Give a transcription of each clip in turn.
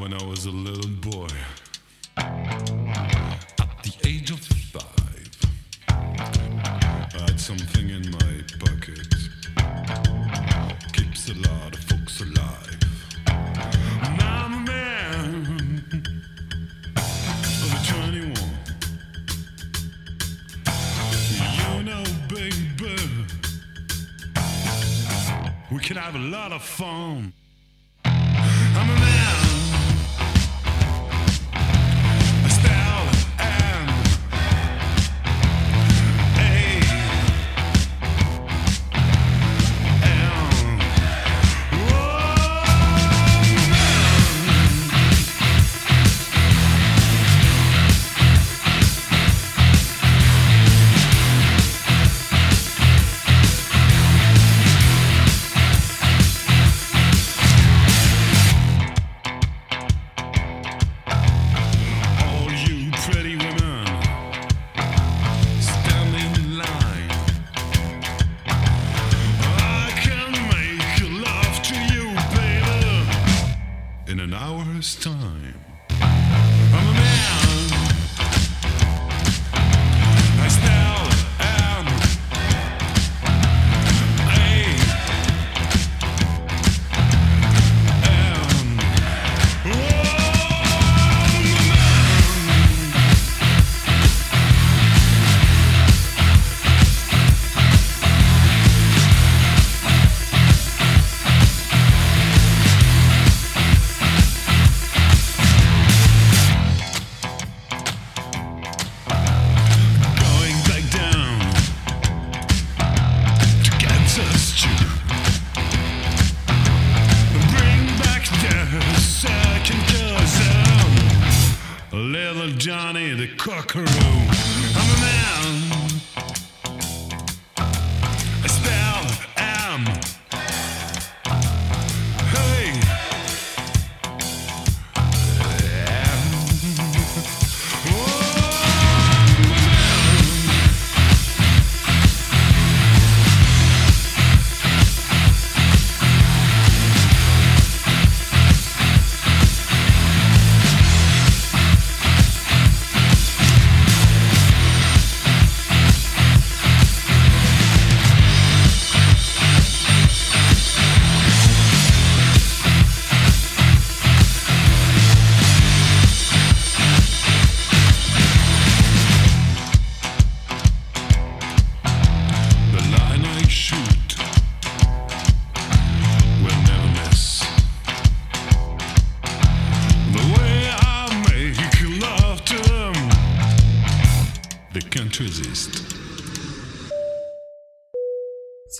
when I was a little boy. At the age of five, I had something in my pocket. Keeps a lot of folks alive. Now I'm a man of 21. You know, baby, we can have a lot of fun.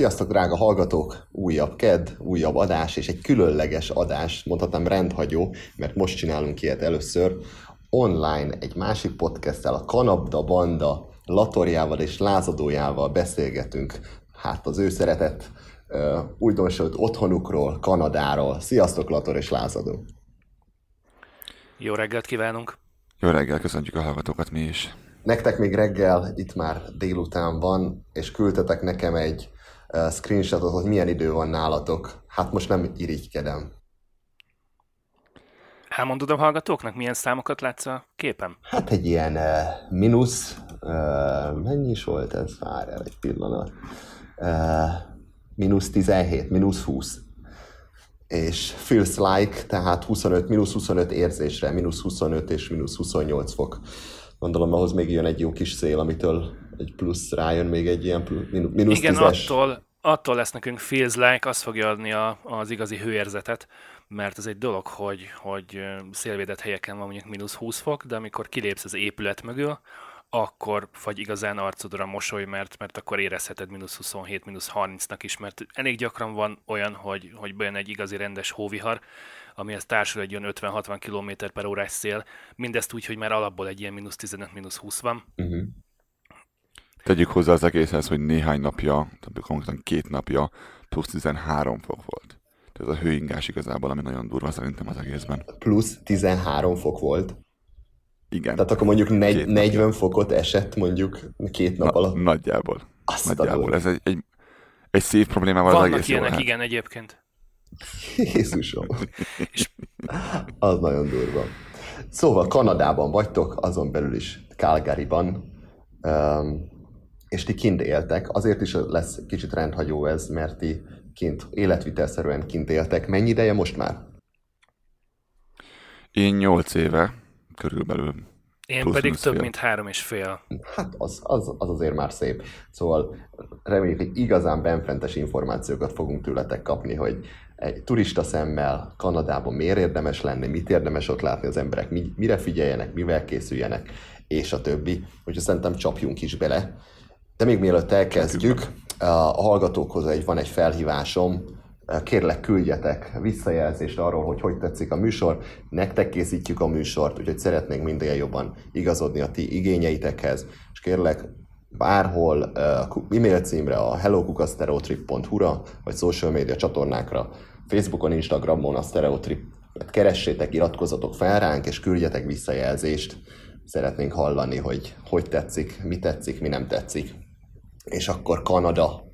Sziasztok, drága hallgatók! Újabb KED, újabb adás, és egy különleges adás, mondhatnám rendhagyó, mert most csinálunk ilyet először. Online egy másik podcasttel, a Kanabda Banda Latorjával és Lázadójával beszélgetünk, hát az ő szeretett uh, újdonsült otthonukról, Kanadáról. Sziasztok, Lator és Lázadó! Jó reggelt kívánunk! Jó reggel, köszöntjük a hallgatókat mi is. Nektek még reggel, itt már délután van, és küldtetek nekem egy screenshotot, hogy milyen idő van nálatok. Hát most nem irigykedem. Elmondod a hallgatóknak, milyen számokat látsz a képen? Hát egy ilyen uh, mínusz, uh, mennyi is volt ez? Várjál egy pillanat. Uh, mínusz 17, mínusz 20. És feels like, tehát 25, mínusz 25 érzésre, mínusz 25 és mínusz 28 fok. Gondolom ahhoz még jön egy jó kis szél, amitől egy plusz rájön még egy ilyen plusz, mínusz Igen, 10-es. attól, attól lesz nekünk feels like, az fogja adni a, az igazi hőérzetet, mert ez egy dolog, hogy, hogy szélvédett helyeken van mondjuk mínusz 20 fok, de amikor kilépsz az épület mögül, akkor vagy igazán arcodra mosoly, mert, mert akkor érezheted mínusz 27, mínusz 30-nak is, mert elég gyakran van olyan, hogy, hogy bejön egy igazi rendes hóvihar, amihez társul egy olyan 50-60 km per órás szél, mindezt úgy, hogy már alapból egy ilyen mínusz 15, mínusz 20 van, Uh-huh. Tegyük hozzá az egészhez, hogy néhány napja, tehát konkrétan két napja plusz 13 fok volt. Tehát ez a hőingás igazából, ami nagyon durva szerintem az egészben. Plusz 13 fok volt. Igen. Tehát akkor mondjuk negy, Két 40 fokot esett mondjuk két nap Na, alatt. nagyjából. Azt Nagyjából. Ez egy, egy, egy szív problémával az Vannak egész jó ilyenek, lehet. igen, egyébként. Jézusom. az nagyon durva. Szóval Kanadában vagytok, azon belül is Calgaryban, um, és ti kint éltek. Azért is lesz kicsit rendhagyó ez, mert ti kint életvitelszerűen kint éltek. Mennyi ideje most már? Én 8 éve körülbelül. Én Plusz pedig több fél. mint három és fél. Hát az, az, az azért már szép. Szóval reméljük, hogy igazán benfentes információkat fogunk tőletek kapni, hogy egy turista szemmel Kanadában miért érdemes lenni, mit érdemes ott látni az emberek, mi, mire figyeljenek, mivel készüljenek, és a többi. Úgyhogy szerintem csapjunk is bele. De még mielőtt elkezdjük, a hallgatókhoz egy, van egy felhívásom, kérlek küldjetek visszajelzést arról, hogy hogy tetszik a műsor. Nektek készítjük a műsort, úgyhogy szeretnénk minél jobban igazodni a ti igényeitekhez. És kérlek, bárhol e-mail címre a hellokukasztereotrip.hu-ra, vagy social media csatornákra, Facebookon, Instagramon a Stereotrip keressétek, iratkozzatok fel ránk, és küldjetek visszajelzést. Szeretnénk hallani, hogy hogy tetszik, mi tetszik, mi nem tetszik. És akkor Kanada,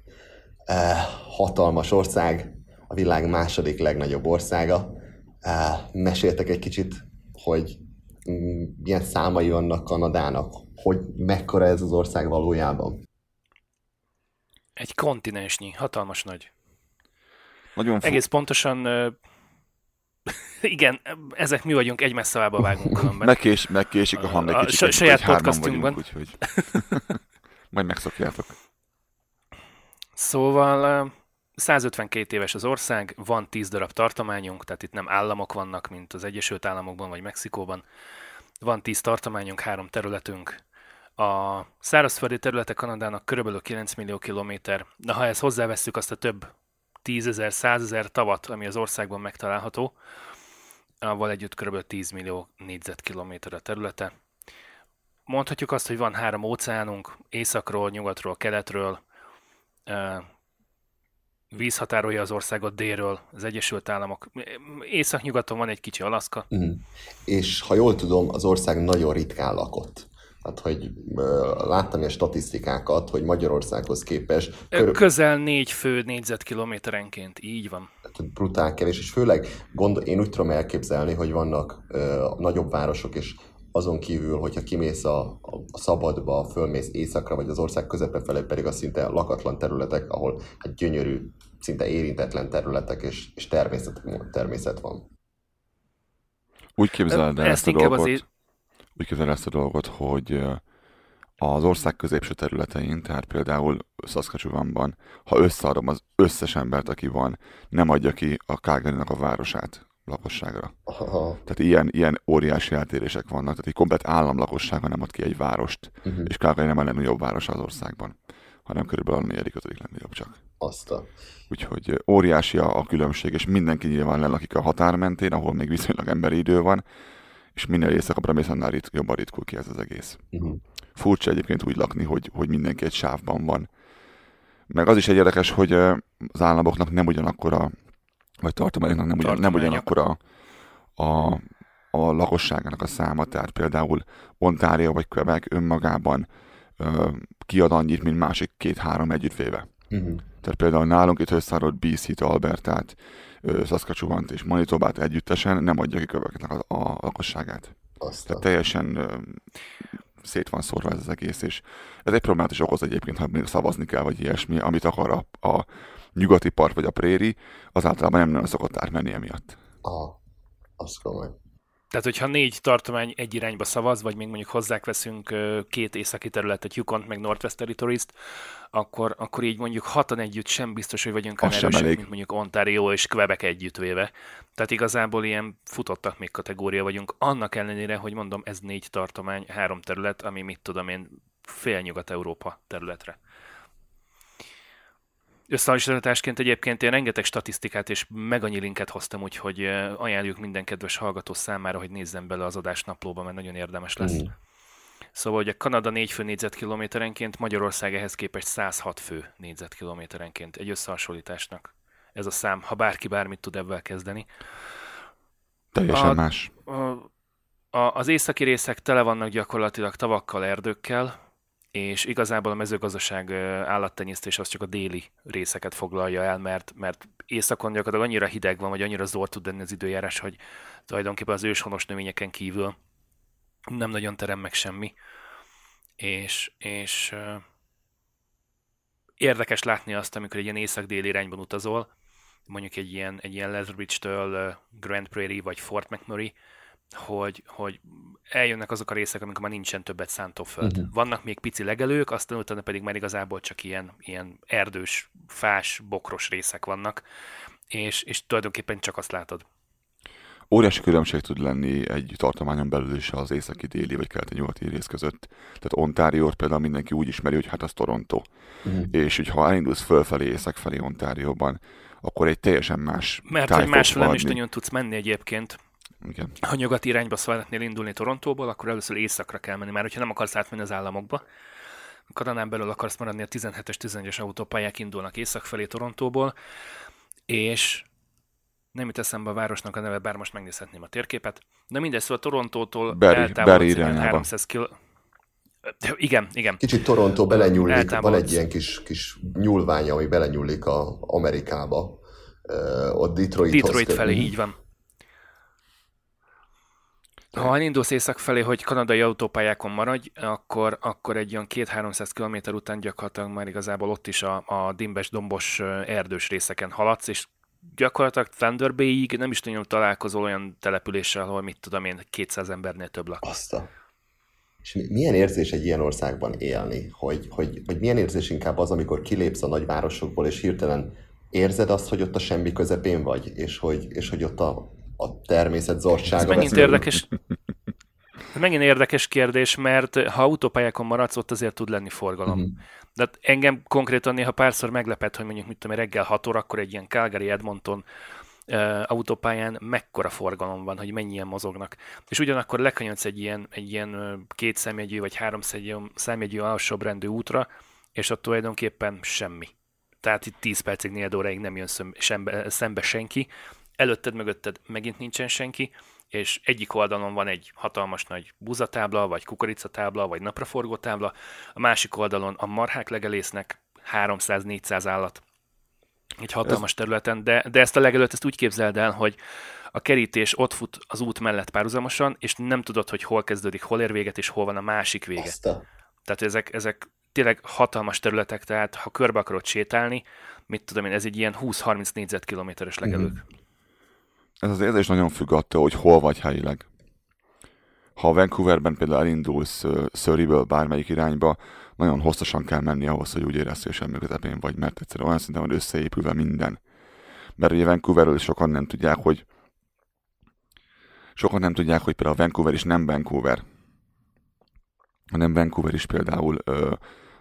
eh, hatalmas ország, a világ második legnagyobb országa. Eh, meséltek egy kicsit, hogy mm, milyen számai vannak Kanadának, hogy mekkora ez az ország valójában. Egy kontinensnyi, hatalmas nagy. Nagyon fu- Egész pontosan, igen, ezek mi vagyunk, egy messzavába vágunk különben. megkés, megkésik a hang egy A kicsit, hogy- saját podcastunkban. vagyunk, úgyhogy majd megszokjátok. Szóval ö, 152 éves az ország, van 10 darab tartományunk, tehát itt nem államok vannak, mint az Egyesült Államokban vagy Mexikóban. Van 10 tartományunk, három területünk. A szárazföldi területe Kanadának körülbelül 9 millió kilométer, de ha ezt hozzávesszük azt a több 10 ezer, 100 ezer tavat, ami az országban megtalálható, avval együtt kb. 10 millió négyzetkilométer a területe. Mondhatjuk azt, hogy van három óceánunk, északról, nyugatról, keletről, vízhatárolja az országot délről, az Egyesült Államok. Észak-nyugaton van egy kicsi Alaszka. Mm. És ha jól tudom, az ország nagyon ritkán lakott. Tehát, hogy láttam ilyen statisztikákat, hogy Magyarországhoz képest körül, Közel négy fő négyzetkilométerenként, így van. tehát brutál kevés, és főleg gond, én úgy tudom elképzelni, hogy vannak ö, nagyobb városok, és azon kívül, hogyha kimész a, a, a szabadba, fölmész északra, vagy az ország közepe felé, pedig az szinte lakatlan területek, ahol hát gyönyörű, szinte érintetlen területek, és, és természet, természet van. Úgy képzeled el Ezt ezt a dolgot, azért- úgy képzeled el ezt a dolgot, hogy az ország középső területein, tehát például Saskatchewanban, ha összeadom az összes embert, aki van, nem adja ki a Calgary-nak a városát lakosságra. Aha. Tehát ilyen, ilyen óriási eltérések vannak, tehát egy komplet állam lakossága nem ad ki egy várost, Mhm. és Calgary nem a legnagyobb város az országban, hanem körülbelül a negyedik, ötödik legnagyobb csak. Azt a... Úgyhogy óriási a, a különbség, és mindenki nyilván lelakik a határ mentén, ahol még viszonylag emberi idő van, és minél éjszakabbra mész, annál rit, jobban ritkul ki ez az egész. Uh-huh. Furcsa egyébként úgy lakni, hogy, hogy mindenki egy sávban van. Meg az is egy érdekes, hogy az államoknak nem ugyanakkora, vagy tartományoknak nem, ugyan, nem Tartományok. ugyanakkora a, a lakosságának a száma, tehát például Ontario vagy Quebec önmagában ö, kiad annyit, mint másik két-három együttvéve. Uh-huh. Tehát például nálunk itt összeadott BC-t, Albertát, ö, Saskatchewan-t és Manitobát együttesen nem adja ki köveknek a, a lakosságát. Azt Tehát a... teljesen ö, szét van szórva ez az egész, és ez egy problémát is okoz egyébként, ha még szavazni kell, vagy ilyesmi, amit akar a, a nyugati part vagy a préri, az általában nem nagyon szokott átmenni emiatt. Aha. Azt komoly. Tehát, hogyha négy tartomány egy irányba szavaz, vagy még mondjuk hozzák veszünk két északi területet, Yukon meg Northwest Territories-t, akkor, akkor így mondjuk hatan együtt sem biztos, hogy vagyunk Az olyan erősek, mint mondjuk Ontario és Quebec együttvéve. Tehát igazából ilyen futottak még kategória vagyunk, annak ellenére, hogy mondom, ez négy tartomány, három terület, ami mit tudom én, fél Nyugat-Európa területre. Összehasonlításként egyébként én rengeteg statisztikát és meg annyi linket hoztam, úgyhogy ajánljuk minden kedves hallgató számára, hogy nézzen bele az adásnaplóba, mert nagyon érdemes lesz. Mhm. Szóval, a Kanada 4 fő négyzetkilométerenként, Magyarország ehhez képest 106 fő négyzetkilométerenként egy összehasonlításnak. Ez a szám, ha bárki bármit tud ebben kezdeni. Teljesen A- más. A, a, az északi részek tele vannak gyakorlatilag tavakkal, erdőkkel, és igazából a mezőgazdaság állattenyésztés az csak a déli részeket foglalja el, mert, mert északon gyakorlatilag annyira hideg van, vagy annyira zord tud lenni az időjárás, hogy tulajdonképpen az őshonos növényeken kívül nem nagyon terem meg semmi. És, és érdekes látni azt, amikor egy ilyen észak-déli irányban utazol, mondjuk egy ilyen, egy ilyen Lethbridge-től ö, Grand Prairie vagy Fort McMurray, hogy, hogy eljönnek azok a részek, amikor már nincsen többet szántóföld. Uh-huh. Vannak még pici legelők, aztán utána pedig már igazából csak ilyen, ilyen erdős, fás, bokros részek vannak, és, és tulajdonképpen csak azt látod. Óriási különbség tud lenni egy tartományon belül is az északi, déli vagy keleti nyugati rész között. Tehát Ontáriót például mindenki úgy ismeri, hogy hát az Toronto. Mhm. És hogy ha elindulsz fölfelé, észak felé Ontárióban, akkor egy teljesen más Mert hogy másfele nem is nagyon tudsz menni egyébként. Igen. Ha nyugati irányba szeretnél indulni Torontóból, akkor először északra kell menni, mert hogyha nem akarsz átmenni az államokba, Kanadán belül akarsz maradni, a 17-es, 11-es autópályák indulnak észak felé Torontóból, és nem jut eszembe a városnak a neve, bár most megnézhetném a térképet. De mindegy, szóval Torontótól irányába. 300 kil... Igen, igen. Kicsit Toronto belenyúlik, van Eltávolodsz. egy ilyen kis, kis nyúlványa, ami belenyúlik a Amerikába. Uh, ott Detroithoz Detroit felé, így van. Ha elindulsz észak felé, hogy kanadai autópályákon maradj, akkor, akkor egy olyan 2-300 km után gyakorlatilag már igazából ott is a, a dimbes, dombos, erdős részeken haladsz, és gyakorlatilag Thunder Bay-ig nem is nagyon találkozol olyan településsel, ahol mit tudom én, 200 embernél több lakik. Azt. És mi- milyen érzés egy ilyen országban élni? Hogy, hogy, hogy milyen érzés inkább az, amikor kilépsz a nagyvárosokból, és hirtelen érzed azt, hogy ott a semmi közepén vagy, és hogy, és hogy ott a, a természet Ez zordsága megint körül? érdekes, ez megint érdekes kérdés, mert ha autópályákon maradsz, ott azért tud lenni forgalom. Mhm. De hát engem konkrétan néha párszor meglepett, hogy mondjuk mit tudom, reggel 6 órakor egy ilyen Calgary Edmonton uh, autópályán mekkora forgalom van, hogy mennyien mozognak. És ugyanakkor lekanyodsz egy ilyen, egy ilyen két szemjegyű vagy három szemjegyű- szemjegyű alsóbrendű útra, és ott tulajdonképpen semmi. Tehát itt 10 percig, 4 óráig nem jön szem- sembe, szembe senki, előtted, mögötted megint nincsen senki, és egyik oldalon van egy hatalmas nagy buzatábla, vagy kukoricatábla, vagy napraforgó tábla, a másik oldalon a marhák legelésznek 300-400 állat egy hatalmas területen, de, de ezt a legelőtt ezt úgy képzeld el, hogy a kerítés ott fut az út mellett párhuzamosan, és nem tudod, hogy hol kezdődik, hol ér véget, és hol van a másik vége. Azt a... Tehát ezek, ezek tényleg hatalmas területek, tehát ha körbe akarod sétálni, mit tudom én, ez egy ilyen 20-30 négyzetkilométeres legelők. Ez az érzés nagyon függ attól, hogy hol vagy helyileg. Ha Vancouverben például elindulsz Surreyből bármelyik irányba, nagyon hosszasan kell menni ahhoz, hogy úgy érezd, hogy semmi közepén vagy, mert egyszerűen olyan szinten van összeépülve minden. Mert ugye Vancouverről sokan nem tudják, hogy sokan nem tudják, hogy például Vancouver is nem Vancouver, hanem Vancouver is például ö,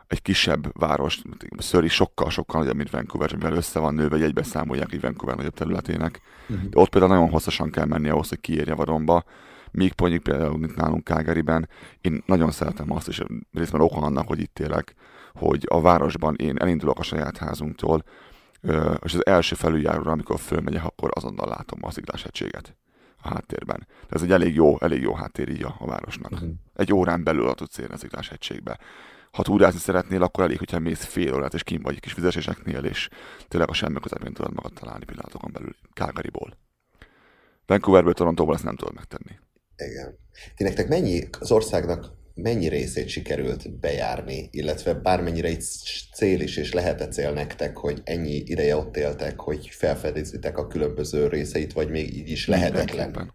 egy kisebb város, Surrey sokkal-sokkal nagyobb, mint Vancouver, mivel össze van nőve, hogy egybe számolják egy Vancouver nagyobb területének. De ott például nagyon hosszasan kell menni ahhoz, hogy kiérje vadonba, míg mondjuk például mint nálunk Calgaryben, én nagyon szeretem azt, és részben oka annak, hogy itt élek, hogy a városban én elindulok a saját házunktól, és az első felüljáróra, amikor fölmegyek, akkor azonnal látom az iglásegységet a háttérben. De ez egy elég jó, elég jó háttér így a, a városnak. Mhm. Egy órán belül a tudsz érni az iglásegységbe. Ha túrázni szeretnél, akkor elég, hogyha mész fél órát, és kim vagy kis fizetéseknél, és tényleg a semmi közepén tudod magad találni pillanatokon belül Calgaryból. Vancouverből, Torontóból ezt nem tudod megtenni. Igen. Ti nektek mennyi, az országnak mennyi részét sikerült bejárni, illetve bármennyire egy cél is, és lehet cél nektek, hogy ennyi ideje ott éltek, hogy felfedezitek a különböző részeit, vagy még így is lehetetlen?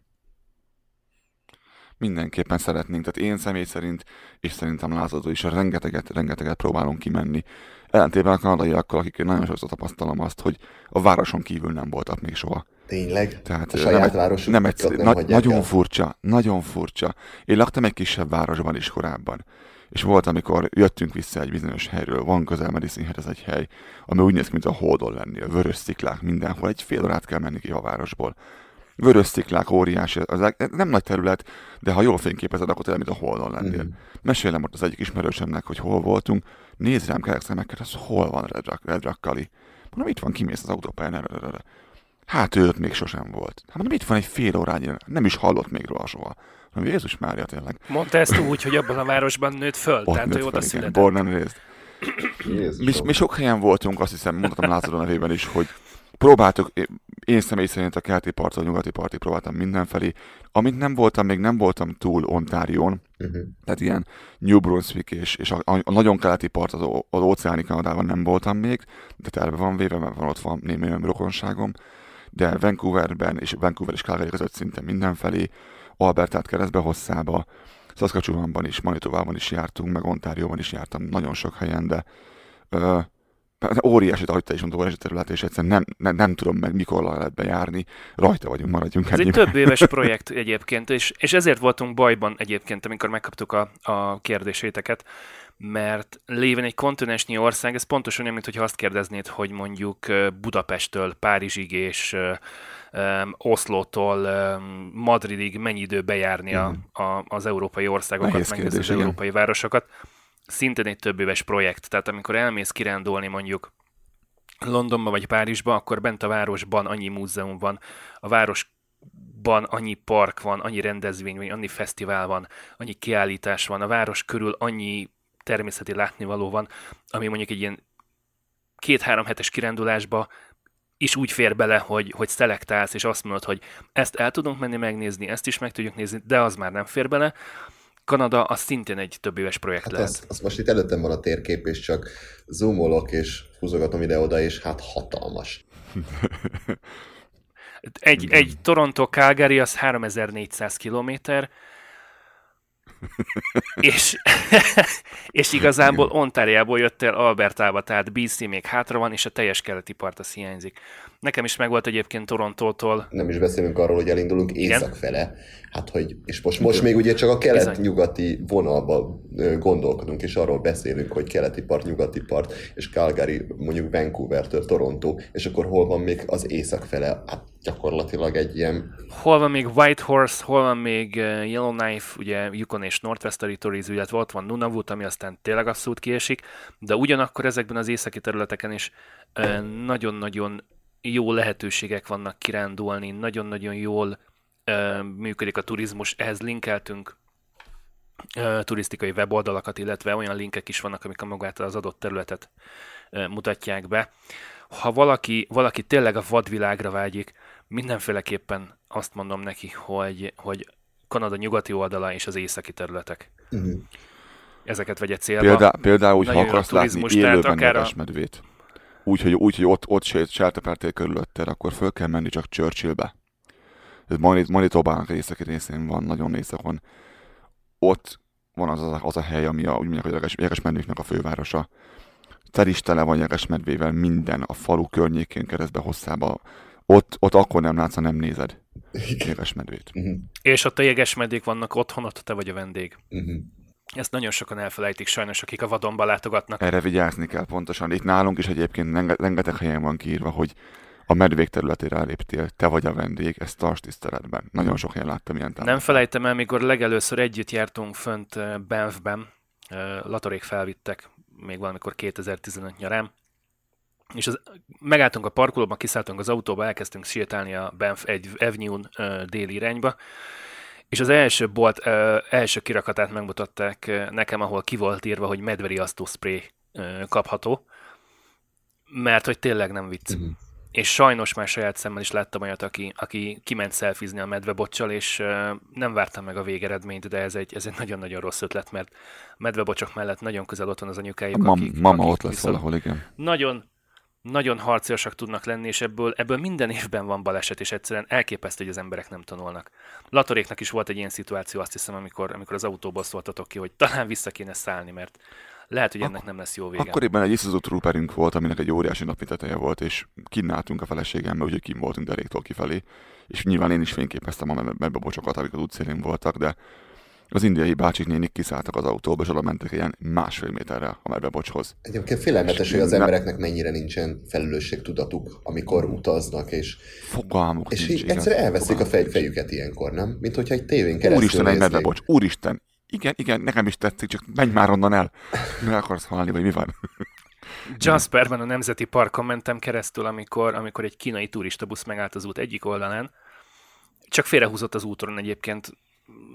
Mindenképpen. Szeretnénk. Tehát én személy szerint, és szerintem lázadó is, rengeteget, rengeteget próbálunk kimenni. Ellentétben a kanadaiakkal, akik nagyon sokszor tapasztalom azt, hogy a városon kívül nem voltak még soha. Tényleg? Tehát a saját nem, városuk nem, egy, nem na, nagyon el? furcsa, nagyon furcsa. Én laktam egy kisebb városban is korábban. És volt, amikor jöttünk vissza egy bizonyos helyről, van közel Medicine ez egy hely, ami úgy néz ki, mint a holdon lennél, vörös sziklák mindenhol, egy fél órát kell menni ki a városból. Vörös sziklák, óriási, az leg- nem nagy terület, de ha jól fényképezed, akkor tényleg, mint a holdon lennél. Mhm. Mesélem ott az egyik ismerősömnek, hogy hol voltunk, néz rám kerek szemekkel, az hol van Red, Rock, Red Rock Kali? Mondom, itt van, kimész az autópályán. Hát ő ott még sosem volt. Hát mondom, itt van egy fél órányi, nem is hallott még róla soha. Mondom, Jézus Mária tényleg. Mondta ezt úgy, hogy abban a városban nőtt föl, Ott tehát nőtt ő oda született. Born and raised. Mi, mi sok helyen voltunk, azt hiszem, mondhatom Lázadó nevében is, hogy próbáltuk, én személy szerint a keleti parton, a nyugati parti próbáltam mindenfelé. Amint nem voltam, még nem voltam túl Ontárión, Uh-huh. tehát ilyen New Brunswick és, és a, a, nagyon keleti part az, az óceáni Kanadában nem voltam még, de terve van véve, mert van ott van némi olyan rokonságom, de Vancouverben és Vancouver és Calgary között szinte mindenfelé, Albertát keresztbe hosszába, Saskatchewanban is, Manitobában is jártunk, meg Ontárióban is jártam nagyon sok helyen, de ö, óriási, ahogy te is mondtad, óriási terület, és egyszerűen nem, nem, nem tudom meg, mikor lehet bejárni. Rajta vagyunk, maradjunk Ez egy több éves projekt egyébként, és, és ezért voltunk bajban egyébként, amikor megkaptuk a, a kérdéséteket, mert lévén egy kontinensnyi ország, ez pontosan olyan, mintha azt kérdeznéd, hogy mondjuk Budapesttől Párizsig és öm, Oszlótól öm, Madridig mennyi idő bejárni a, a, az európai országokat, Nehéz kérdés, az igen. európai városokat. Szintén egy több éves projekt, tehát amikor elmész kirándulni mondjuk Londonba vagy Párizsba, akkor bent a városban annyi múzeum van, a városban annyi park van, annyi rendezvény van, annyi fesztivál van, annyi kiállítás van, a város körül annyi természeti látnivaló van, ami mondjuk egy ilyen két-három hetes kirándulásba is úgy fér bele, hogy, hogy szelektálsz, és azt mondod, hogy ezt el tudunk menni megnézni, ezt is meg tudjuk nézni, de az már nem fér bele. Kanada az szintén egy több éves projekt Hát lehet. az, az most itt előttem van a térkép, és csak zoomolok, és húzogatom ide-oda, és hát hatalmas. Egy, egy Toronto Calgary az 3400 kilométer, és, és igazából Ontáriából jött el Albertába, tehát BC még hátra van, és a teljes keleti part az hiányzik. Nekem is megvolt egyébként Torontótól, Nem is beszélünk arról, hogy elindulunk észak fele. Hát, hogy, és most, most még ugye csak a kelet-nyugati vonalba gondolkodunk, és arról beszélünk, hogy keleti part, nyugati part, és Calgary, mondjuk Vancouver-től Toronto, és akkor hol van még az észak fele? Hát gyakorlatilag egy ilyen hol van még Whitehorse, hol van még Yellowknife, ugye Yukon és Northwest Territories, illetve ott van Nunavut, ami aztán tényleg abszolút kiesik, de ugyanakkor ezekben az északi területeken is nagyon-nagyon jó lehetőségek vannak kirándulni, nagyon-nagyon jól eh, működik a turizmus, ehhez linkeltünk eh, turisztikai weboldalakat, illetve olyan linkek is vannak, amik a magát az adott területet eh, mutatják be. Ha valaki, valaki tényleg a vadvilágra vágyik, mindenféleképpen azt mondom neki, hogy, hogy Kanada nyugati oldala és az északi területek. uh-huh. Ezeket vegye célba. Példá, például, hogy ha akarsz látni turizmus, tehát élőben akár a- medvét, úgy, hogy, úgy, hogy ott, ott sertepertél körülötted, akkor föl kell menni csak Churchillbe. Ez Manit- Manitobának északi részén van, nagyon északon. Ott van az a, az a hely, ami a, úgy mondják, hogy a jeges, jegesmedvéknek a fővárosa. Tel is tele van jegesmedvével minden, a falu környékén keresztbe hosszába. Ott, ott akkor nem látsz, ha nem nézed jegesmedvét. Uh-huh. És ott a jegesmedvék vannak otthon, ott te vagy a vendég. Uh-huh. Ezt nagyon sokan elfelejtik sajnos, akik a vadonba látogatnak. Erre vigyázni kell pontosan. Itt nálunk is egyébként renge- rengeteg helyen van kiírva, hogy a medvék területére eléptél, te vagy a vendég, ezt tarts tiszteletben. Nagyon sok helyen láttam ilyen támadást. Nem felejtem el, mikor legelőször együtt jártunk fönt Banffben, eh, Latorék felvittek, még valamikor 2015 nyarán, és az, megálltunk a parkolóban, kiszálltunk az autóba, elkezdtünk sétálni a Banff egy Avenue-n ö, déli irányba, és az első bolt ö, első kirakatát megmutatták nekem, ahol ki volt írva, hogy medveriasztó spray ö, kapható, mert hogy tényleg nem vicc. Mhm. És sajnos már saját szemmel is láttam olyat, aki, aki kiment szelfizni a medvebocsal, és ö, nem vártam meg a végeredményt, de ez egy, ez egy nagyon-nagyon rossz ötlet, mert a medvebocsok mellett nagyon közel ott van az anyukájuk, Mam, akik, mama akik ott lesz valahol, igen. nagyon, nagyon harcosak tudnak lenni, és ebből, ebből minden évben van baleset, és egyszerűen elképesztő, hogy az emberek nem tanulnak. Latoréknak is volt egy ilyen szituáció, azt hiszem, amikor, amikor az autóból szóltatok ki, hogy talán vissza kéne szállni, mert lehet, hogy ennek nem lesz jó vége. Akkoriban egy Isuzu Trooperünk volt, aminek egy óriási napi teteje volt, és kinnáltunk a feleségemmel, úgyhogy kim voltunk deréktól kifelé. És nyilván én is fényképeztem a mebbebocsokat, amik az útszélén voltak, de az indiai bácsik nénik kiszálltak az autóba, és oda mentek ilyen másfél méterre a mebbebocshoz. Egyébként félelmetes, hogy az embereknek mennyire nincsen felelősségtudatuk, amikor utaznak, és, Fogalmuk és nincs, így egyszerűen elveszik a fej, fejüket ilyenkor, nem? Mint hogyha egy tévén keresztül Úristen, egy néznék. medvebocs, úristen! Igen, igen, nekem is tetszik, csak menj már onnan el. Mi akarsz halni, vagy mi van? Jasperben a Nemzeti Parkon mentem keresztül, amikor, amikor egy kínai turistabusz megállt az út egyik oldalán. Csak félrehúzott az úton egyébként.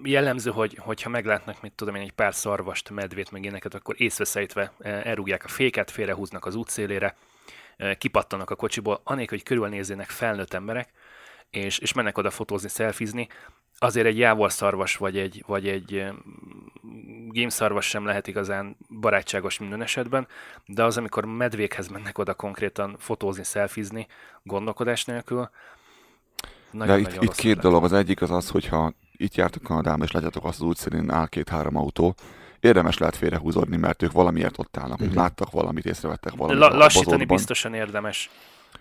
Jellemző, hogy, hogyha meglátnak, mit tudom én, egy pár szarvast, medvét, meg éneket, akkor észveszejtve eh, elrúgják a féket, félrehúznak az útszélére, eh, kipattanak a kocsiból, anélkül, hogy körülnézzenek felnőtt emberek, és, és mennek oda fotózni, szelfizni, azért egy jávorszarvas vagy egy, vagy egy gémszarvas sem lehet igazán barátságos minden esetben, de az, amikor medvékhez mennek oda konkrétan fotózni, szelfizni, gondolkodás nélkül, nagyon, De itt, itt két dolog. Az egyik az az, hogyha itt jártok Kanadában, és látjátok azt az útszínén áll két-három autó, érdemes lehet félrehúzódni, mert ők valamiért ott állnak, uh-huh. láttak valamit, észrevettek valamit. La- lassítani biztosan érdemes.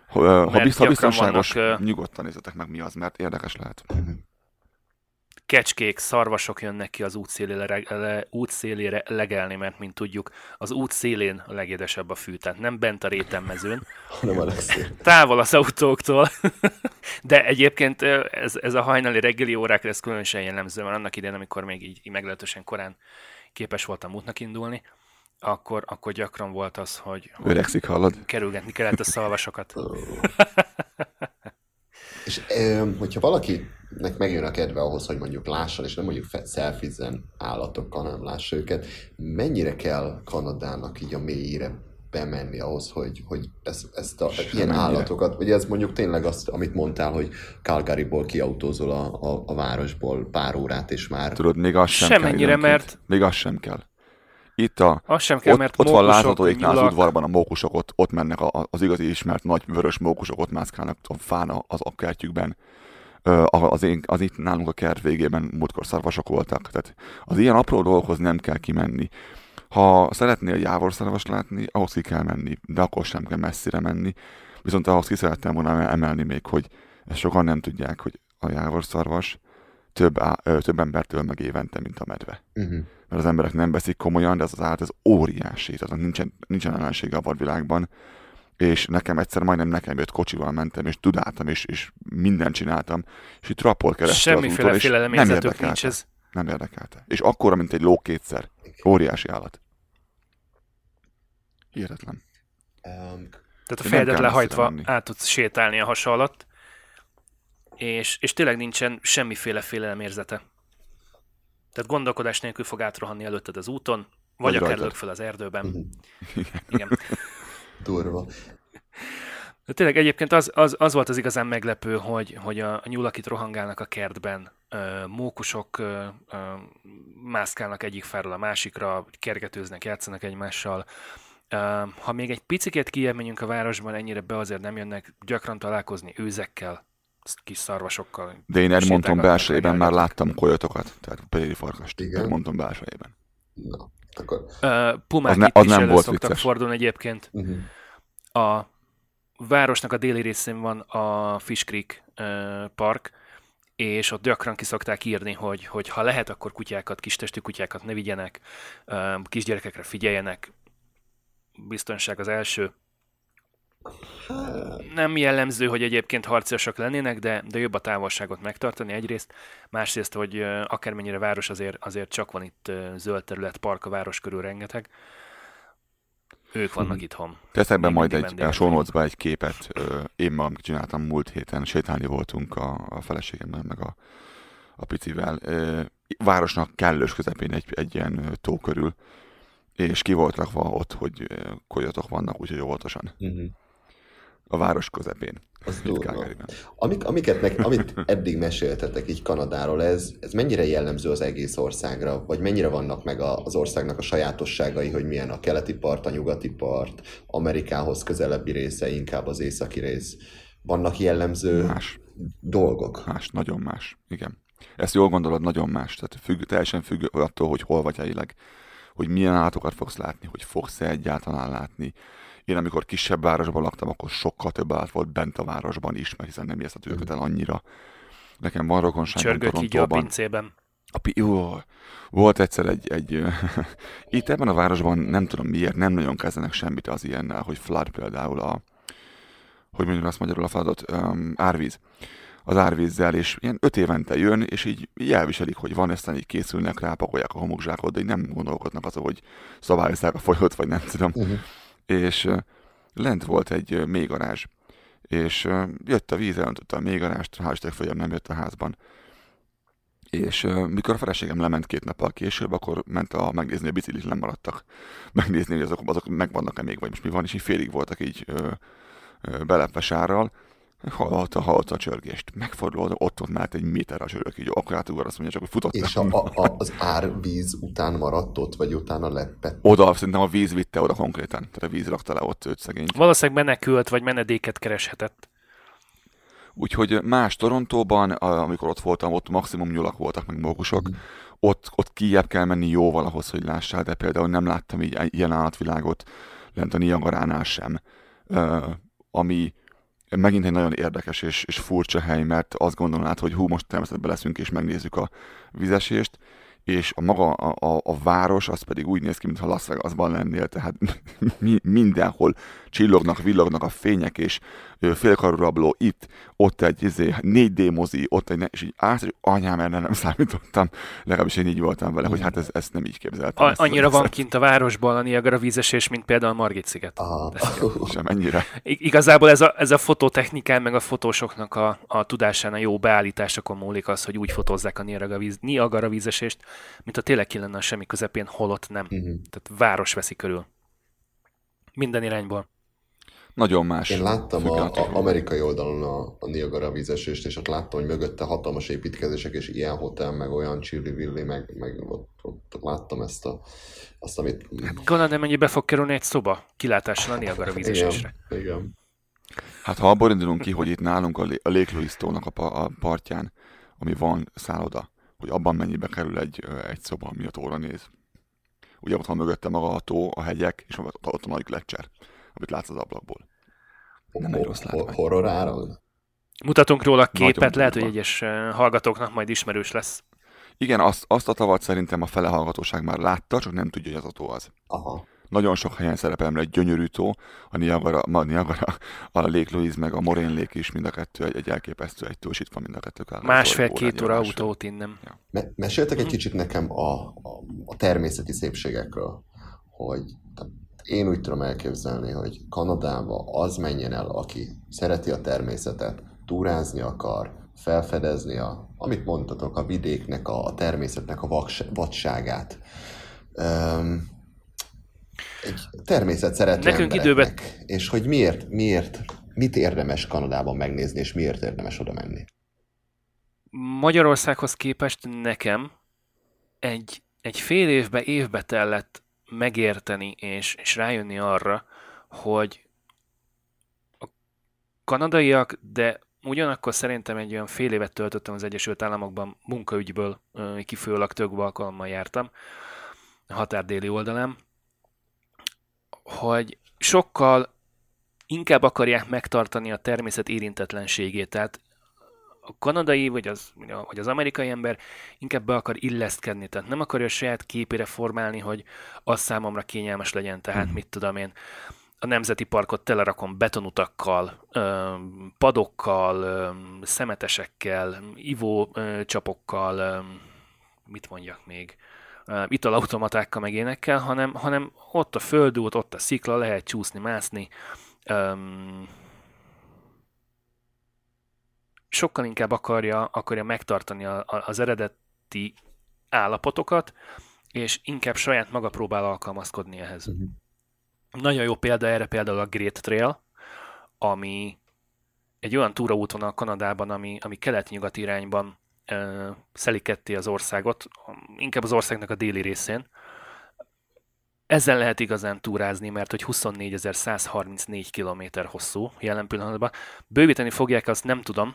Ha, ha, ha biztonságos, vannak, nyugodtan nézzetek meg mi az, mert érdekes lehet. Kecskék, szarvasok jönnek ki az útszélére, le, útszélére legelni, mert mint tudjuk, az út szélén a legédesebb a fű, tehát nem bent a rétemmezőn, hanem a távol az autóktól. De egyébként ez, ez a hajnali reggeli órákra ez különösen jellemző, mert annak idején, amikor még így, így meglehetősen korán képes voltam útnak indulni, akkor, akkor gyakran volt az, hogy, Öregszik, hallod? kerülgetni kellett a szalvasokat. És hogyha valakinek megjön a kedve ahhoz, hogy mondjuk lásson, és nem mondjuk szelfizzen állatokkal, hanem lássa őket, mennyire kell Kanadának így a mélyére bemenni ahhoz, hogy, hogy ezt, ezt a, Sem ilyen mennyire. állatokat, vagy ez mondjuk tényleg azt, amit mondtál, hogy Calgaryból kiautózol a, a, a városból pár órát, és már... Tudod, még az sem, sem kell. Mert... Még az sem kell. Itt a, az sem kell, ott, mert ott van láthatóiknál az udvarban a mókusok, ott, ott mennek a, az igazi ismert nagy vörös mókusok, ott mászkálnak a fán az a kertjükben. Az, én, az itt nálunk a kert végében múltkor szarvasok voltak. Tehát az ilyen apró dolgokhoz nem kell kimenni. Ha szeretnél jávorszarvas látni, ahhoz ki kell menni, de akkor sem kell messzire menni. Viszont ahhoz ki szerettem volna emelni még, hogy ezt sokan nem tudják, hogy a jávorszarvas több, á, több embertől meg évente, mint a medve. Uh-huh mert az emberek nem veszik komolyan, de ez az állat, ez óriási, tehát nincsen, nincsen ellensége a vadvilágban, és nekem egyszer majdnem nekem jött kocsival mentem, és tudáltam, és, és mindent csináltam, és itt rapport keresztül Semmiféle az úton, és nem érdekelte. Nincs ez. Nem érdekelte. És akkora, mint egy ló kétszer. Óriási állat. Hihetetlen. Um, Tehát a fejedet lehajtva át tudsz sétálni a hasa alatt, és, és tényleg nincsen semmiféle félelemérzete. Tehát gondolkodás nélkül fog átrohanni előtted az úton, vagy, vagy akár lök fel az erdőben. Uh-huh. Igen. Durva. De tényleg egyébként az, az, az volt az igazán meglepő, hogy, hogy a, a nyulak itt rohangálnak a kertben, ö, mókusok ö, ö, mászkálnak egyik fáról a másikra, kergetőznek, játszanak egymással. Ö, ha még egy picit kijebb menjünk a városban, ennyire be azért nem jönnek gyakran találkozni őzekkel, kis szarvasokkal. De én Edmonton belsejében már láttam kojotokat, tehát préri farkast. Igen. Edmonton belsejében. Na, akkor... Uh, pumák az, ne, az nem volt szoktak vicces. fordulni egyébként. Uh-huh. A városnak a déli részén van a Fish Creek uh, park, és ott gyakran ki szokták írni, hogy, hogy ha lehet, akkor kutyákat, kistestű kutyákat ne vigyenek, uh, kisgyerekekre figyeljenek, biztonság az első. Nem jellemző, hogy egyébként harcosak lennének, de, de jobb a távolságot megtartani egyrészt. Másrészt, hogy akármennyire város, azért, azért csak van itt zöld terület, park a város körül rengeteg. Ők vannak hmm. itthon. Teszek be majd egy, a show egy képet. Én ma csináltam múlt héten, sétálni voltunk a, a feleségemmel, meg a, a picivel. Városnak kellős közepén egy, egy ilyen tó körül, és ki volt rakva ott, hogy kolyatok vannak, úgyhogy óvatosan. Uh-huh a város közepén. Az Amik, amiket meg, amit eddig meséltetek így Kanadáról, ez, ez mennyire jellemző az egész országra? Vagy mennyire vannak meg az országnak a sajátosságai, hogy milyen a keleti part, a nyugati part, Amerikához közelebbi része, inkább az északi rész? Vannak jellemző más. dolgok? Más, nagyon más, igen. Ezt jól gondolod, nagyon más. Tehát függ, teljesen függ attól, hogy hol vagy helyileg, hogy milyen állatokat fogsz látni, hogy fogsz-e egyáltalán látni, én amikor kisebb városban laktam, akkor sokkal több állat volt bent a városban is, mert hiszen nem ijesztett őket el annyira. Nekem van rokonságom Torontóban. a pincében. A pi- jó, volt egyszer egy, egy itt ebben a városban nem tudom miért, nem nagyon kezdenek semmit az ilyennel, hogy flood például a, hogy mondjuk azt magyarul a floodot, um, árvíz az árvízzel, és ilyen öt évente jön, és így, így elviselik, hogy van, aztán így készülnek rá, pakolják a homokzsákot, de így nem gondolkodnak azon, hogy szabályozzák a folyót, vagy nem tudom. Uh-huh és lent volt egy mélygarázs, és jött a víz, elöntötte a mélygarást, hál' följebb nem jött a házban. És mikor a feleségem lement két nappal később, akkor ment a megnézni, a biciklik nem maradtak. Megnézni, hogy azok, azok megvannak-e még, vagy most mi van, és így félig voltak így ö, ö, belepve sárral, hallotta, hallotta a csörgést. Megfordulva, ott volt már egy méter a csörök, így akkor átugor, azt mondja, csak hogy futott. És a, a, a, az árvíz után maradt ott, vagy utána leppett? Oda, szerintem a víz vitte oda konkrétan. Tehát a víz rakta le ott őt szegényt. Valószínűleg menekült, vagy menedéket kereshetett. Úgyhogy más Torontóban, amikor ott voltam, ott maximum nyulak voltak, meg mókusok. Mhm. Ott, ott kijebb kell menni jóval ahhoz, hogy lássál, de például nem láttam így ilyen állatvilágot lent a Niagaránál sem. Ami megint egy nagyon érdekes és, és furcsa hely, mert azt gondolom át, hogy hú, most természetben leszünk és megnézzük a vizesést, és a maga a, a, a város az pedig úgy néz ki, mintha Las Vegasban lennél, tehát mi, mindenhol csillognak, villognak a fények, és félkarú rabló itt, ott egy izé, 4D mozi, ott egy, ne- és így állsz, és anyám, erre nem számítottam, legalábbis én így voltam vele, hogy hát ez, ezt nem így képzeltem. A, ezt annyira van egészet. kint a városban a Niagara vízesés, mint például a Margit sziget. Aha. Sem ennyire. I- Igazából ez a, ez a fototechnikán, meg a fotósoknak a, a tudásán a jó beállításokon múlik az, hogy úgy fotózzák a Niagara, víz, Niagara vízesést, mint a tényleg ki lenne a semmi közepén, holott nem. Mhm. Tehát város veszi körül. Minden irányból. Nagyon más. Én láttam a, a amerikai oldalon a, a Niagara vízesést, és ott láttam, hogy mögötte hatalmas építkezések, és ilyen hotel, meg olyan chili meg, meg ott, ott, láttam ezt a, azt, amit... Gondolod, mennyibe fog kerülni egy szoba kilátással a Niagara vízesésre. Igen, igen. Hát ha abból indulunk ki, hogy itt nálunk a, a Lake Louise tónak a, a partján, ami van szálloda, hogy abban mennyibe kerül egy, egy szoba, ami a tóra néz. Ugye ott van mögötte maga a tó, a hegyek, és ott, ott a nagy gletszer, amit látsz az ablakból. Nem egy rossz látvány. Horror áron? Mutatunk róla képet, Nagyon lehet, hogy egyes eh, hallgatóknak majd ismerős lesz. Igen, azt, azt a tavat szerintem a fele hallgatóság már látta, csak nem tudja, hogy az a tó az. Aha. Nagyon sok helyen szerepel, mert egy gyönyörű tó, a Niagara, a, Niagara, a Lake Louise, meg a Moraine Lake is mind a kettő egy, egy elképesztő egy tó, és itt van mind a kettő. kb. Másfél-két óra autót innen. Me- meséltek egy kicsit nekem a, a, a természeti szépségekről, hogy én úgy tudom elképzelni, hogy Kanadába az menjen el, aki szereti a természetet, túrázni akar, felfedezni a, amit mondtatok, a vidéknek, a, a természetnek a vaks, vadságát. Um, egy természet szerető Nekünk embereknek, és hogy miért, miért, mit érdemes Kanadában megnézni, és miért érdemes oda menni. Magyarországhoz képest nekem egy, egy fél évbe, évbe tellett megérteni és, és rájönni arra, hogy a kanadaiak, de ugyanakkor szerintem egy olyan fél évet töltöttem az Egyesült Államokban munkaügyből, kifolyólag több alkalommal jártam a határdéli oldalán, hogy sokkal inkább akarják megtartani a természet érintetlenségét. Tehát a kanadai vagy az, vagy az amerikai ember inkább be akar illeszkedni, tehát nem akarja a saját képére formálni, hogy az számomra kényelmes legyen, tehát Mhm. mit tudom én, a nemzeti parkot telerakom betonutakkal, padokkal, szemetesekkel, ivó ö, csapokkal, ö, mit mondjak még, italautomatákkal meg énekkel, hanem, hanem ott a földút, ott a szikla, lehet csúszni, mászni, sokkal inkább akarja, akarja megtartani a, a, az eredeti állapotokat, és inkább saját maga próbál alkalmazkodni ehhez. Mhm. Nagyon jó példa erre például a Great Trail, ami egy olyan túraútvonal Kanadában, ami, ami kelet-nyugat irányban ö, szeli ketté az országot, inkább az országnak a déli részén. Ezzel lehet igazán túrázni, mert hogy 24.134 km hosszú jelen pillanatban. Bővíteni fogják, azt nem tudom.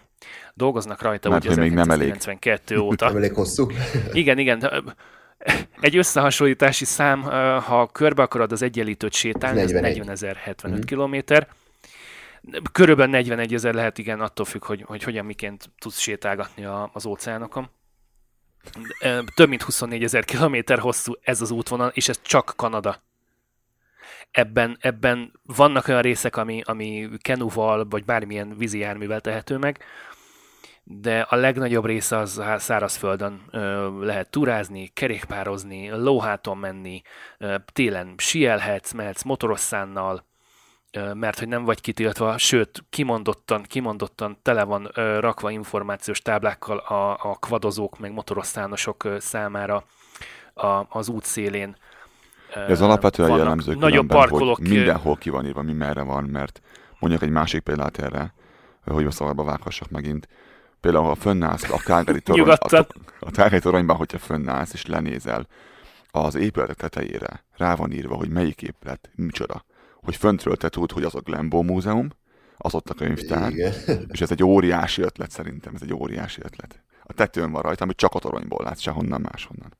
Dolgoznak rajta Mert úgy hogy még nem elég. 1992 óta. Nem elég hosszú? Igen, igen. Egy összehasonlítási szám, ha körbe akarod az egyenlítőt sétálni, ez 41. 40.075 Mhm. kilométer. Körülbelül 41 ezer lehet, igen, attól függ, hogy, hogy hogyan, miként tudsz sétálgatni a, az óceánokon. Több mint 24 ezer kilométer hosszú ez az útvonal, és ez csak Kanada. Ebben, ebben vannak olyan részek, ami, ami kenuval, vagy bármilyen vízi járművel tehető meg, de a legnagyobb része az szárazföldön lehet túrázni, kerékpározni, lóháton menni, télen sielhetsz, mehetsz motoroszánnal, mert hogy nem vagy kitiltva, sőt, kimondottan, kimondottan tele van rakva információs táblákkal a, a kvadozók, meg motorosszánosok számára a, az út szélén. Ez alapvetően jellemző nagyobb parkolók. hogy mindenhol ki van írva, mi merre van, mert mondjuk egy másik példát erre, hogy a szabadba vághassak megint. Például, ha fönnállsz a Calgary torony, a, a Calgary toronyban, hogyha fönnállsz és lenézel, az épületek tetejére rá van írva, hogy melyik épület, micsoda. Hogy föntről te tudod, hogy az a Glenbow Múzeum, az ott a könyvtár, Igen. és ez egy óriási ötlet szerintem, ez egy óriási ötlet. A tetőn van rajta, amit csak a toronyból látsz, sehonnan máshonnan.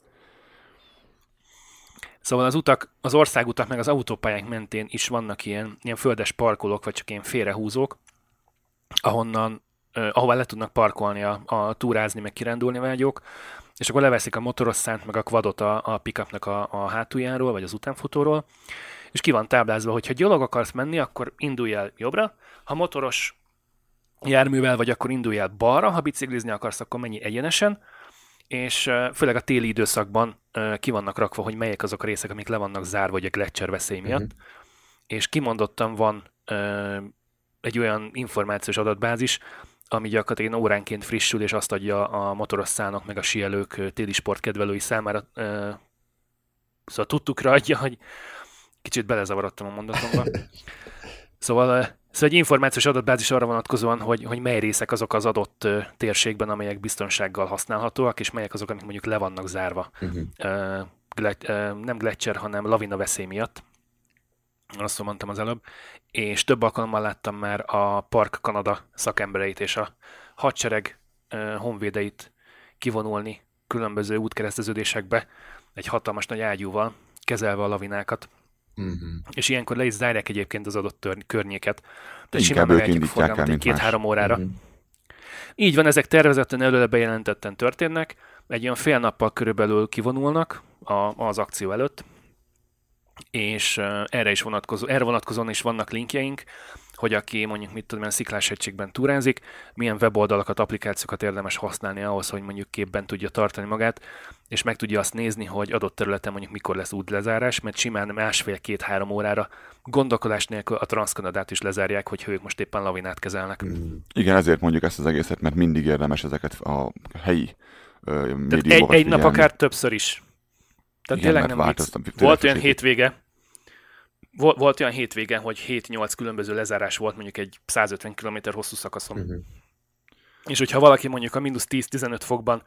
Szóval az utak, az országutak meg az autópályák mentén is vannak ilyen, ilyen földes parkolók, vagy csak ilyen félrehúzók, ahonnan, eh, ahová le tudnak parkolni a, a túrázni, meg kirándulni vágyók, és akkor leveszik a motorosszánt, meg a quadot a, a pickupnak a, a hátuljáról, vagy az utánfutóról, és ki van táblázva, hogy ha gyalog akarsz menni, akkor indulj el jobbra, ha motoros járművel vagy, akkor indulj el balra, ha biciklizni akarsz, akkor menj egyenesen, és főleg a téli időszakban ki vannak rakva, hogy melyek azok a részek, amik le vannak zárva, vagy a gletszer veszély miatt, Mhm. és kimondottan van egy olyan információs adatbázis, ami gyakorlatilag óránként frissül, és azt adja a motorosszának, meg a sielők téli sportkedvelői számára, szóval tudtukra adja, hogy kicsit belezavarodtam a mondatomba. Szóval, ö, szóval egy információs adatbázis arra vonatkozóan, hogy, hogy mely részek azok az adott ö, térségben, amelyek biztonsággal használhatóak, és melyek azok, amik mondjuk le vannak zárva. Mhm. Ö, gle- ö, nem gletszer, hanem lavina veszély miatt. Azt mondtam az előbb. És több alkalommal láttam már a Park Kanada szakembereit és a hadsereg ö, honvédeit kivonulni különböző útkereszteződésekbe egy hatalmas nagy ágyúval, kezelve a lavinákat. Mhm. És ilyenkor le is zárják egyébként az adott tör- környéket. De simán indítják el, forgalmat egy két-három órára. Mhm. Így van, ezek tervezetten előre bejelentetten történnek, egy olyan fél nappal körülbelül kivonulnak a, az akció előtt, és erre is vonatkozó, erre vonatkozóan is vannak linkjeink, hogy aki mondjuk mit tudom, sziklás hegységben túrázik, milyen weboldalakat, applikációkat érdemes használni ahhoz, hogy mondjuk képben tudja tartani magát, és meg tudja azt nézni, hogy adott területen mondjuk mikor lesz útlezárás, mert simán másfél-két-három órára gondolkodás nélkül a Transkanadát is lezárják, hogy ők most éppen lavinát kezelnek. Mhm. Igen, ezért mondjuk ezt az egészet, mert mindig érdemes ezeket a helyi ö, Tehát egy, médiumokat egy nap akár többször is. Tehát Igen, tényleg nem változtam. Tényleg Volt olyan hétvége, volt, volt olyan hétvége, hogy 7-8 különböző lezárás volt mondjuk egy 150 km hosszú szakaszon. Mhm. És hogyha valaki mondjuk a mínusz 10-15 fokban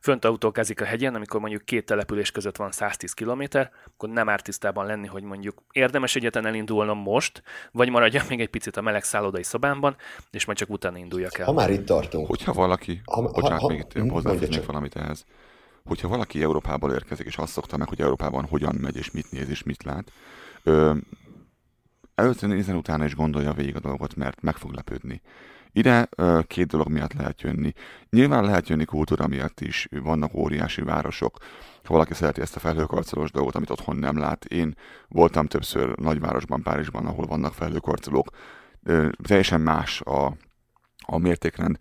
fönt autókázik a hegyen, amikor mondjuk két település között van 110 km, akkor nem árt tisztában lenni, hogy mondjuk érdemes egyetlen elindulnom most, vagy maradjak még egy picit a meleg szállodai szobámban, és majd csak utána induljak el. Ha már itt tartunk, Hogyha valaki, Ha- ha- bocsánat, ha- még itt hozzáfűznék valamit ehhez, hogyha valaki Európából érkezik, és azt szokta meg, hogy Európában hogyan megy, és mit néz, és mit lát, ö, először nézen utána is gondolja végig a dolgot, mert meg fog lepődni. Ide két dolog miatt lehet jönni. Nyilván lehet jönni kultúra miatt is, vannak óriási városok, ha valaki szereti ezt a felhőkarcolós dolgot, amit otthon nem lát. Én voltam többször nagyvárosban, Párizsban, ahol vannak felhőkarcolók. Teljesen más a, a mértékrend.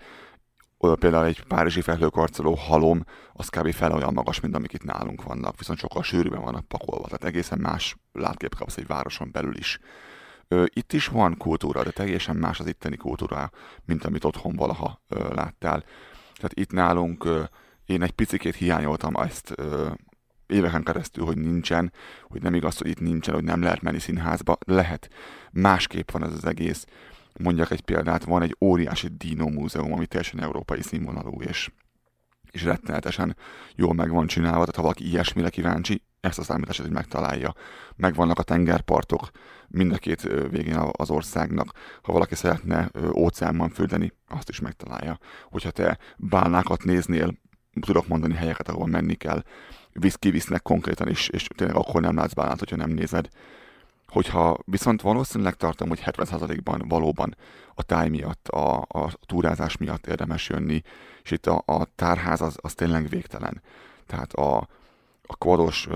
Például egy párizsi felhőkarcoló halom, az kb. fel olyan magas, mint amik itt nálunk vannak, viszont sokkal sűrűbben vannak pakolva, tehát egészen más látkép kapsz egy városon belül is. Itt is van kultúra, de teljesen más az itteni kultúra, mint amit otthon valaha láttál. Tehát itt nálunk én egy picikét hiányoltam ezt éveken keresztül, hogy nincsen, hogy nem igaz, hogy itt nincsen, hogy nem lehet menni színházba. Lehet. Másképp van ez az egész. Mondjak egy példát, van egy óriási Dino múzeum, ami teljesen európai színvonalú, és, és rettenetesen jól meg van csinálva, tehát ha valaki ilyesmire kíváncsi, ezt a számítást hogy megtalálja. Megvannak a tengerpartok mind a két végén az országnak. Ha valaki szeretne óceánban fürdeni, azt is megtalálja. Hogyha te bálnákat néznél, tudok mondani helyeket, ahol menni kell, visz, kivisznek konkrétan is, és tényleg akkor nem látsz bálnát, hogyha nem nézed. Hogyha viszont valószínűleg tartom, hogy 70%-ban valóban a táj miatt, a, a túrázás miatt érdemes jönni, és itt a, a tárház az, az tényleg végtelen. Tehát a, a kvados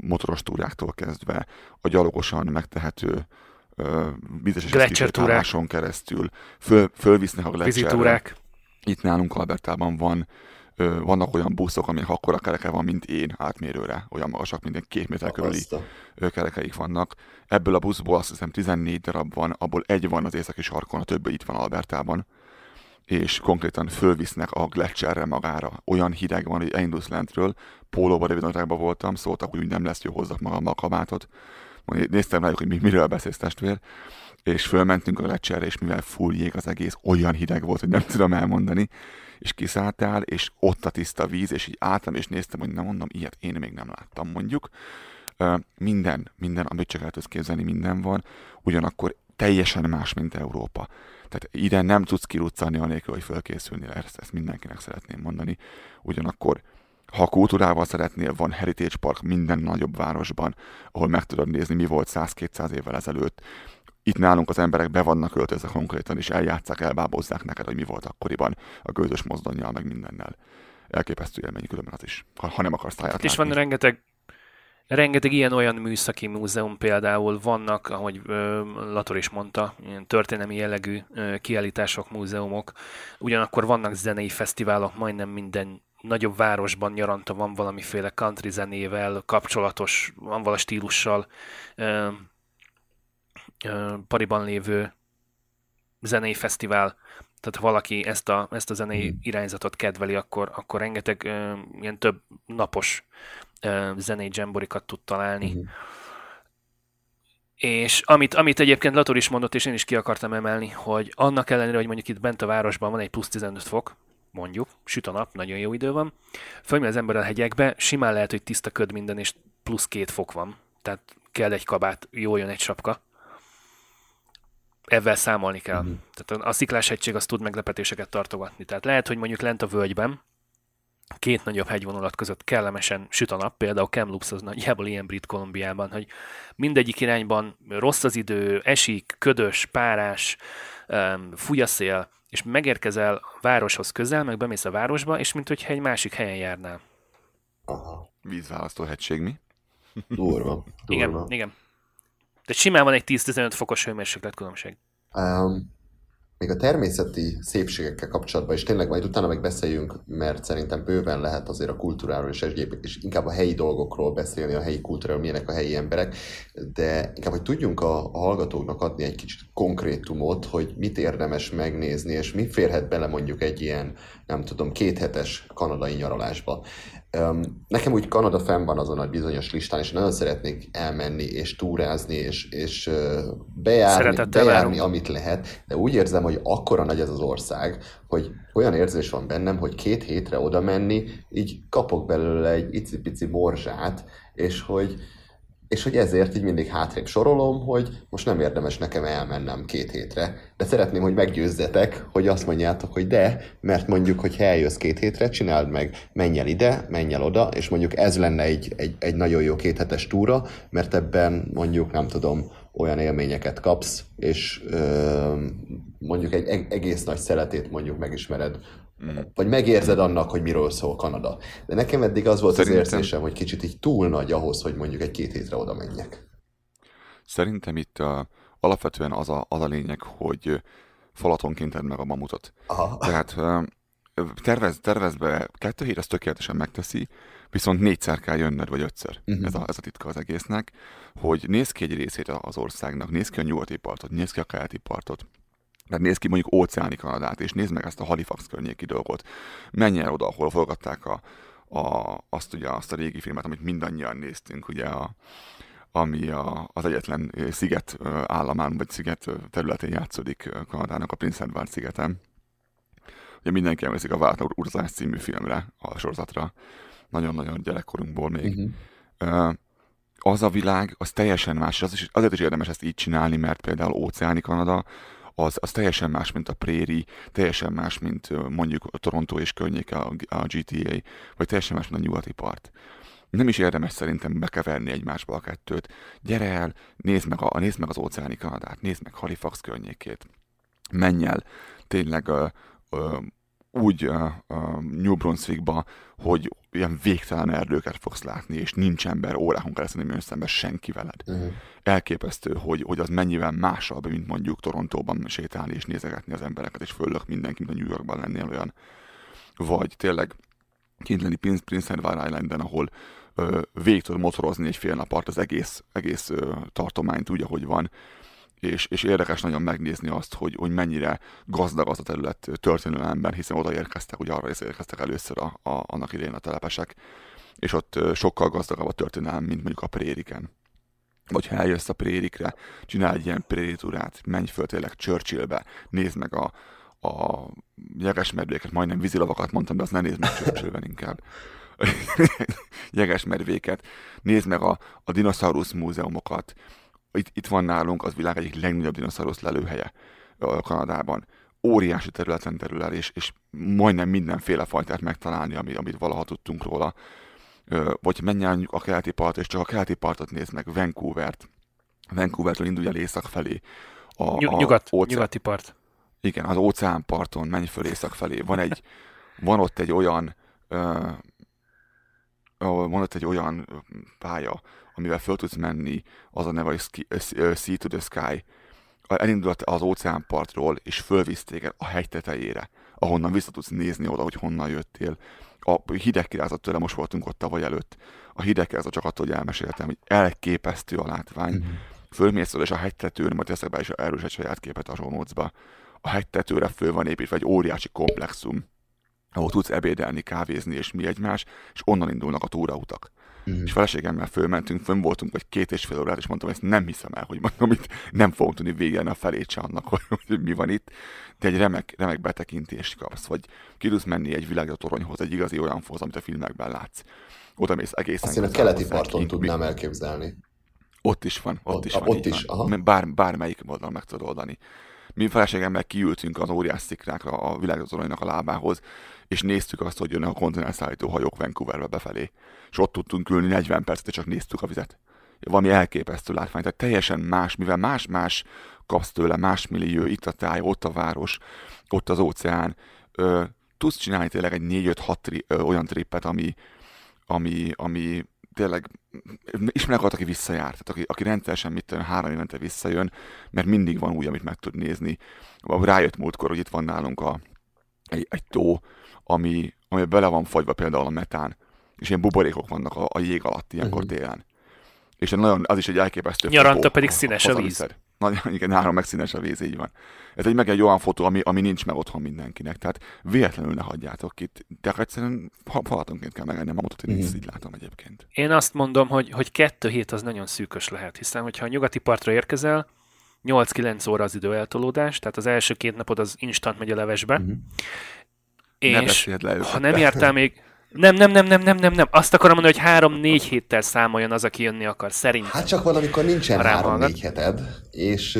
motoros túráktól kezdve a gyalogosan megtehető vizes eszkifőtálláson keresztül föl, fölvisznek a gletszerre. Itt nálunk Albertában van ö, vannak olyan buszok, amik akkora kereke van, mint én átmérőre, olyan magasak, mint két méter körüli kerekeik vannak. Ebből a buszból azt hiszem 14 darab van, abból egy van az északi sarkon, a többi itt van Albertában és konkrétan fölvisznek a Gletscherre magára. Olyan hideg van, hogy elindulsz lentről, pólóba rövidnagyságban voltam, szóltak, hogy nem lesz jó, hozzak magammal a kabátot. Néztem rájuk, hogy miről beszélsz testvér, és fölmentünk a Gletscherre, és mivel full jég az egész, olyan hideg volt, hogy nem tudom elmondani, és kiszálltál, és ott a tiszta víz, és így álltam, és néztem, hogy nem mondom, ilyet én még nem láttam mondjuk. Minden, minden, amit csak el tudsz képzelni, minden van, ugyanakkor teljesen más, mint Európa. Tehát ide nem tudsz kiruccanni anélkül, hogy fölkészülni, ezt, ezt mindenkinek szeretném mondani. Ugyanakkor ha kultúrával szeretnél, van Heritage Park minden nagyobb városban, ahol meg tudod nézni, mi volt 100-200 évvel ezelőtt. Itt nálunk az emberek be vannak öltözve konkrétan, és eljátszák, elbábozzák neked, hogy mi volt akkoriban a gőzös mozdonyjal, meg mindennel. Elképesztő élmény különben az is, ha, ha nem akarsz táját És van rengeteg Rengeteg ilyen-olyan műszaki múzeum például vannak, ahogy Lator is mondta, ilyen történelmi jellegű kiállítások, múzeumok. Ugyanakkor vannak zenei fesztiválok, majdnem minden nagyobb városban nyaranta van valamiféle country zenével kapcsolatos, van vala stílussal ö, ö, pariban lévő zenei fesztivál. Tehát ha valaki ezt a, ezt a zenei hmm. irányzatot kedveli, akkor, akkor rengeteg ö, ilyen több napos zenei jamborikat tud találni. Uh-huh. És amit, amit egyébként Lator is mondott, és én is ki akartam emelni, hogy annak ellenére, hogy mondjuk itt bent a városban van egy plusz 15 fok, mondjuk, süt a nap, nagyon jó idő van, fölmegy az ember a hegyekbe, simán lehet, hogy tiszta köd minden, és plusz két fok van. Tehát kell egy kabát, jó jön egy sapka. Ezzel számolni kell. Uh-huh. Tehát a sziklás hegység az tud meglepetéseket tartogatni. Tehát lehet, hogy mondjuk lent a völgyben, két nagyobb hegyvonulat között kellemesen süt a nap, például Kamloops az nagyjából ilyen brit Kolumbiában, hogy mindegyik irányban rossz az idő, esik, ködös, párás, fúj a szél, és megérkezel a városhoz közel, meg bemész a városba, és mint hogyha egy másik helyen járnál. Aha. Vízválasztó hegység mi? Durva. Igen, igen. De simán van egy 10-15 fokos hőmérséklet különbség. Um, még a természeti szépségekkel kapcsolatban, és tényleg majd utána meg beszéljünk, mert szerintem bőven lehet azért a kultúráról és, és inkább a helyi dolgokról beszélni, a helyi kultúráról, milyenek a helyi emberek, de inkább, hogy tudjunk a, a hallgatóknak adni egy kicsit konkrétumot, hogy mit érdemes megnézni, és mi férhet bele mondjuk egy ilyen, nem tudom, kéthetes kanadai nyaralásba. Nekem úgy Kanada fenn van azon a bizonyos listán, és nagyon szeretnék elmenni, és túrázni, és, és bejárni, bejárni amit lehet, de úgy érzem, hogy akkora nagy ez az ország, hogy olyan érzés van bennem, hogy két hétre oda menni, így kapok belőle egy icipici morzsát, és hogy, és hogy ezért így mindig hátrébb sorolom, hogy most nem érdemes nekem elmennem két hétre, de szeretném, hogy meggyőzzetek, hogy azt mondjátok, hogy de, mert mondjuk, hogy eljössz két hétre, csináld meg, menj el ide, menj el oda, és mondjuk ez lenne egy, egy, egy nagyon jó kéthetes túra, mert ebben mondjuk, nem tudom, olyan élményeket kapsz, és ö, mondjuk egy egész nagy szeletét mondjuk megismered Mm. Vagy megérzed annak, hogy miről szól Kanada. De nekem eddig az volt Szerintem... az érzésem, hogy kicsit így túl nagy ahhoz, hogy mondjuk egy két hétre oda menjek. Szerintem itt a, alapvetően az a, az a lényeg, hogy falatonként meg a mamutot. Aha. Tehát tervez, tervez be, kettő hét, az tökéletesen megteszi, viszont négyszer kell jönned, vagy ötször. Uh-huh. Ez, a, ez a titka az egésznek, hogy néz ki egy részét az országnak, néz ki a nyugati partot, néz ki a keleti partot, tehát néz ki mondjuk óceáni Kanadát, és nézd meg ezt a Halifax környéki dolgot. Menj el oda, ahol forgatták a, a, azt, ugye, azt a régi filmet, amit mindannyian néztünk, ugye a, ami a, az egyetlen sziget államán, vagy sziget területén játszódik Kanadának, a Prince Edward szigeten. Ugye mindenki emlékszik a Váratlan Urzás című filmre, a sorozatra. Nagyon-nagyon gyerekkorunkból még. Uh-huh. Az a világ, az teljesen más, az is, azért is érdemes ezt így csinálni, mert például óceáni Kanada, az, az teljesen más, mint a Préri, teljesen más, mint mondjuk a Toronto és környéke a, a GTA, vagy teljesen más, mint a nyugati part. Nem is érdemes szerintem bekeverni egymásba a kettőt. Gyere el, nézd meg, a, nézd meg az óceáni Kanadát, nézd meg Halifax környékét. Menj el, tényleg ö, ö, úgy uh, uh, New Brunswickba, hogy ilyen végtelen erdőket fogsz látni, és nincs ember órákon keresztül nem jön szembe senki veled. Uh-huh. Elképesztő, hogy, hogy az mennyivel másabb, mint mondjuk Torontóban sétálni és nézegetni az embereket, és föllök mindenki, mint a New Yorkban lennél olyan. Vagy tényleg kint lenni Prince, Edward Islanden, ahol végig tudod motorozni egy fél napart az egész, egész ö, tartományt úgy, ahogy van, és, és érdekes nagyon megnézni azt, hogy, hogy mennyire gazdag az a terület történelemben, hiszen oda érkeztek, ugye arra érkeztek először a, a, annak idején a telepesek, és ott sokkal gazdagabb a történelem, mint mondjuk a prériken. Vagy ha eljössz a prérikre, csinálj egy ilyen préritúrát, menj föl tényleg Churchillbe, nézd meg a, a jegesmedvéket, majdnem vízilavakat mondtam, de azt ne nézd meg Churchillben inkább. jegesmedvéket, nézd meg a, a dinoszaurusz múzeumokat, itt, itt van nálunk az világ egyik legnagyobb dinoszaurusz lelőhelye Kanadában. Óriási területen terül el, és, és majdnem mindenféle fajtát megtalálni, amit, amit valaha tudtunk róla. Vagy menjen a keleti part, és csak a keleti partot nézd meg, Vancouvert. Vancouvertől indulj el észak felé. A, a nyugat, óceán, nyugati part. Igen, az óceánparton menj föl észak felé. Van, egy, van ott egy olyan uh, van ott egy olyan pálya, amivel föl tudsz menni, az a neve, hogy Sea to the Sky. Elindult az óceánpartról, és fölvisz téged a hegy tetejére, ahonnan vissza tudsz nézni oda, hogy honnan jöttél. A hideg kirázat tőle, most voltunk ott tavaly előtt. A hideg kirázat csak attól, hogy elmeséltem, hogy elképesztő a látvány. Mm-hmm. Fölmész és a hegytetőn, majd teszek be is erős egy saját képet a zsónócba. A hegytetőre föl van építve egy óriási komplexum, ahol tudsz ebédelni, kávézni és mi egymás, és onnan indulnak a túrautak. Mm. És feleségemmel fölmentünk, fönn voltunk vagy két és fél órát, és mondtam, hogy ezt nem hiszem el, hogy mondom, itt nem fogunk tudni végelni a felét se annak, hogy, hogy, mi van itt, de egy remek, remek betekintést kapsz, vagy ki tudsz menni egy világítótoronyhoz, egy igazi olyan fosz, amit a filmekben látsz. Oda mész egészen. Azt én a keleti parton tudnám mi... elképzelni. Ott is van, ott, ott is van. Ott is, van. Aha. Bár, bármelyik oldalon meg tudod oldani. Mi feleségemmel kiültünk az óriás szikrákra a világítótoronynak a lábához, és néztük azt, hogy jönnek a konténerszállító hajók Vancouverbe befelé. És ott tudtunk ülni 40 percet, csak néztük a vizet. Valami elképesztő látvány. Tehát teljesen más, mivel más-más kapsz tőle, más millió, itt a táj, ott a város, ott az óceán. Ö, tudsz csinálni tényleg egy 4-5-6 tri, ö, olyan trippet, ami, ami, ami tényleg ismerek olyat, aki visszajár, tehát aki, aki rendszeresen mit tudom, három évente visszajön, mert mindig van új, amit meg tud nézni. Rájött múltkor, hogy itt van nálunk a, egy, egy tó, ami, ami bele van fagyva például a metán, és ilyen buborékok vannak a, a jég alatt ilyenkor uh-huh. télen. És nagyon, az is egy elképesztő Nyaranta fotó, pedig színes a víz. Nagyon, igen, nálam meg színes a víz, így van. Ez egy meg egy olyan fotó, ami, ami nincs meg otthon mindenkinek. Tehát véletlenül ne hagyjátok itt. De egyszerűen falatonként kell megenni a magukat, én mm. így látom egyébként. Én azt mondom, hogy, hogy kettő hét az nagyon szűkös lehet, hiszen hogyha a nyugati partra érkezel, 8-9 óra az időeltolódás, tehát az első két napod az instant megy a levesbe, mm-hmm. És le ha nem jártál még... Nem, nem, nem, nem, nem, nem, nem. Azt akarom mondani, hogy három-négy héttel számoljon az, aki jönni akar, szerintem. Hát csak van, amikor nincsen három-négy heted, és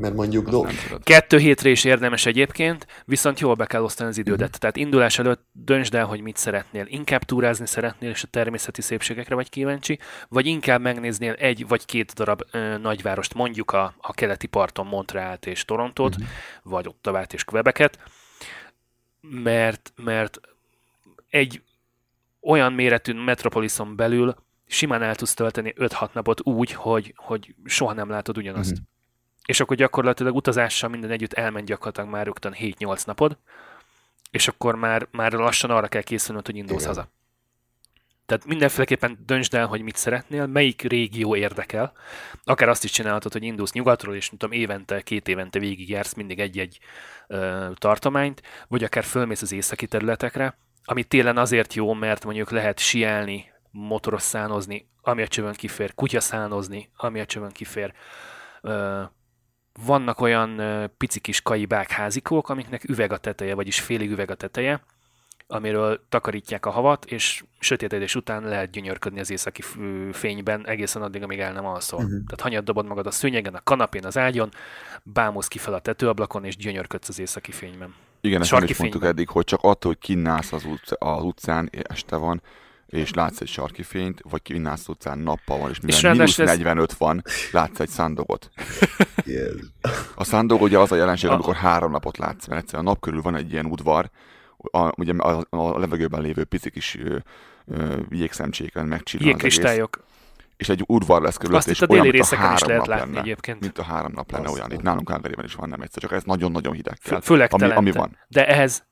mert mondjuk... Do... Kettő hétre is érdemes egyébként, viszont jól be kell osztani az idődet. Uh-huh. Tehát indulás előtt döntsd el, hogy mit szeretnél. Inkább túrázni szeretnél, és a természeti szépségekre vagy kíváncsi, vagy inkább megnéznél egy vagy két darab ö, nagyvárost, mondjuk a, a keleti parton Montrealt és Torontót, uh-huh. vagy Ottavát és Quebecet, mert, mert egy olyan méretű metropoliszon belül simán el tudsz tölteni 5-6 napot úgy, hogy, hogy soha nem látod ugyanazt. Mm-hmm. És akkor gyakorlatilag utazással minden együtt elment gyakorlatilag már rögtön 7-8 napod, és akkor már, már lassan arra kell készülnöd, hogy indulsz Igen. haza. Tehát mindenféleképpen döntsd el, hogy mit szeretnél, melyik régió érdekel. Akár azt is csinálhatod, hogy indulsz nyugatról, és tudom, évente, két évente végigjársz mindig egy-egy ö, tartományt, vagy akár fölmész az északi területekre, ami télen azért jó, mert mondjuk lehet sielni, motoros szánozni, ami a csövön kifér, kutyaszánozni, ami a csövön kifér. Ö, vannak olyan pici kis kaibák házikók, amiknek üveg a teteje, vagyis félig üveg a teteje, amiről takarítják a havat, és sötétedés után lehet gyönyörködni az északi fényben egészen addig, amíg el nem alszol. Uh-huh. Tehát hanyat dobod magad a szőnyegen, a kanapén, az ágyon, bámulsz ki fel a tetőablakon, és gyönyörködsz az északi fényben. Igen, ezt is mondtuk eddig, hogy csak attól, hogy kinnálsz az, utc- az utcán, este van, és látsz egy sarki fényt, vagy kinnálsz utcán nappal van, és mivel és mínusz ez... 45 van, látsz egy szándogot. yes. A szándog ugye az a jelenség, amikor három napot látsz, mert egyszerűen a nap körül van egy ilyen udvar, a, ugye a, a levegőben lévő pici kis jégszemcséken egész, Jégkristályok. és egy udvar lesz körülött, Azt itt és a déli olyan, mint részeken is lehet látni lenne. egyébként. Mint a három nap lenne Azt olyan. Itt a- nálunk Calgaryben is van, nem egyszer, csak ez nagyon-nagyon hideg kell. Fő- Főleg ami, ami van. De ehhez,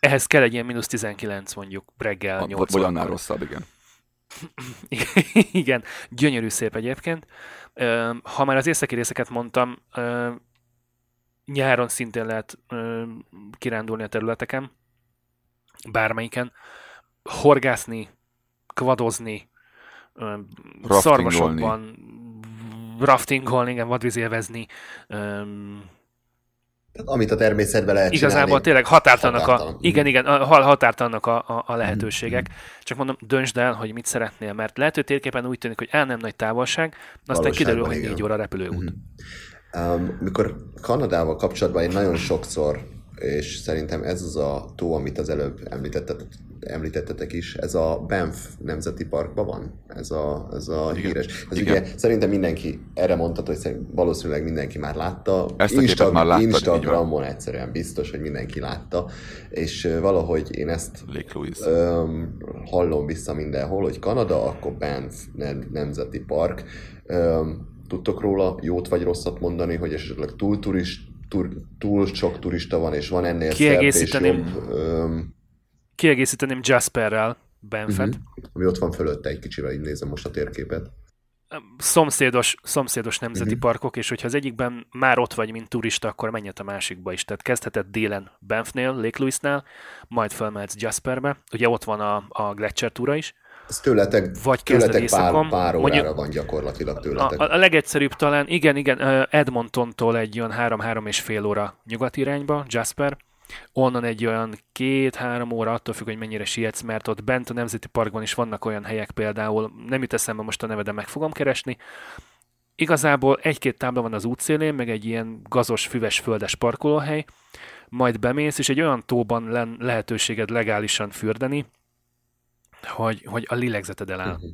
ehhez kell egy ilyen mínusz 19 mondjuk reggel A, 8 vagy annál rosszabb, igen. Igen, gyönyörű szép egyébként. Ha már az északi részeket mondtam, nyáron szintén lehet kirándulni a területeken, bármelyiken, horgászni, kvadozni, Raftingolni. szarvasokban, raftingolni, igen, vadvízélvezni, Tehát amit a természetben lehet Igazából csinálni. tényleg határtalanok a, határtalan. Mhm. igen, igen, a, ha- határtalanok a, a, a lehetőségek. Csak mondom, döntsd el, hogy mit szeretnél, mert lehet, hogy térképen úgy tűnik, hogy el nem nagy távolság, aztán kiderül, hogy négy óra repülőút. Mhm. Um, mikor Kanadával kapcsolatban én nagyon sokszor, és szerintem ez az a tó, amit az előbb említettetek, említettetek is, ez a Banff Nemzeti Parkban van, ez a, ez a Igen. híres. Ez Igen. ugye szerintem mindenki, erre mondtad, hogy szerint valószínűleg mindenki már látta. Ezt a képet már láttad. Instagramon egyszerűen biztos, hogy mindenki látta, és valahogy én ezt. Öm, hallom vissza mindenhol, hogy Kanada, akkor Banff nem- Nemzeti Park. Öm, tudtok róla jót vagy rosszat mondani, hogy esetleg túl, turist, tur, túl sok turista van, és van ennél Kiegészíteném. jobb, öm, Kiegészíteném Jasperrel Benfet. Mhm. ami ott van fölötte egy kicsivel, így nézem most a térképet. Szomszédos, szomszédos nemzeti Mhm. parkok, és hogyha az egyikben már ott vagy, mint turista, akkor menj át a másikba is. Tehát kezdheted délen Banffnél, Lake Louise-nál, majd felmehetsz Jasperbe. Ugye ott van a, a Gletscher túra is. Ez tőletek, Vagy tőletek pár, éjszakon, pár órára mondjuk- van gyakorlatilag tőletek. a, a legegyszerűbb talán, igen, igen, Edmontontól egy olyan három-három és fél óra nyugati irányba, Jasper, onnan egy olyan két-három óra, attól függ, hogy mennyire sietsz, mert ott bent a Nemzeti Parkban is vannak olyan helyek például, nem jut eszembe most a neve, de meg fogom keresni. Igazából egy-két tábla van az útszélén, meg egy ilyen gazos, füves, földes parkolóhely, majd bemész, és egy olyan tóban len lehetőséged legálisan fürdeni, hogy, hogy a lélegzeted eláll. Mhm.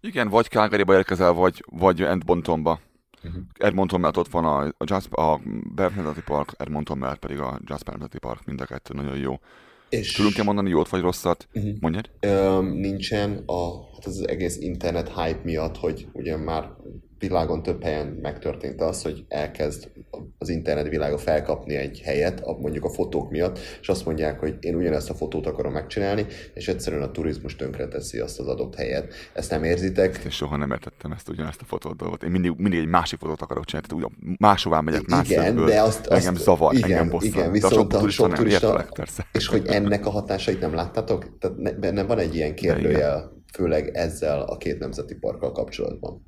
Igen, vagy Calgaryba érkezel, vagy, vagy Edmontonba. Mhm. Edmonton mellett ott van a, a, Jasper, a Banff Nemzeti Park, Edmonton mellett pedig a Jasper Nemzeti Park, mind a kettő nagyon jó. És Tudunk-e mondani jót vagy rosszat? Mhm. Mondjad? Öm, nincsen a, hát ez az egész internet hype miatt, hogy ugye már világon több helyen megtörtént az, hogy elkezd az internet világa felkapni egy helyet, a, mondjuk a fotók miatt, és azt mondják, hogy én ugyanezt a fotót akarom megcsinálni, és egyszerűen a turizmus tönkreteszi azt az adott helyet. Ezt nem érzitek? Én soha nem értettem ezt ugyanezt a fotót dolgot. Én mindig, mindig egy másik fotót akarok csinálni, tehát úgy máshová megyek, más Igen, szögből. de azt- engem azt- zavar, igen, engem bosszant. igen, de a viszont sok a turista sok nem turista- értelek, persze. És hogy ennek a hatásait nem láttatok? Tehát ne, benne van egy ilyen kérdőjel, főleg ezzel a két nemzeti parkkal kapcsolatban.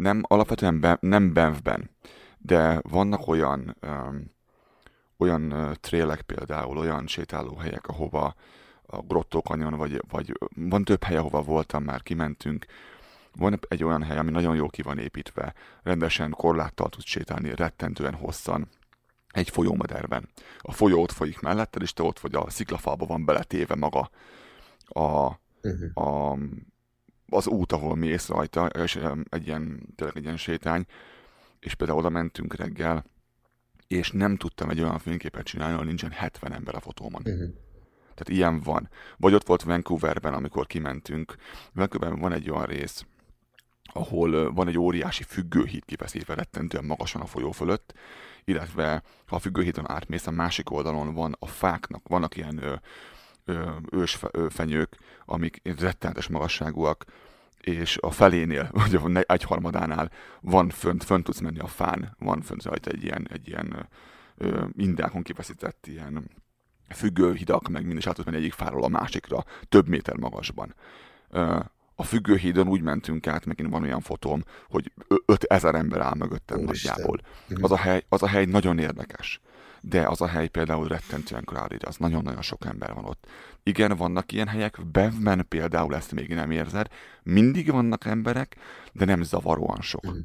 Nem, alapvetően be, nem Banffben, de vannak olyan um, olyan uh, trélek például, olyan sétálóhelyek, ahova a Grotto Canyon, vagy, vagy van több hely, ahova voltam már, kimentünk. Van egy olyan hely, ami nagyon jól ki van építve, rendesen korláttal tudsz sétálni, rettentően hosszan, egy folyómederben. A folyó ott folyik melletted, és te ott vagy a sziklafalba van beletéve maga a, Uh-huh. a, az út, ahol mész rajta, és egy ilyen, tényleg egy ilyen sétány, és például oda mentünk reggel, és nem tudtam egy olyan fényképet csinálni, ahol nincsen 70 ember a fotómon. Uh-huh. Tehát ilyen van. Vagy ott volt Vancouverben, amikor kimentünk. Vancouverben van egy olyan rész, ahol van egy óriási függőhíd kifeszítve rettentően magasan a folyó fölött, illetve ha a függőhídon átmész, a másik oldalon van a fáknak, vannak ilyen ősfenyők, amik rettenetes magasságúak, és a felénél, vagy a ne- egyharmadánál van fönt, fönt tudsz menni a fán, van fönt rajta egy ilyen, egy ilyen indákon kifeszített ilyen függőhidak, meg mind is át menni egyik fáról a másikra, több méter magasban. A függőhídon úgy mentünk át, megint van olyan fotóm, hogy ö- 5000 ember áll mögöttem Úristen. nagyjából. Mhm. Az a, hely, az a hely nagyon érdekes. De az a hely például rettentően crowded, az nagyon-nagyon sok ember van ott. Igen, vannak ilyen helyek, Bevben például ezt még nem érzed. Mindig vannak emberek, de nem zavaróan sok. Mhm.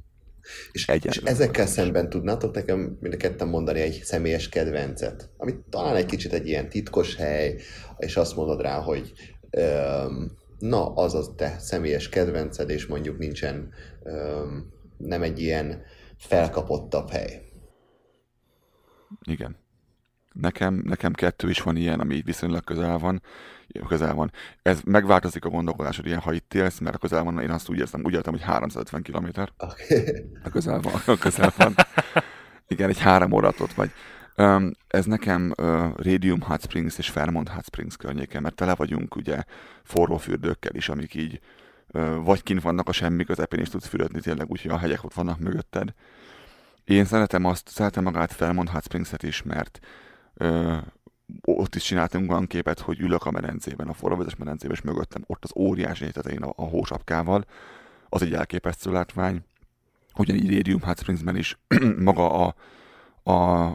És, és ezekkel szemben tudnátok nekem mind a ketten mondani egy személyes kedvencet, ami talán egy kicsit egy ilyen titkos hely, és azt mondod rá, hogy öm, na, az az te személyes kedvenced, és mondjuk nincsen öm, nem egy ilyen felkapottabb hely. Igen. Nekem, nekem kettő is van ilyen, ami viszonylag közel van. Közel van. Ez megváltozik a gondolkodásod ilyen, ha itt élsz, mert a közel van, én azt úgy érzem, úgy értem, hogy 350 km. Okay. A közel van. A közel van. Igen, egy három órát ott vagy. Um, ez nekem uh, Radium Hot Springs és Fairmont Hot Springs környéke, mert tele vagyunk ugye forró fürdőkkel is, amik így uh, vagy kint vannak a semmi közepén, és tudsz fürödni tényleg, úgyhogy a hegyek ott vannak mögötted. Én szeretem azt, szeretem magát Fairmont Hot Springs-et is, mert uh, ott is csináltunk olyan képet, hogy ülök a medencében, a forróvizes medencében, és mögöttem ott az óriási tetején a, a hósapkával. Az egy elképesztő látvány. Ugyanígy Radium Hot Springsben is maga a, a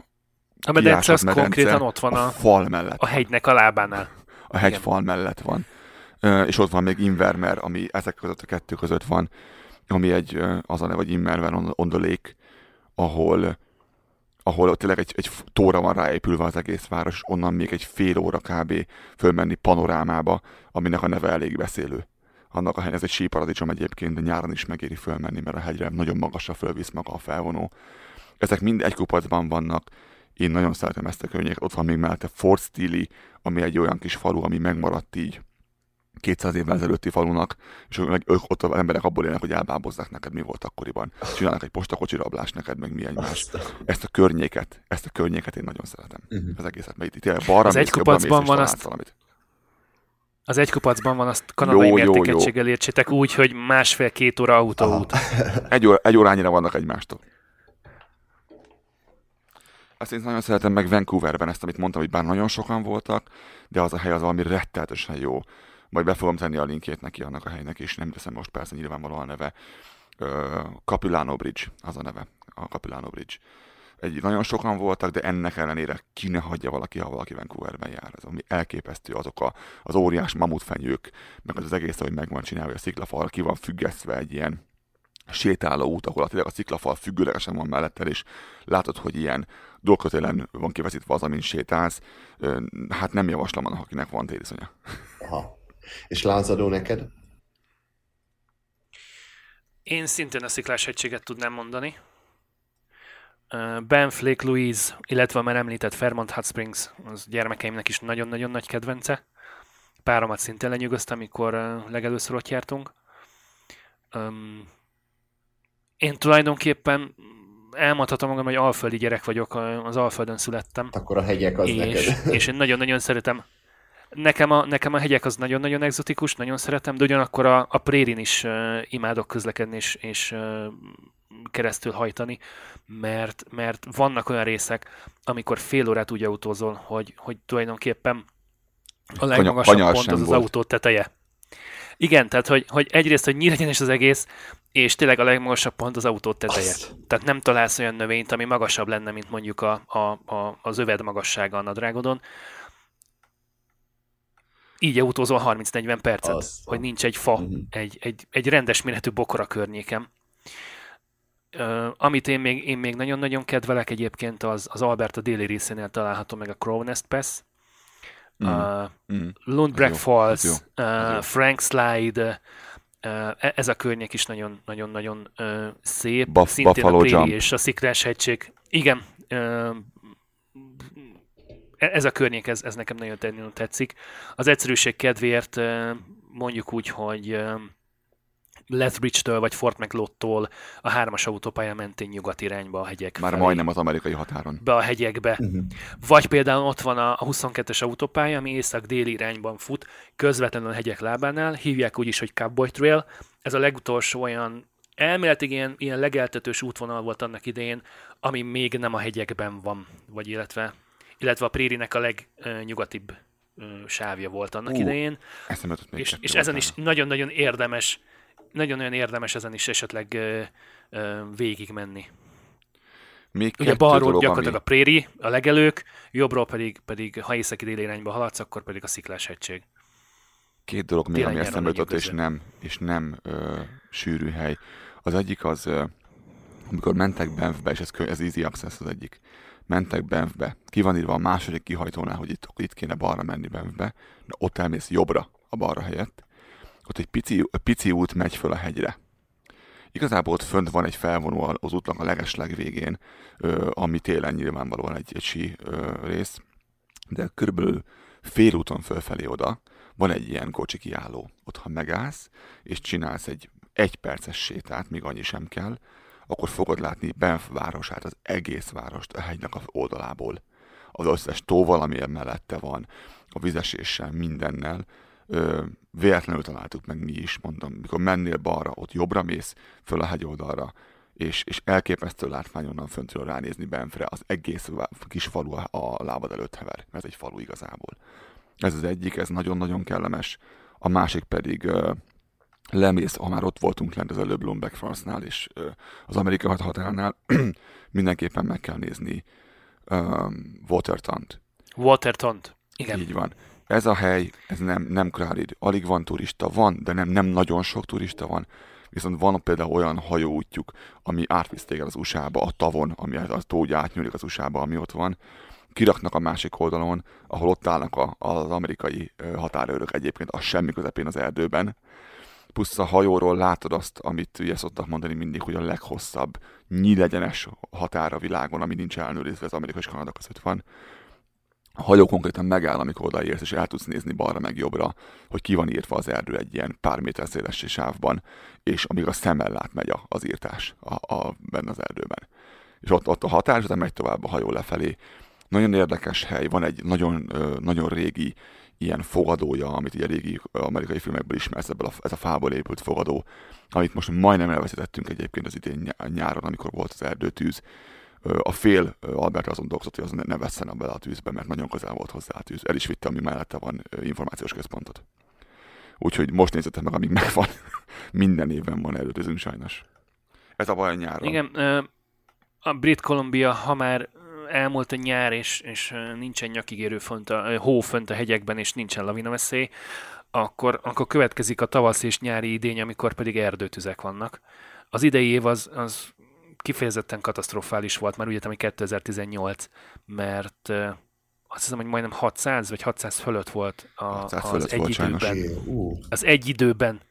A medence az medence konkrétan ott van a a, fal mellett. a hegynek a lábánál. A hegy Igen. fal mellett van. Ö, és ott van még Invermer, ami ezek között a kettő között van, ami egy, ö, az a neve, hogy Invermer on, on the Lake, ahol, ahol tényleg egy, egy tóra van ráépülve az egész város, és onnan még egy fél óra kb. fölmenni panorámába, aminek a neve elég beszélő. Annak a hely, ez egy síparadicsom egyébként, de nyáron is megéri fölmenni, mert a hegyre nagyon magasra fölvisz maga a felvonó. Ezek mind egy kupacban vannak, én nagyon szeretem ezt a környéket. Ott van még mellette Fort Steele, ami egy olyan kis falu, ami megmaradt így 200 évvel ezelőtti falunak, és ők, ők ott az emberek abból élnek, hogy elbábozzák neked, mi volt akkoriban. Csinálnak egy postakocsi rablást neked, meg mi egymás. Azt a- Ezt a környéket, ezt a környéket én nagyon szeretem. Mhm. Az egészet, mert itt tényleg balra Az mész, egy kupacban van, azt- valamit. Az egy kupacban van, azt kanadai Jó, jó, jó. mértékegységgel értsétek úgy, hogy másfél-két óra autóút. Egy, óra, egy órányira vannak egymástól. Azt én nagyon szeretem meg Vancouverben ezt, amit mondtam, hogy bár nagyon sokan voltak, de az a hely az valami retteltesen jó. Majd be fogom tenni a linkjét neki annak a helynek, és nem teszem most persze nyilvánvalóan a neve. Capilano Bridge, az a neve, a Capilano Bridge. Egy, nagyon sokan voltak, de ennek ellenére ki ne hagyja valaki, ha valaki Vancouverben jár. Ez ami elképesztő, azok a, az óriás mamutfenyők, meg az, az egész, hogy meg van csinálva, a sziklafal ki van függesztve egy ilyen sétáló út, ahol tényleg a sziklafal függőlegesen van melletted, és látod, hogy ilyen dolgkötélen van kivezítve az, amin sétálsz. Hát nem javaslom annak, akinek van téliszonya. Aha. És lázadó neked? Én szintén a sziklás hegységet tudnám mondani. Ö, Banff, Lake Louise, illetve a már említett Fairmont Hot Springs, az gyermekeimnek is nagyon-nagyon nagy kedvence. Páromat szintén lenyűgöztem, amikor legelőször ott jártunk. Én tulajdonképpen elmondhatom magam, hogy alföldi gyerek vagyok, az Alföldön születtem Akkor a hegyek az és, neked. és én nagyon-nagyon szeretem. Nekem a, nekem a hegyek az nagyon-nagyon egzotikus, nagyon szeretem, de ugyanakkor a, a prérin is uh, imádok közlekedni és, és uh, keresztül hajtani, mert, mert vannak olyan részek, amikor fél órát úgy autózol, hogy, hogy tulajdonképpen a legmagasabb kanyar pont az az autó teteje. Igen, tehát hogy, hogy egyrészt, hogy nyíregyenes az egész, és tényleg a legmagasabb pont az autó teteje. Azt. Tehát nem találsz olyan növényt, ami magasabb lenne, mint mondjuk a, a, a, az öved magassága a nadrágodon. Így autózol 30-40 percet, Azt. hogy nincs egy fa, Mhm. egy, egy, egy rendes méretű bokor a környékem. Uh, amit én még, én még nagyon-nagyon kedvelek egyébként, az, az Alberta déli részénél található meg a Crow Nest Pass. Mm. Uh, Mm. Jó, az Falls, jó, az uh, jó. Frank Slide, uh, ez a környék is nagyon-nagyon uh, szép. Buff- Szintén Buffalo a Préri Jump. és a Sziklás hegység. Igen, uh, ez a környék, ez, ez nekem nagyon, nagyon tetszik. Az egyszerűség kedvéért mondjuk úgy, hogy Lethbridge-től vagy Fort McLeod-tól a hármas autópálya mentén nyugat irányba a hegyek Már felé, majdnem az amerikai határon. be a hegyekbe. Mhm. Vagy például ott van a a 22-es autópálya, ami észak-déli irányban fut, közvetlenül a hegyek lábánál, hívják úgy is, hogy Cowboy Trail. Ez a legutolsó olyan elméletileg ilyen, ilyen legeltetős útvonal volt annak idején, ami még nem a hegyekben van, vagy illetve, illetve a Prérinek a legnyugatibb sávja volt annak Ú, idején, és, és ezen is nagyon-nagyon érdemes, nagyon-nagyon érdemes ezen is esetleg ö, ö, végig menni. Még Ugye balról dolog, gyakorlatilag ami... a préri, a legelők, jobbról pedig, pedig ha északi déli irányba haladsz, akkor pedig a sziklás hegység. Két dolog még, Télen ami eszembe jutott, és nem, és nem ö, sűrű hely. Az egyik az, ö, amikor mentek Banffbe, és ez, ez easy access az egyik. Mentek Banffbe, ki van írva a második kihajtónál, hogy itt, itt kéne balra menni Banffbe, de ott elmész jobbra a balra helyett. Ott egy pici, pici út megy föl a hegyre. Igazából ott fönt van egy felvonó az útnak a legesleg végén, ami télen nyilvánvalóan egy, egy sí rész, de körülbelül félúton fölfelé oda van egy ilyen kocsi kiálló. Ott, ha megállsz, és csinálsz egy egyperces sétát, míg annyi sem kell, akkor fogod látni Banff városát, az egész várost a hegynek a oldalából. Az összes tóval, ami mellette van, a vizeséssel, mindennel. Ö, véletlenül találtuk meg mi is, mondom, mikor mennél balra, ott jobbra mész, föl a hegyoldalra, és, és elképesztő látvány onnan föntről ránézni Benfre, az egész kis falu a lábad előtt hever. Ez egy falu igazából. Ez az egyik, ez nagyon-nagyon kellemes. A másik pedig lemész, ha már ott voltunk lent az előbb Bloomberg France-nál és az amerikai határnál, mindenképpen meg kell nézni um, Watertont. Watertont, igen. Így van. Ez a hely, ez nem, nem crowded. Alig van turista, van, de nem, nem nagyon sok turista van viszont van például olyan hajóútjuk, ami átvisz téged az USA-ba, a tavon, ami az tó úgy átnyúlik az USA-ba, ami ott van, kiraknak a másik oldalon, ahol ott állnak a, az amerikai határőrök egyébként a semmi közepén az erdőben, plusz a hajóról látod azt, amit ugye szoktak mondani mindig, hogy a leghosszabb nyílegyenes határ a világon, ami nincs ellenőrizve, az amerikai és Kanada között van a hajó konkrétan megáll, amikor odaérsz, és el tudsz nézni balra meg jobbra, hogy ki van írva az erdő egy ilyen pár méter széles sávban, és amíg a szemmel lát megy az írtás a, a, benne az erdőben. És ott, ott a hatás, de megy tovább a hajó lefelé. Nagyon érdekes hely, van egy nagyon, nagyon régi ilyen fogadója, amit ugye régi amerikai filmekből ismersz, ebből a, ez a fából épült fogadó, amit most majdnem elveszítettünk egyébként az idén nyáron, amikor volt az erdőtűz, a fél Albert azon dolgozott, hogy az ne vesszen bele a tűzbe, mert nagyon közel volt hozzá a tűz. El is vitte, ami mellette van információs központot. Úgyhogy most nézzetek meg, amíg megvan. Minden évben van előtözünk sajnos. Ez a baj a nyáron. Igen, a Brit Columbia, ha már elmúlt a nyár, és, és nincsen nyakigérő fönt a, hó fönt a hegyekben, és nincsen lavinaveszély, akkor, akkor következik a tavasz és nyári idény, amikor pedig erdőtüzek vannak. Az idei év az, az kifejezetten katasztrofális volt már, ugye, ami 2018, mert azt hiszem, hogy majdnem 600 vagy 600 fölött volt a, 600 az fölött egy volt időben, az egy időben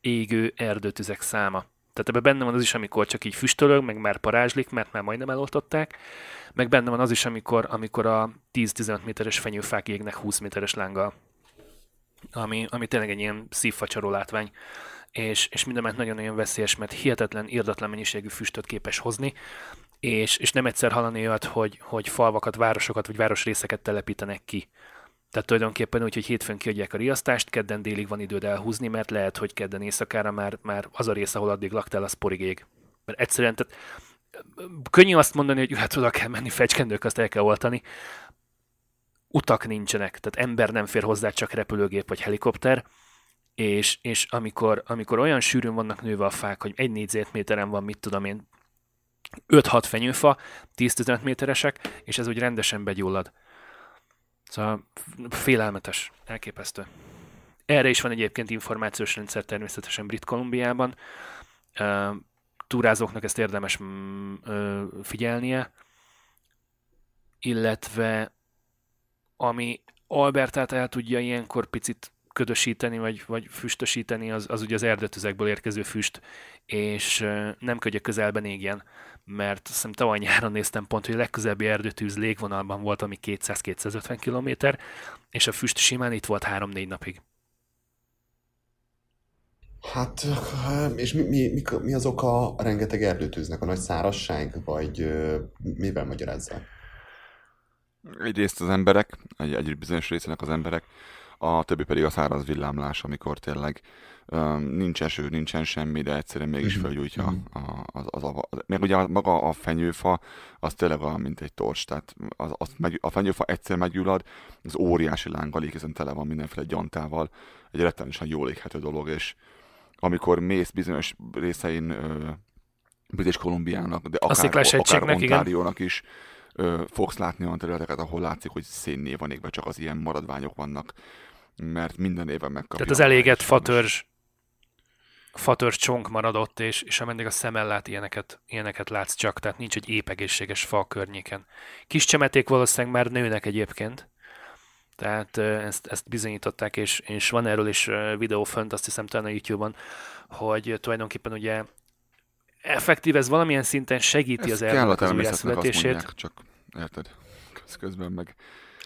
égő erdőtüzek száma. Tehát ebben benne van az is, amikor csak így füstölög, meg már parázslik, mert már majdnem eloltották, meg benne van az is, amikor, amikor a 10-15 méteres fenyőfák égnek 20 méteres lánggal. Ami, ami tényleg egy ilyen szívfacsaró látvány és, és minden nagyon-nagyon veszélyes, mert hihetetlen, irdatlan mennyiségű füstöt képes hozni, és, és nem egyszer hallani olyat, hogy, hogy falvakat, városokat vagy városrészeket telepítenek ki. Tehát tulajdonképpen úgy, hogy hétfőn kiadják a riasztást, kedden délig van időd elhúzni, mert lehet, hogy kedden éjszakára már, már az a rész, ahol addig laktál, az porig ég. Mert egyszerűen, tehát könnyű azt mondani, hogy hát oda kell menni, fecskendők, azt el kell oltani. Utak nincsenek, tehát ember nem fér hozzá, csak repülőgép vagy helikopter és, és amikor, amikor olyan sűrűn vannak nőve a fák, hogy egy négyzetméteren van, mit tudom én, 5-6 fenyőfa, 10-15 méteresek, és ez úgy rendesen begyullad. Szóval félelmetes, elképesztő. Erre is van egyébként információs rendszer természetesen Brit Kolumbiában. Túrázóknak ezt érdemes mm, figyelnie, illetve ami Albertát el tudja ilyenkor picit ködösíteni, vagy, vagy füstösíteni, az, az ugye az erdőtüzekből érkező füst, és nem ködje közelben égjen, mert azt hiszem tavaly nyáron néztem pont, hogy a legközelebbi erdőtűz légvonalban volt, ami 200-250 km, és a füst simán itt volt 3-4 napig. Hát, és mi, mi, mi, mi az oka a rengeteg erdőtűznek? A nagy szárasság, vagy mivel magyarázza? Egyrészt az emberek, egy, egy bizonyos részének az emberek, a többi pedig a száraz villámlás, amikor tényleg um, nincs eső, nincsen semmi, de egyszerűen mégis uh-huh. felgyújtja uh-huh. a, az, az, az, meg ugye maga a fenyőfa, az tényleg olyan, mint egy tors, tehát az, az megy, a fenyőfa egyszer meggyullad, az óriási lánggal hiszen tele van mindenféle gyantával, egy rettenetesen jól éghető dolog, és amikor mész bizonyos részein uh, British Kolumbiának, de akár, akár Ontáriónak is, ö, fogsz látni olyan területeket, ahol látszik, hogy szénné van égve, csak az ilyen maradványok vannak mert minden éven megkapja. Tehát az elégett fatörzs, fatörzs csonk maradott, és, és ameddig a szem lát, ilyeneket, ilyeneket látsz csak, tehát nincs egy épp egészséges fa a környéken. Kis csemeték valószínűleg már nőnek egyébként, tehát ezt, ezt bizonyították, és, és van erről is videó fönt, azt hiszem talán a YouTube-on, hogy tulajdonképpen ugye effektív ez valamilyen szinten segíti ez az erdők az újjászületését. Csak érted? Közben meg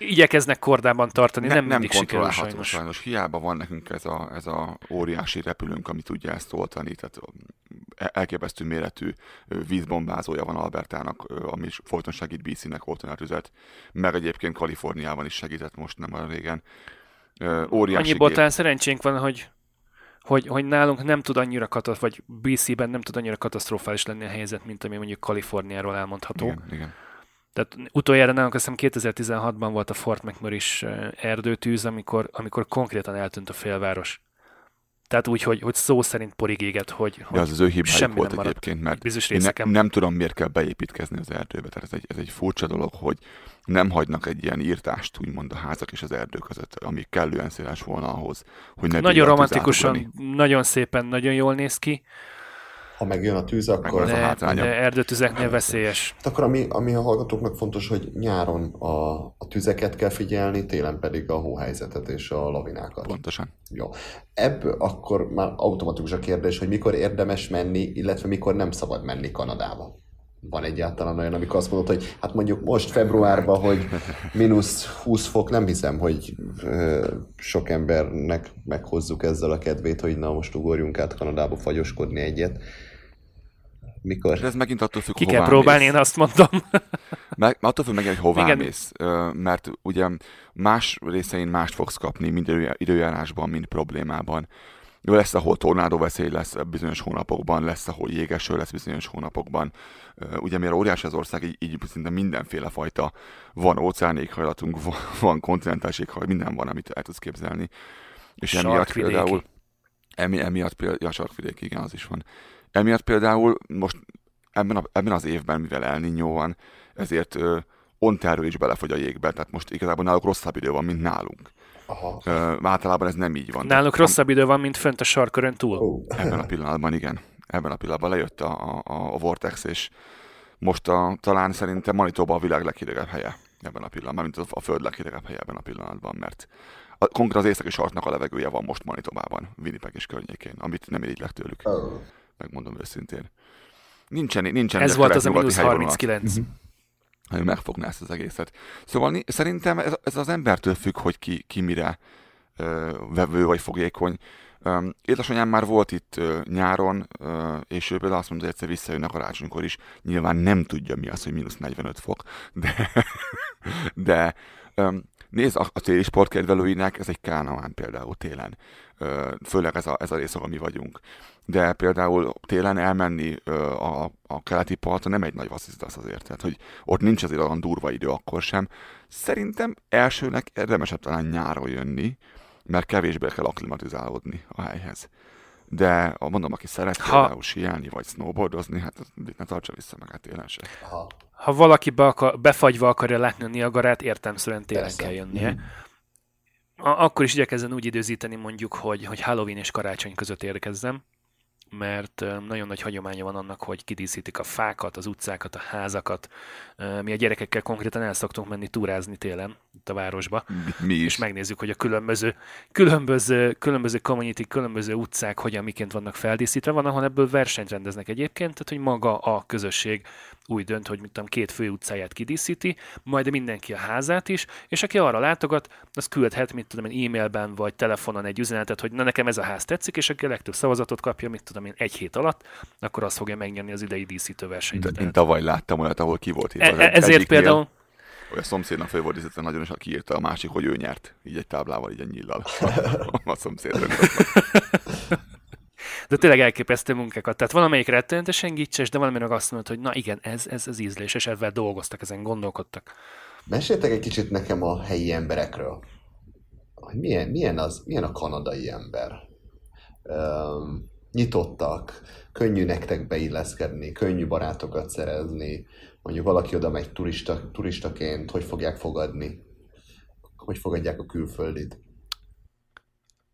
igyekeznek kordában tartani, ne, nem, nem mindig sikerül sajnos. sajnos. Hiába van nekünk ez a, ez a óriási repülőnk, ami tudja ezt oltani, tehát ö, elképesztő méretű vízbombázója van Albertának, ami folyton segít BC-nek oltani a tüzet, meg egyébként Kaliforniában is segített most nem olyan régen. Óriási Annyiból gép. talán szerencsénk van, hogy, hogy, hogy nálunk nem tud annyira katasztrófális, vagy BC-ben nem tud annyira katasztrofális lenni a helyzet, mint ami mondjuk Kaliforniáról elmondható. Igen, igen. Tehát utoljára nálunk azt hiszem 2016-ban volt a Fort McMurray-s eh, erdőtűz, amikor, amikor konkrétan eltűnt a félváros. Tehát úgy, hogy, hogy szó szerint porig éget, hogy, De hogy az az ő hibájuk semmi volt nem egyébként, mert bizonyos én ne, részeken. nem tudom, miért kell beépítkezni az erdőbe. Tehát ez egy, ez egy furcsa dolog, hogy nem hagynak egy ilyen írtást, úgymond a házak és az erdő között, ami kellően széles volna ahhoz, hogy ne Nagyon romantikusan, nagyon szépen, nagyon jól néz ki, Ha megjön a tűz, akkor... Megvan az a hátránya. de erdőtüzeknél veszélyes. Hát akkor ami, ami a hallgatóknak fontos, hogy nyáron a, a tüzeket kell figyelni, télen pedig a hóhelyzetet és a lavinákat. Pontosan. Jó. Ebből akkor már automatikus a kérdés, hogy mikor érdemes menni, illetve mikor nem szabad menni Kanadába. Van egyáltalán olyan, amikor azt mondod, hogy hát mondjuk most februárban, hogy mínusz 20 fok, nem hiszem, hogy ö, sok embernek meghozzuk ezzel a kedvét, hogy na most ugorjunk át Kanadába fagyoskodni egyet. Mikor? De ez megint attól függ, Ki kell próbálni, mész. én azt mondom. Meg, attól függ megint, hogy hová Igen. mész. Mert ugye más részein mást fogsz kapni, mind idő- időjárásban, mind problémában. Jó, lesz, ahol tornádó veszély lesz bizonyos hónapokban, lesz, ahol jégeső lesz bizonyos hónapokban. Ugye mivel óriási az ország, így, így szinte mindenféle fajta van óceáni éghajlatunk, van, van kontinentális éghajlat, minden van, amit el tudsz képzelni. És emiatt például, emi, emiatt például, ja, sarkvidék, igen, az is van. Emiatt például most ebben, a, ebben az évben, mivel El Niño van, ezért ö, Ontario is belefogy a jégbe, tehát most igazából náluk rosszabb idő van, mint nálunk. Aha. Ö, általában ez nem így van. Náluk rosszabb idő van, mint fönt a sarkörön túl. Ó. Ebben a pillanatban igen. Ebben a pillanatban lejött a, a, a Vortex, és most a, talán szerintem Manitoba a világ leghidegebb helye ebben a pillanatban, mint a, a föld leghidegebb helye ebben a pillanatban, mert a, konkrétan az északi sarknak a levegője van most Manitobában, Winnipeg és környékén, amit nem irigylek tőlük, Ó. megmondom őszintén. Nincsen, nincsen Ez volt az a mínusz helyvonal. 39. ami megfogná ezt az egészet. Szóval szerintem ez, ez az embertől függ, hogy ki, ki mire ö, vevő vagy fogékony. Öm, Édesanyám már volt itt ö, nyáron, ö, és ő például azt mondta, hogy egyszer visszajön a karácsonykor is. Nyilván nem tudja mi az, hogy mínusz 45 fok, de, de öm, nézd, a, a téli sportkedvelőinek ez egy kánaán például télen. Ö, főleg ez a, ez a rész, ahol mi vagyunk. De például télen elmenni ö, a, a keleti parton nem egy nagy vasszizdasz azért. Tehát, hogy ott nincs azért olyan durva idő akkor sem. Szerintem elsőnek érdemesebb talán nyáron jönni, mert kevésbé kell akklimatizálódni a helyhez. De a mondom, aki szeret Ha- például síelni vagy snowboardozni, hát ne tartsa vissza magát télen se. Aha. Ha valaki be akar, befagyva akarja látni a Niagarát, értelmszerűen télen Persze. kell jönnie. A- akkor is igyekezzen úgy időzíteni mondjuk, hogy, hogy Halloween és karácsony között érkezzem, mert nagyon nagy hagyománya van annak, hogy kidíszítik a fákat, az utcákat, a házakat. Mi a gyerekekkel konkrétan el szoktunk menni túrázni télen itt a városba, Mi, mi és is. megnézzük, hogy a különböző, különböző, különböző community, különböző utcák hogyan miként vannak feldíszítve. Van, ahol ebből versenyt rendeznek egyébként, tehát hogy maga a közösség úgy dönt, hogy mit tudom, két fő utcáját kidíszíti, majd mindenki a házát is, és aki arra látogat, az küldhet, mit tudom én, e-mailben vagy telefonon egy üzenetet, hogy na nekem ez a ház tetszik, és aki a legtöbb szavazatot kapja, mit tudom én, egy hét alatt, akkor az fogja megnyerni az idei díszítő versenyt. De, én Tehát- tavaly láttam olyat, ahol ki volt. E- e- ezért például a szomszédnak fő volt díszítve nagyon, és kiírta a másik, hogy ő nyert. Így egy táblával, így egy nyillal. a szomszéd De tényleg elképesztő munkákat. Tehát valamelyik rettenetesen gicses, de valami meg azt mondod, hogy na igen, ez, ez az ízlés, és ebben dolgoztak, ezen gondolkodtak. Meséltek egy kicsit nekem a helyi emberekről. Hogy milyen, milyen, az, milyen a kanadai ember? Um, nyitottak, könnyű nektek beilleszkedni, könnyű barátokat szerezni, mondjuk valaki oda megy turista, turistaként, hogy fogják fogadni? Hogy fogadják a külföldit?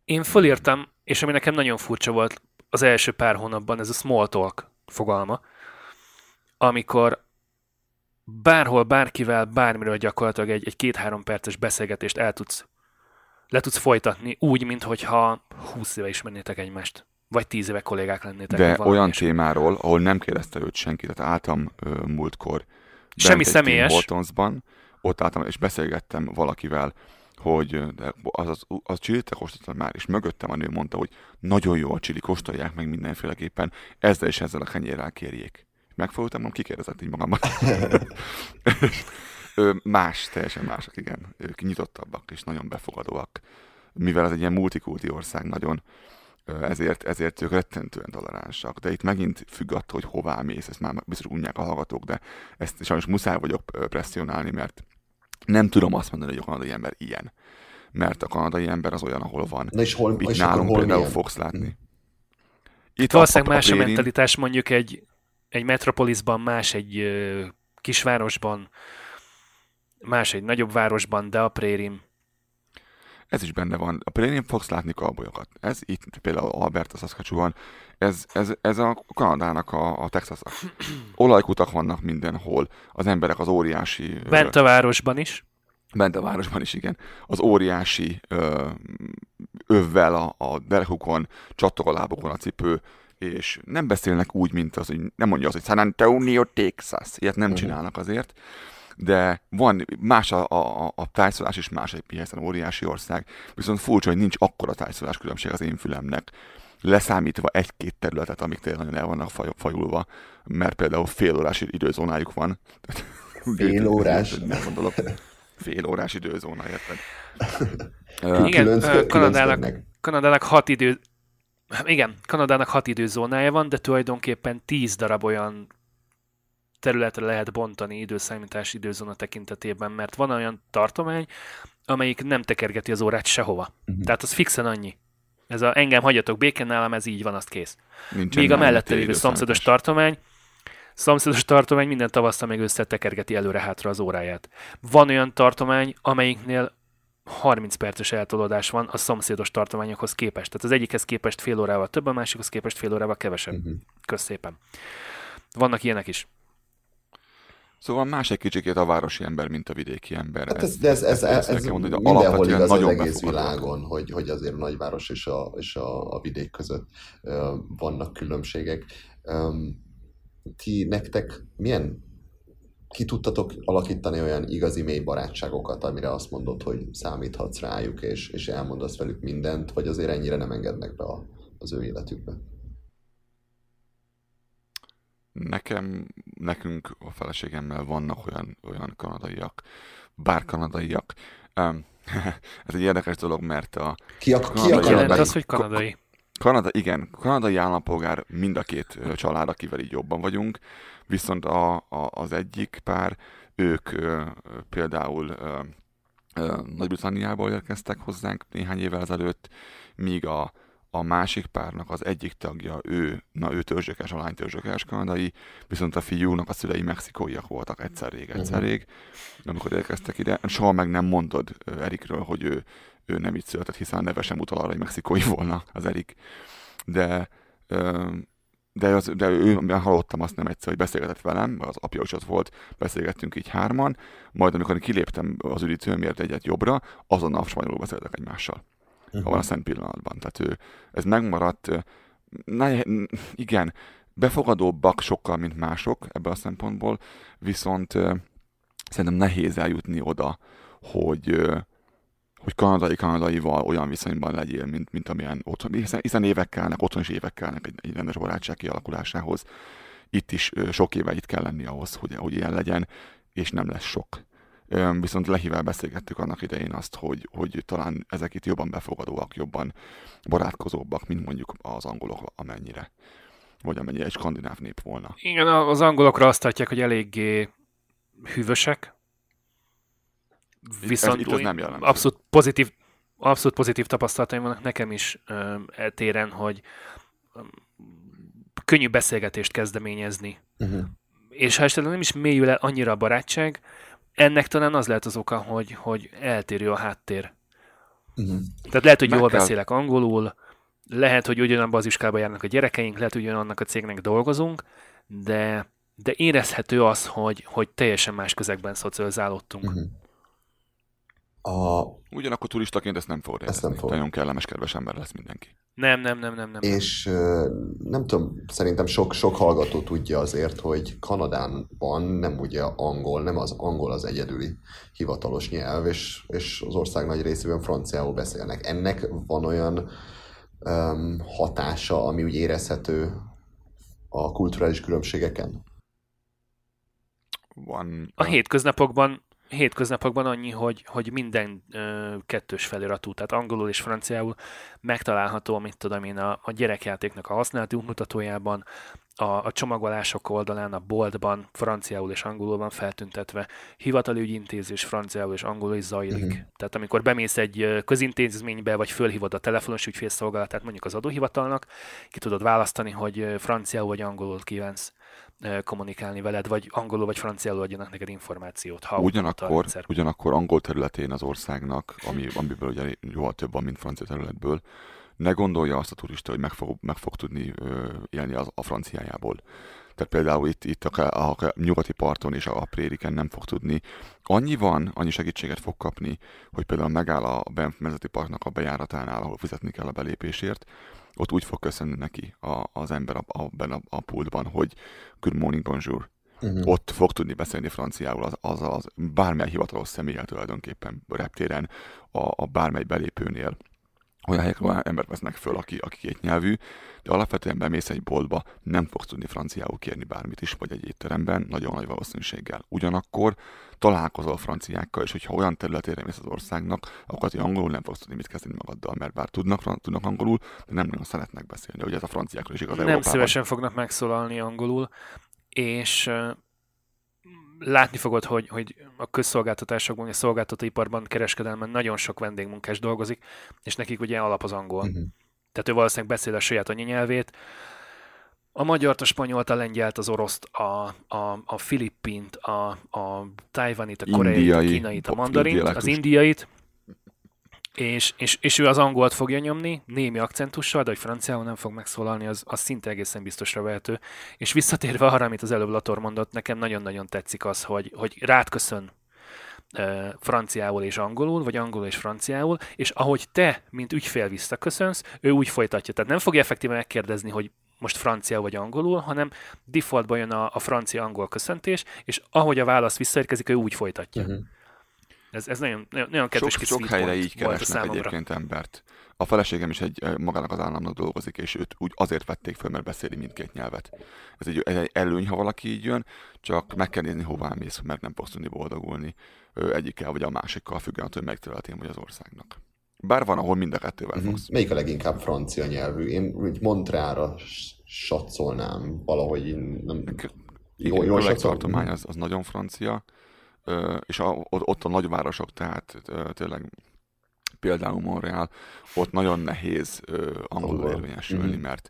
Én fölírtam, és ami nekem nagyon furcsa volt az első pár hónapban, ez a small talk fogalma, amikor bárhol, bárkivel, bármiről gyakorlatilag egy, egy két-három perces beszélgetést el tudsz, le tudsz folytatni, úgy, mintha 20 éve ismernétek egymást. Vagy 10 éve kollégák lennétek. De olyan ilyesmi. témáról, ahol nem kérdezte őt senki, tehát álltam ö, múltkor Semmi személyes. Hortonsban, ott álltam, és beszélgettem valakivel, hogy de az, az, az csilit kóstoltam már, és mögöttem a nő mondta, hogy nagyon jó a csili, kóstolják meg mindenféleképpen, ezzel és ezzel a kenyérrel kérjék. Megfogtam, mondom, kikérdezett így magamban. más, teljesen mások, igen. Ők nyitottabbak és nagyon befogadóak. Mivel ez egy ilyen multikulti ország nagyon, ezért, ezért ők rettentően toleránsak. De itt megint függ attól, hogy hová mész, ezt már biztos unják a hallgatók, de ezt sajnos muszáj vagyok presszionálni, mert nem tudom azt mondani, hogy a kanadai ember ilyen. Mert a kanadai ember az olyan, ahol van. Na és hol, Itt és nálunk hol például milyen? fogsz látni. Hm. Itt a- valószínűleg a- a más a Bérin- mentalitás, mondjuk egy, egy metropolisban, más egy ö, kisvárosban, más egy nagyobb városban, de a prérim. Ez is benne van. A Prérin fogsz látni kalbolyokat. Ez itt például Alberta, Saskatchewan, ez, ez, ez a Kanadának a, a texas Olajkutak vannak mindenhol. Az emberek az óriási... Bent a városban is. bent a városban is, igen. Az óriási ö, övvel a, a derekukon, csattog a a cipő, és nem beszélnek úgy, mint az, hogy nem mondja az, hogy San Antonio, Texas. Ilyet nem Mhm. csinálnak azért. De van, más a, a, a- tájszolás is más egy hiszen óriási ország, viszont furcsa, hogy nincs akkora tájszolás különbség az én fülemnek. Leszámítva egy-két területet, amik tényleg nagyon el vannak faj, fajulva, mert például fél órás időzónájuk van. Fél órás? Nem gondolok. Fél órás időzóna, érted? Igen, Kanadának. Kanadának hat idő... Igen, Kanadának hat időzónája van, de tulajdonképpen tíz darab olyan területre lehet bontani időszámítás időzóna tekintetében, mert van olyan tartomány, amelyik nem tekergeti az órát sehova. Mhm. Tehát az fixen annyi. Ez a engem hagyjatok békén, nálam ez így van, azt kész. nincsen Míg a mellette lévő szomszédos tartomány, szomszédos tartomány minden tavasztal meg összetekergeti előre-hátra az óráját. Van olyan tartomány, amelyiknél 30 perces eltolódás van a szomszédos tartományokhoz képest. Tehát az egyikhez képest fél órával több, a másikhoz képest fél órával kevesebb. Mhm. Kösz szépen. Vannak ilyenek is. Szóval más egy kicsikét a városi ember, mint a vidéki ember. Hát ez, de ez, ez, ez, ez mondani, de mindenhol igaz az nagyon egész befogadóak. világon, hogy, hogy azért a nagyváros és a, és a, a vidék között ö, vannak különbségek. Öm, ti nektek milyen ki tudtatok alakítani olyan igazi mély barátságokat, amire azt mondod, hogy számíthatsz rájuk, és, és elmondasz velük mindent, vagy azért ennyire nem engednek be a, az ő életükbe? Nekem, nekünk a feleségemmel vannak olyan, olyan kanadaiak, bár kanadaiak. Um, ez egy érdekes dolog, mert a Ki a, ki a Kanadai az, hogy kanadai? Kanada, igen, kanadai állampolgár mind a két család, akivel így jobban vagyunk, viszont a, a, az egyik pár, ők ö, például ö, ö, Nagy-Britanniából érkeztek hozzánk néhány évvel ezelőtt, míg a, a másik párnak az egyik tagja, ő, na ő törzsökes, a lány törzsökes kanadai, viszont a fiúnak a szülei mexikóiak voltak egyszer rég, egyszer Mhm. rég, amikor érkeztek ide. Soha meg nem mondod Erikről, hogy ő, ő nem itt született, hiszen neve sem utal arra, hogy mexikói volna az Erik. De, de, az, de ő, mert hallottam azt nem egyszer, hogy beszélgetett velem, az apja is ott volt, beszélgettünk így hárman, majd amikor kiléptem az üdítőmért egyet jobbra, azonnal spanyolul beszéltek egymással abban a szent pillanatban. Tehát ő, ez megmaradt, ne, igen, befogadóbbak sokkal, mint mások ebből a szempontból, viszont szerintem nehéz eljutni oda, hogy, hogy kanadai-kanadaival olyan viszonyban legyél, mint, mint amilyen otthon, hiszen, hiszen évek kellnek, otthon is évek kellnek egy, egy rendes barátság kialakulásához. Itt is sok éve itt kell lenni ahhoz, hogy, hogy ilyen legyen, és nem lesz sok. Viszont Lehivel beszélgettük annak idején azt, hogy, hogy talán ezek itt jobban befogadóak, jobban barátkozóbbak, mint mondjuk az angolok amennyire. Vagy amennyire egy skandináv nép volna. Igen, az angolokra azt tartják, hogy eléggé hűvösek. Viszont itt ez nem jellemző. abszolút pozitív, abszolút pozitív tapasztalataim vannak nekem is ö, eltéren, hogy könnyű beszélgetést kezdeményezni. Uh-huh. És ha esetleg nem is mélyül el annyira a barátság, ennek talán az lehet az oka, hogy, hogy eltérő a háttér. Uh-huh. Tehát lehet, hogy Meg jól kell- beszélek angolul, lehet, hogy ugyanabban az iskolába járnak a gyerekeink, lehet, hogy ugyanannak a cégnek dolgozunk, de, de érezhető az, hogy, hogy teljesen más közegben szocializálódtunk. Uh-huh. A, Ugyanakkor turistaként ezt nem fogod Ezt érezni. nem fogod. Nagyon kellemes, kedves ember lesz mindenki. Nem, nem, nem, nem, nem. és nem tudom, szerintem sok, sok hallgató tudja azért, hogy Kanadánban nem ugye angol, nem az angol az egyedüli hivatalos nyelv, és, és az ország nagy részében franciául beszélnek. Ennek van olyan um, hatása, ami úgy érezhető a kulturális különbségeken? Van, A hétköznapokban hétköznapokban annyi, hogy, hogy minden ö, kettős feliratú, tehát angolul és franciául megtalálható, mit tudom én, a, a gyerekjátéknak a használati útmutatójában, a, a csomagolások oldalán, a boltban, franciául és angolul van feltüntetve, hivatali ügyintézés franciául és angolul is zajlik. Mhm. Uh-huh. Tehát amikor bemész egy közintézménybe, vagy fölhívod a telefonos ügyfélszolgálatát, mondjuk az adóhivatalnak, ki tudod választani, hogy franciául vagy angolul kívánsz kommunikálni veled, vagy angolul vagy franciául adjanak neked információt. Ha Ugyanakkor, ugyanakkor angol területén az országnak, ami, amiből ugye jóval több van, mint francia területből, ne gondolja azt a turista, hogy meg fog, meg fog tudni ö, élni az, a franciájából. Tehát például itt, itt a, a, a nyugati parton és a, a prériken nem fog tudni. Annyi van, annyi segítséget fog kapni, hogy például megáll a Banff Nemzeti Parknak a bejáratánál, ahol fizetni kell a belépésért, ott úgy fog köszönni neki a, az ember a, a, a, a pultban, hogy good morning, bonjour. Uh-huh. Ott fog tudni beszélni franciául az, az, az bármely hivatalos személlyel tulajdonképpen reptéren, a, a bármely belépőnél. Olyan helyekről embert vesznek föl, aki, aki kétnyelvű, de alapvetően bemész egy boltba, nem fogsz tudni franciául kérni bármit is, vagy egy étteremben, nagyon nagy valószínűséggel. Ugyanakkor találkozol franciákkal, és hogyha olyan területére mész az országnak, akkor hogy angolul nem fogsz tudni mit kezdeni magaddal, mert bár tudnak, tudnak angolul, de nem nagyon szeretnek beszélni. Ugye ez a franciákról is igaz nem Európában. szívesen fognak megszólalni angolul, és látni fogod, hogy, hogy a közszolgáltatásokban, a szolgáltatóiparban, kereskedelmen nagyon sok vendégmunkás dolgozik, és nekik ugye alap az angol. Uh-huh. Tehát ő valószínűleg beszél a saját anyanyelvét. A magyart, a spanyolt, a lengyelt, az oroszt, a, a, a filippint, a, a tájvanit, a koreait, a kínait, a mandarint, az indiait, és, és, és ő az angolt fogja nyomni, némi akcentussal, de hogy franciául nem fog megszólalni, az, az szinte egészen biztosra vehető. És visszatérve arra, amit az előbb Lator mondott, nekem nagyon-nagyon tetszik az, hogy, hogy rád köszön ö, franciául és angolul, vagy angolul és franciául, és ahogy te, mint ügyfél visszaköszönsz, ő úgy folytatja. Tehát nem fogja effektíven megkérdezni, hogy most francia vagy angolul, hanem defaultba jön a, a francia-angol köszöntés, és ahogy a válasz visszaérkezik, ő úgy folytatja. Uh-huh. Ez, ez nagyon, nagyon, nagyon kedves sok, kis sok helyre így keresnek egyébként embert. A feleségem is egy magának az államnak dolgozik, és őt úgy azért vették föl, mert beszéli mindkét nyelvet. Ez egy, egy előny, ha valaki így jön, csak meg kell nézni, hová mész, mert nem fogsz tudni boldogulni egyikkel vagy a másikkal, függően attól, hogy melyik területén vagy az országnak. Bár van, ahol mind a kettővel Uh-huh. fogsz. Melyik a leginkább francia nyelvű? Én úgy Montrealra s- satszolnám valahogy. én Nem... Jó, Igen, jól a satszolom? tartomány az, az nagyon francia, és ott a nagyvárosok, tehát tényleg például Montreal, ott nagyon nehéz angolul Angol. érvényesülni, Mhm. mert,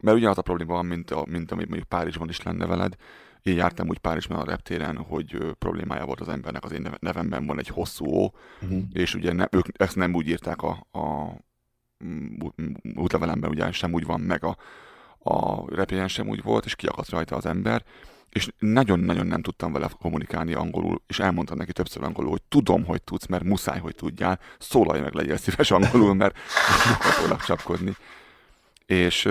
mert ugyanaz a probléma van, mint, a, mint ami mondjuk Párizsban is lenne veled. Én jártam úgy Párizsban a reptéren, hogy problémája volt az embernek, az én neve- nevemben van egy hosszú ó, Uh-huh. és ugye ne, ők ezt nem úgy írták a, a út- útlevelemben, ugye sem úgy van meg a, a repjegyen sem úgy volt, és kiakadt rajta az ember, és nagyon-nagyon nem tudtam vele kommunikálni angolul, és elmondtam neki többször angolul, hogy tudom, hogy tudsz, mert muszáj, hogy tudjál, szólalj meg, legyél szíves angolul, mert fogok csapkodni. És,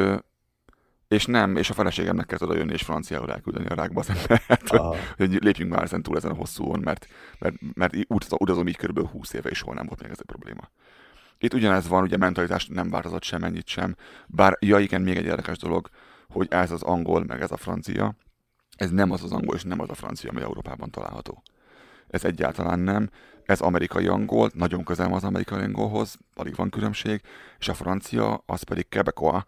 és nem, és a feleségemnek kellett oda jönni, és franciául elküldeni a rákba az embert, hogy, hogy lépjünk már ezen túl ezen a hosszúon, mert, mert, mert utazom így körülbelül 20 éve, és soha nem volt még ez a probléma. Itt ugyanez van, ugye mentalitás nem változott sem ennyit sem, bár ja igen, még egy érdekes dolog, hogy ez az angol, meg ez a francia, ez nem az az angol, és nem az a francia, ami Európában található. Ez egyáltalán nem. Ez amerikai angol, nagyon közel van az amerikai angolhoz, alig van különbség, és a francia, az pedig quebecois,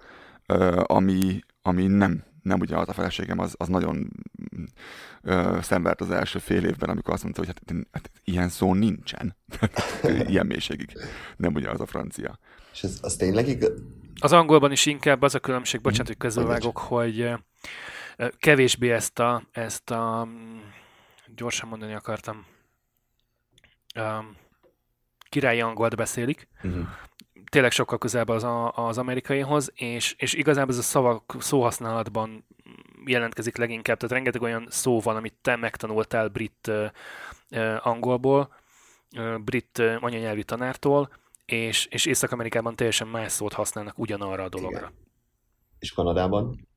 ami, ami nem, nem ugyanaz a feleségem, az, az nagyon ö, szenvedt az első fél évben, amikor azt mondta, hogy hát, hát ilyen szó nincsen. ilyen mélységig. Nem ugyanaz a francia. És ez, az tényleg igaz? Az angolban is inkább az a különbség, Mhm. bocsánat, hogy közbevágok, hogy ö, ö, kevésbé ezt a, ezt a mm, gyorsan mondani akartam, um, királyi angolt beszélik, Uh-huh. tényleg sokkal közelebb az, a, az amerikaihoz, és, és igazából ez a szavak szóhasználatban jelentkezik leginkább, tehát rengeteg olyan szó van, amit te megtanultál brit ö, angolból, ö, brit ö, anyanyelvi tanártól, és, és Észak-Amerikában teljesen más szót használnak ugyanarra a dologra. Igen. És Kanadában?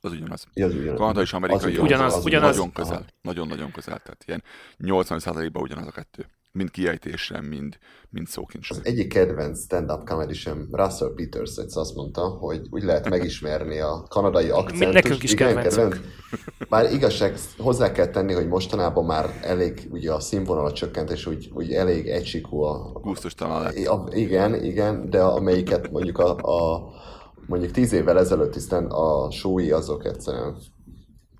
Az ugyanaz. Az ugyanaz. Kanada és Amerika Az ugyanaz, az ugyanaz. nagyon közel. Nagyon-nagyon közel. Tehát ilyen 80%-ban ugyanaz a kettő. Mind kiejtésre, mind, mind szókincsre. Az egyik kedvenc stand-up comedy sem Russell Peters egyszer azt mondta, hogy úgy lehet megismerni a kanadai akcentust. nekünk is Igen, kedvencünk. kedvenc. Bár igazság, hozzá kell tenni, hogy mostanában már elég ugye a színvonalat csökkent, és úgy, úgy elég egysíkú a, Gusztustalan lett. a, igen, igen, de amelyiket mondjuk a, a mondjuk tíz évvel ezelőtt tisztán a súlyi azok egyszerűen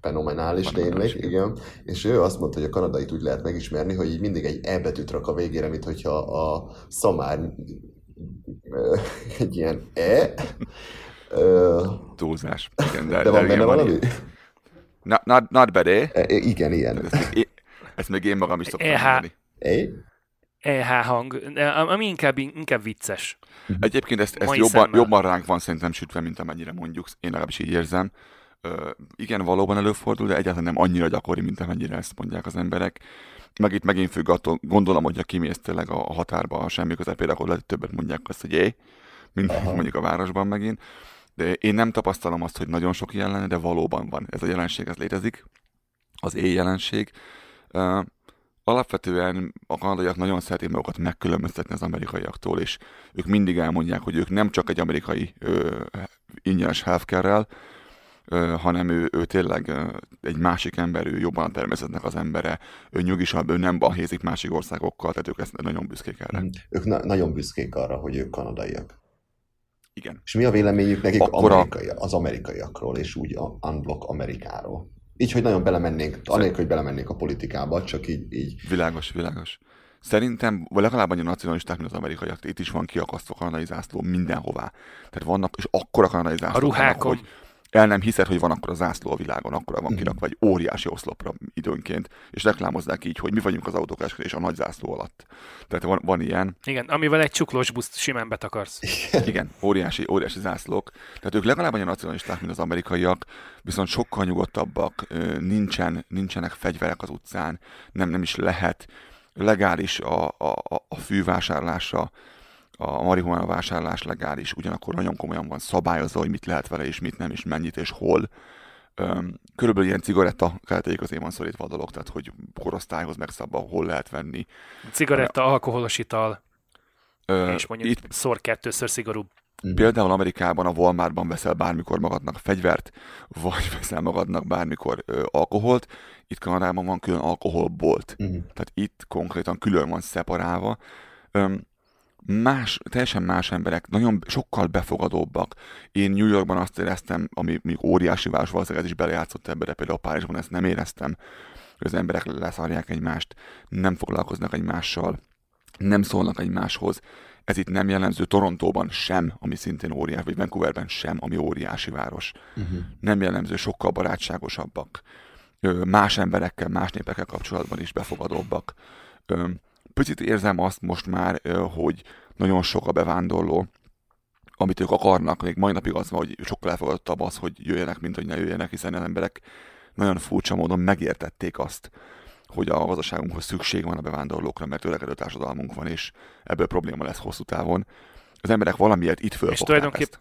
fenomenális tényleg, igen. És ő azt mondta, hogy a kanadait úgy lehet megismerni, hogy így mindig egy E betűt rak a végére, mint hogyha a szamár egy ilyen E. Túlzás. Igen, de, De van igen, benne valami? ilyen. Not, not, not bad, eh? E, igen, ilyen. Ezt még, én, ezt még én magam is szoktam EH. mondani. E? EH hang, ami inkább, inkább vicces. Egyébként ezt, ezt jobban, szemmel. jobban ránk van szerintem sütve, mint amennyire mondjuk. Én legalábbis így érzem. Ö, igen, valóban előfordul, de egyáltalán nem annyira gyakori, mint amennyire ezt mondják az emberek. Meg itt megint függ attól, gondolom, hogy ha kimész tényleg a a határba, a semmi közepére, akkor lehet, hogy többet mondják azt, hogy é, mint Aha. mondjuk a városban megint. De én nem tapasztalom azt, hogy nagyon sok ilyen lenne, de valóban van. Ez a jelenség, ez létezik. Az éj jelenség. Alapvetően a kanadaiak nagyon szeretik magukat megkülönböztetni az amerikaiaktól, és ők mindig elmondják, hogy ők nem csak egy amerikai ö, ingyenes healthcare-rel, ö, hanem ő, ő tényleg ö, egy másik ember, ő jobban a természetnek az embere, ő nyugisabb, ő nem balhézik másik országokkal, tehát ők ezt nagyon büszkék erre. Ők na- nagyon büszkék arra, hogy ők kanadaiak. Igen. És mi a véleményük nekik Akkora- amerikai, az amerikaiakról, és úgy a unblock Amerikáról? Így, hogy nagyon belemennénk, anélkül, hogy belemennénk a politikába, csak így, így Világos, világos. Szerintem, vagy legalább annyi nacionalisták, mint az amerikaiak, itt is van kiakasztva kanadai zászló mindenhová. Tehát vannak, és akkora kanadai zászló A ruhákon. hogy el nem hiszed, hogy van akkor a zászló a világon, akkor van Mhm. kirakva egy óriási oszlopra időnként, és reklámozzák így, hogy mi vagyunk az autókáskodás a nagy zászló alatt. Tehát van, van ilyen, Igen, amivel egy csuklós buszt simán betakarsz. igen, óriási, óriási zászlók. Tehát ők legalább annyi nacionalisták, mint az amerikaiak, viszont sokkal nyugodtabbak, nincsen, nincsenek fegyverek az utcán, nem, nem is lehet. Legális a, a, a- a fűvásárlása, a marihuana vásárlás legális, ugyanakkor nagyon komolyan van szabályozva, hogy mit lehet vele, és mit nem, és mennyit, és hol. Körülbelül ilyen cigaretta kereteik azért van szorítva a dolog, tehát hogy korosztályhoz megszabva, hol lehet venni. Cigaretta, alkoholos ital, Ö, és mondjuk itt szor kettőször szigorúbb. Például Amerikában a Walmartban veszel bármikor magadnak fegyvert, vagy veszel magadnak bármikor ö, alkoholt. Itt Kanadában van külön alkoholbolt. Mhm. Tehát itt konkrétan külön van szeparálva. Öm, más, teljesen más emberek, nagyon sokkal befogadóbbak. Én New Yorkban azt éreztem, ami még óriási város valószínűleg ez is belejátszott ebbe, de például Párizsban ezt nem éreztem, hogy az emberek leszarják egymást, nem foglalkoznak egymással, nem szólnak egymáshoz. Ez itt nem jellemző Torontóban sem, ami szintén óriási, vagy Vancouverben sem, ami óriási város. Uh-huh. Nem jellemző, sokkal barátságosabbak. Más emberekkel, más népekkel kapcsolatban is befogadóbbak. Picit érzem azt most már, hogy nagyon sok a bevándorló, amit ők akarnak, még mai napig az van, hogy sokkal elfogadottabb az, hogy jöjjenek, mint hogy ne jöjjenek, hiszen az emberek nagyon furcsa módon megértették azt, hogy a gazdaságunkhoz szükség van a bevándorlókra, mert öregedő társadalmunk van, és ebből probléma lesz hosszú távon. Az emberek valamiért itt fölfogták tulajdonképp- ezt.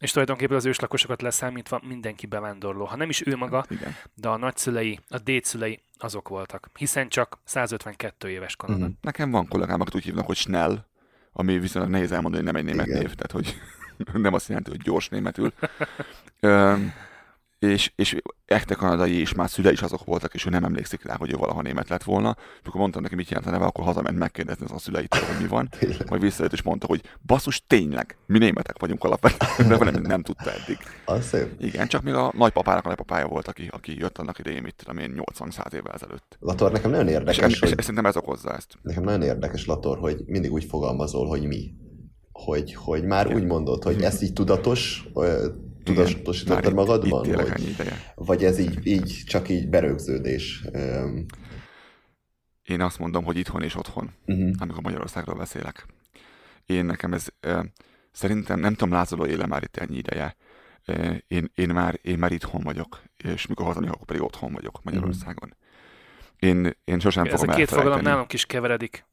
És tulajdonképpen az őslakosokat leszámítva mindenki bevándorló. Ha nem is ő maga, Igen. de a nagyszülei, a dédszülei azok voltak. Hiszen csak 152 éves Kanada. Mhm. Nekem van kollégám, akit úgy hívnak, hogy Snell, ami viszonylag nehéz elmondani, hogy nem egy német Igen. név, tehát hogy nem azt jelenti, hogy gyors németül. és, és echte kanadai, és már szüle is azok voltak, és ő nem emlékszik rá, hogy ő valaha német lett volna. És akkor mondtam neki, mit jelent a neve, akkor hazament megkérdezni az a szüleitől, hogy mi van. Majd visszajött és mondta, hogy basszus, tényleg, mi németek vagyunk alapvetően, de nem, nem tudta eddig. Az szép. Igen, csak még a nagypapának a nagypapája volt, aki, aki jött annak idején, mit tudom én, 80-100 évvel ezelőtt. Lator, nekem nagyon érdekes, és, hogy... és szerintem ez okozza ezt. Nekem nagyon érdekes, Lator, hogy mindig úgy fogalmazol, hogy mi. Hogy, hogy már úgy mondod, hogy ezt így tudatos, tudatosítottad Már magadban? Itt, itt vagy, ideje. vagy ez így, így csak így berögződés? Én azt mondom, hogy itthon és otthon, uh-huh. amikor Magyarországról beszélek. Én nekem ez, szerintem, nem tudom, lázoló éle már itt ennyi ideje. Én, én, már, én már itthon vagyok, és mikor hazamegyek, akkor pedig otthon vagyok Magyarországon. Én, én sosem Ez a fogom két fogalom elfelejteni. nálunk is keveredik.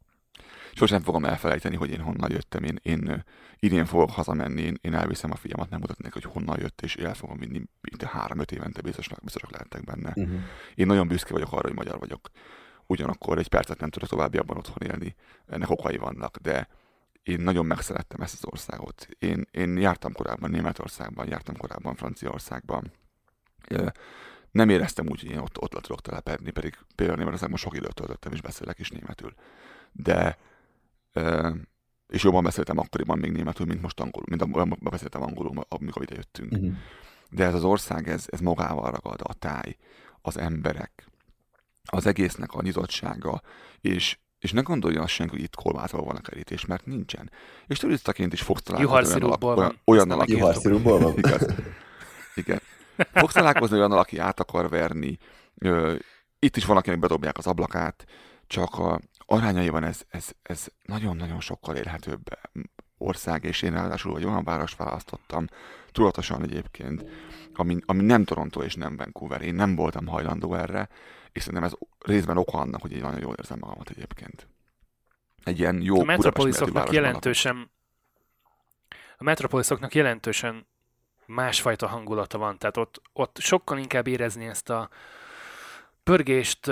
Sosem fogom elfelejteni, hogy én honnan jöttem. Én, én idén fogok hazamenni, én, én elviszem a fiamat, nem mutatnék, hogy honnan jött, és el fogom vinni, itt három-öt évente biztosak, biztosak lehettek benne. Uh-huh. Én nagyon büszke vagyok arra, hogy magyar vagyok. Ugyanakkor egy percet nem tudok továbbiabban otthon élni. Ennek okai vannak, de én nagyon megszerettem ezt az országot. Én, én jártam korábban Németországban, jártam korábban Franciaországban. Nem éreztem úgy, hogy én ott, ott le tudok telepedni, pedig például Németországban sok időt töltöttem, és beszélek is németül. De és jobban beszéltem akkoriban még németül, mint most angolul, mint amikor beszéltem angolul, amikor ide jöttünk. Uh-huh. De ez az ország, ez, ez magával ragad, a táj, az emberek, az egésznek a nyitottsága, és, és ne gondolja azt senki, hogy itt kolmától van a kerítés, mert nincsen. És turistaként is fogsz találkozni olyan, van. olyan, Ezt nem aki, írtam. Juharszirupból van? Igaz. Igen. Fogsz találkozni olyan, aki át akar verni. Itt is van, akinek bedobják az ablakát, csak a arányaiban ez, ez, ez nagyon-nagyon sokkal élhetőbb ország, és én ráadásul egy olyan várost választottam, tudatosan egyébként, ami, ami nem Toronto és nem Vancouver. Én nem voltam hajlandó erre, és szerintem ez részben oka annak, hogy én nagyon jól érzem magamat egyébként. Egy ilyen jó A városban jelentősen a metropoliszoknak jelentősen másfajta hangulata van, tehát ott, ott sokkal inkább érezni ezt a pörgést,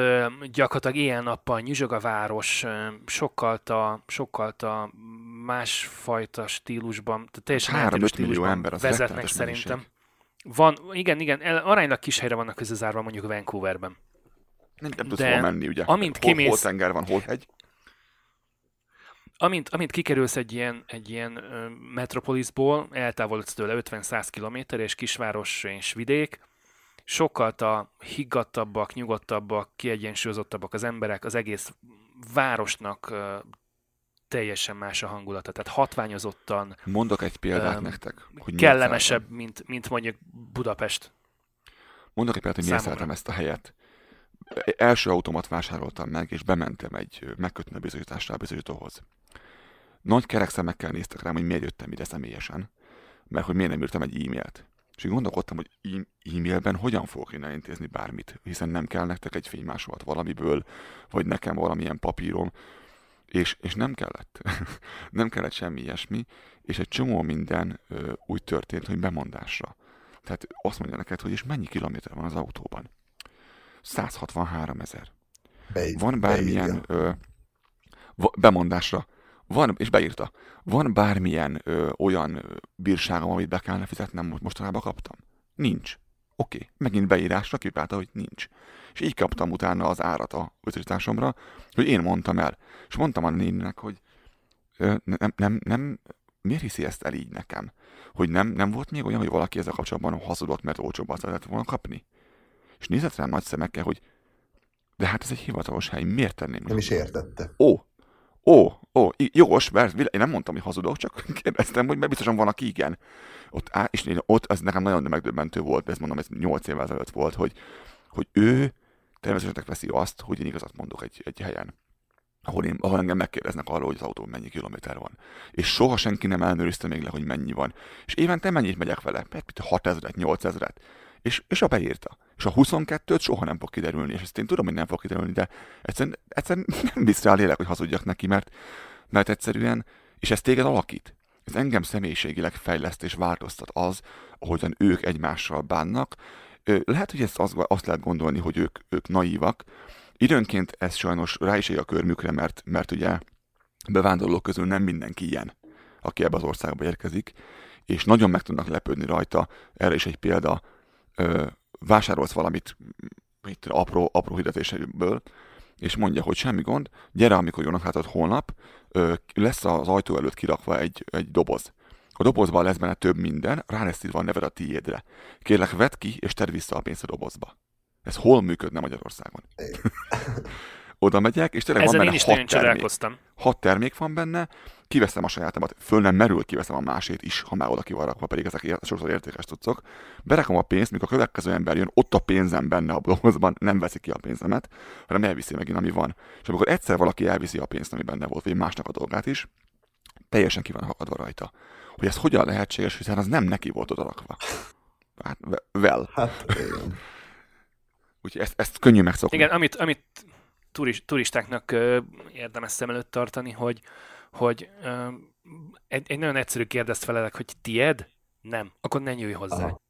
gyakorlatilag éjjel-nappal nyüzsög a város, ö, sokkal a, sokkal a másfajta stílusban, tehát teljesen Három, eltérő öt millió ember, az vezetnek szerintem. mennyiség. Van, igen, igen, aránylag kis helyre vannak közözárva mondjuk Vancouverben. Nem, nem tudsz hol menni, ugye? amint hol, hol kimész- tenger van, hol hegy. Amint, amint kikerülsz egy ilyen, egy ilyen metropolisból, eltávolodsz tőle 50-100 km, és kisváros és vidék, sokkal a higgadtabbak, nyugodtabbak, kiegyensúlyozottabbak az emberek, az egész városnak teljesen más a hangulata. Tehát hatványozottan Mondok egy példát Öm, nektek, hogy kellemesebb, mint, mint mondjuk Budapest. Mondok egy példát, hogy miért szeretem ezt a helyet. Első automat vásároltam meg, és bementem egy megkötni a bizonyításra a bizonyítóhoz. Nagy kerek szemekkel néztek rám, hogy miért jöttem ide személyesen, mert hogy miért nem írtam egy e-mailt. És így gondolkodtam, hogy e-mailben hogyan fogok innen intézni bármit, hiszen nem kell nektek egy fénymásolat valamiből, vagy nekem valamilyen papírom, és, és nem kellett. nem kellett semmi ilyesmi, és egy csomó minden ö, úgy történt, hogy bemondásra. Tehát azt mondja neked, hogy és mennyi kilométer van az autóban? 163 ezer. Van bármilyen beírja. ö, bemondásra, van, és beírta, van bármilyen ö, olyan bírságom, amit be kellene fizetnem, most mostanában kaptam? Nincs. Oké, okay. megint beírásra kipálta, hogy nincs. És így kaptam utána az árat a utasításomra, hogy én mondtam el. És mondtam a néninek, hogy ö, nem, nem, nem, miért hiszi ezt el így nekem? Hogy nem, nem volt még olyan, hogy valaki ezzel kapcsolatban hazudott, mert olcsóbban szeretett volna kapni? És nézett rám nagy szemekkel, hogy de hát ez egy hivatalos hely, miért tenném? Nem is értette. Ó, ó, ó, jogos, mert én nem mondtam, hogy hazudok, csak kérdeztem, hogy mert biztosan van, aki igen. Ott, á, és én- ott ez nekem nagyon megdöbbentő volt, ezt mondom, ez 8 évvel ezelőtt volt, hogy, hogy ő természetesen veszi azt, hogy én igazat mondok egy, egy helyen ahol, én, ahol engem megkérdeznek arról, hogy az autó mennyi kilométer van. És soha senki nem ellenőrizte még le, hogy mennyi van. És évente mennyit megyek vele? Mert 6 ezeret, 8 ezeret. És, és a beírta. És a 22-t soha nem fog kiderülni, és ezt én tudom, hogy nem fog kiderülni, de egyszerűen, egyszerűen nem visz rá a lélek, hogy hazudjak neki, mert, mert egyszerűen, és ez téged alakít. Ez engem személyiségileg fejleszt és változtat az, ahogyan ők egymással bánnak. Lehet, hogy ezt azt, azt lehet gondolni, hogy ők, ők naívak. Időnként ez sajnos rá is ég a körmükre, mert, mert ugye bevándorlók közül nem mindenki ilyen, aki ebbe az országba érkezik, és nagyon meg tudnak lepődni rajta. Erre is egy példa, vásárolsz valamit, mit, apró, apró hirdetésből, és mondja, hogy semmi gond, gyere, amikor jönnek látod holnap, ö, lesz az ajtó előtt kirakva egy, egy doboz. A dobozban lesz benne több minden, rá lesz írva a neved a tiédre. Kérlek, vedd ki, és tedd vissza a pénzt a dobozba. Ez hol működne Magyarországon? Oda megyek, és tényleg Ezen van én benne is hat termék csodálkoztam. hat termék van benne, kiveszem a sajátomat, föl nem merül, kiveszem a másét is, ha már oda ki van rakva, pedig ezek sokszor értékes tudszok. Berakom a pénzt, mikor a következő ember jön, ott a pénzem benne a dobozban, nem veszi ki a pénzemet, hanem elviszi megint, ami van. És amikor egyszer valaki elviszi a pénzt, ami benne volt, vagy másnak a dolgát is, teljesen ki van hakadva rajta. Hogy ez hogyan lehetséges, hiszen az nem neki volt oda rakva. Hát, well. Hát, igen. Úgyhogy ezt, ezt könnyű megszokni. Igen, amit, amit, turis, turistáknak ö, érdemes szem előtt tartani, hogy, hogy ö, egy, egy nagyon egyszerű kérdezt felelek, hogy tied? Nem. Akkor ne nyújj hozzá. Aha.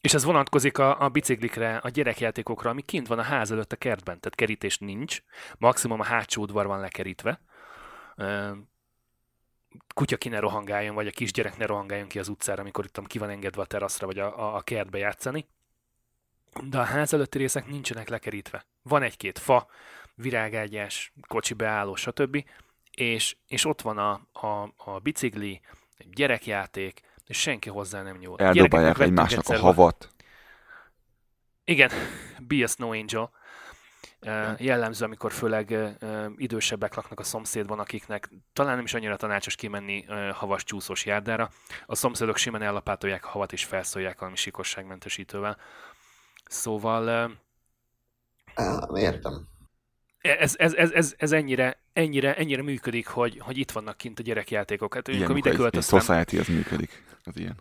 És ez vonatkozik a, a biciklikre, a gyerekjátékokra, ami kint van a ház előtt a kertben. Tehát kerítés nincs. Maximum a hátsó udvar van lekerítve. Kutya ki ne rohangáljon, vagy a kisgyerek ne rohangáljon ki az utcára, amikor itt ki van engedve a teraszra, vagy a, a, a kertbe játszani. De a ház előtti részek nincsenek lekerítve. Van egy-két fa, virágágyás, kocsi beálló, stb. És, és ott van a, a, a bicikli, egy gyerekjáték, és senki hozzá nem nyúl. Eldobálják egymásnak a havat. Igen, be a snow angel. Jellemző, amikor főleg idősebbek laknak a szomszédban, akiknek talán nem is annyira tanácsos kimenni havas csúszós járdára. A szomszédok simán ellapátolják a havat és felszólják valami sikosságmentesítővel. Szóval Értem. ez, ez, ez, ez, ez ennyire, ennyire, ennyire működik, hogy, hogy itt vannak kint a gyerekjátékok. Hát, egy, egy költöztem, society ez működik. Ez ilyen.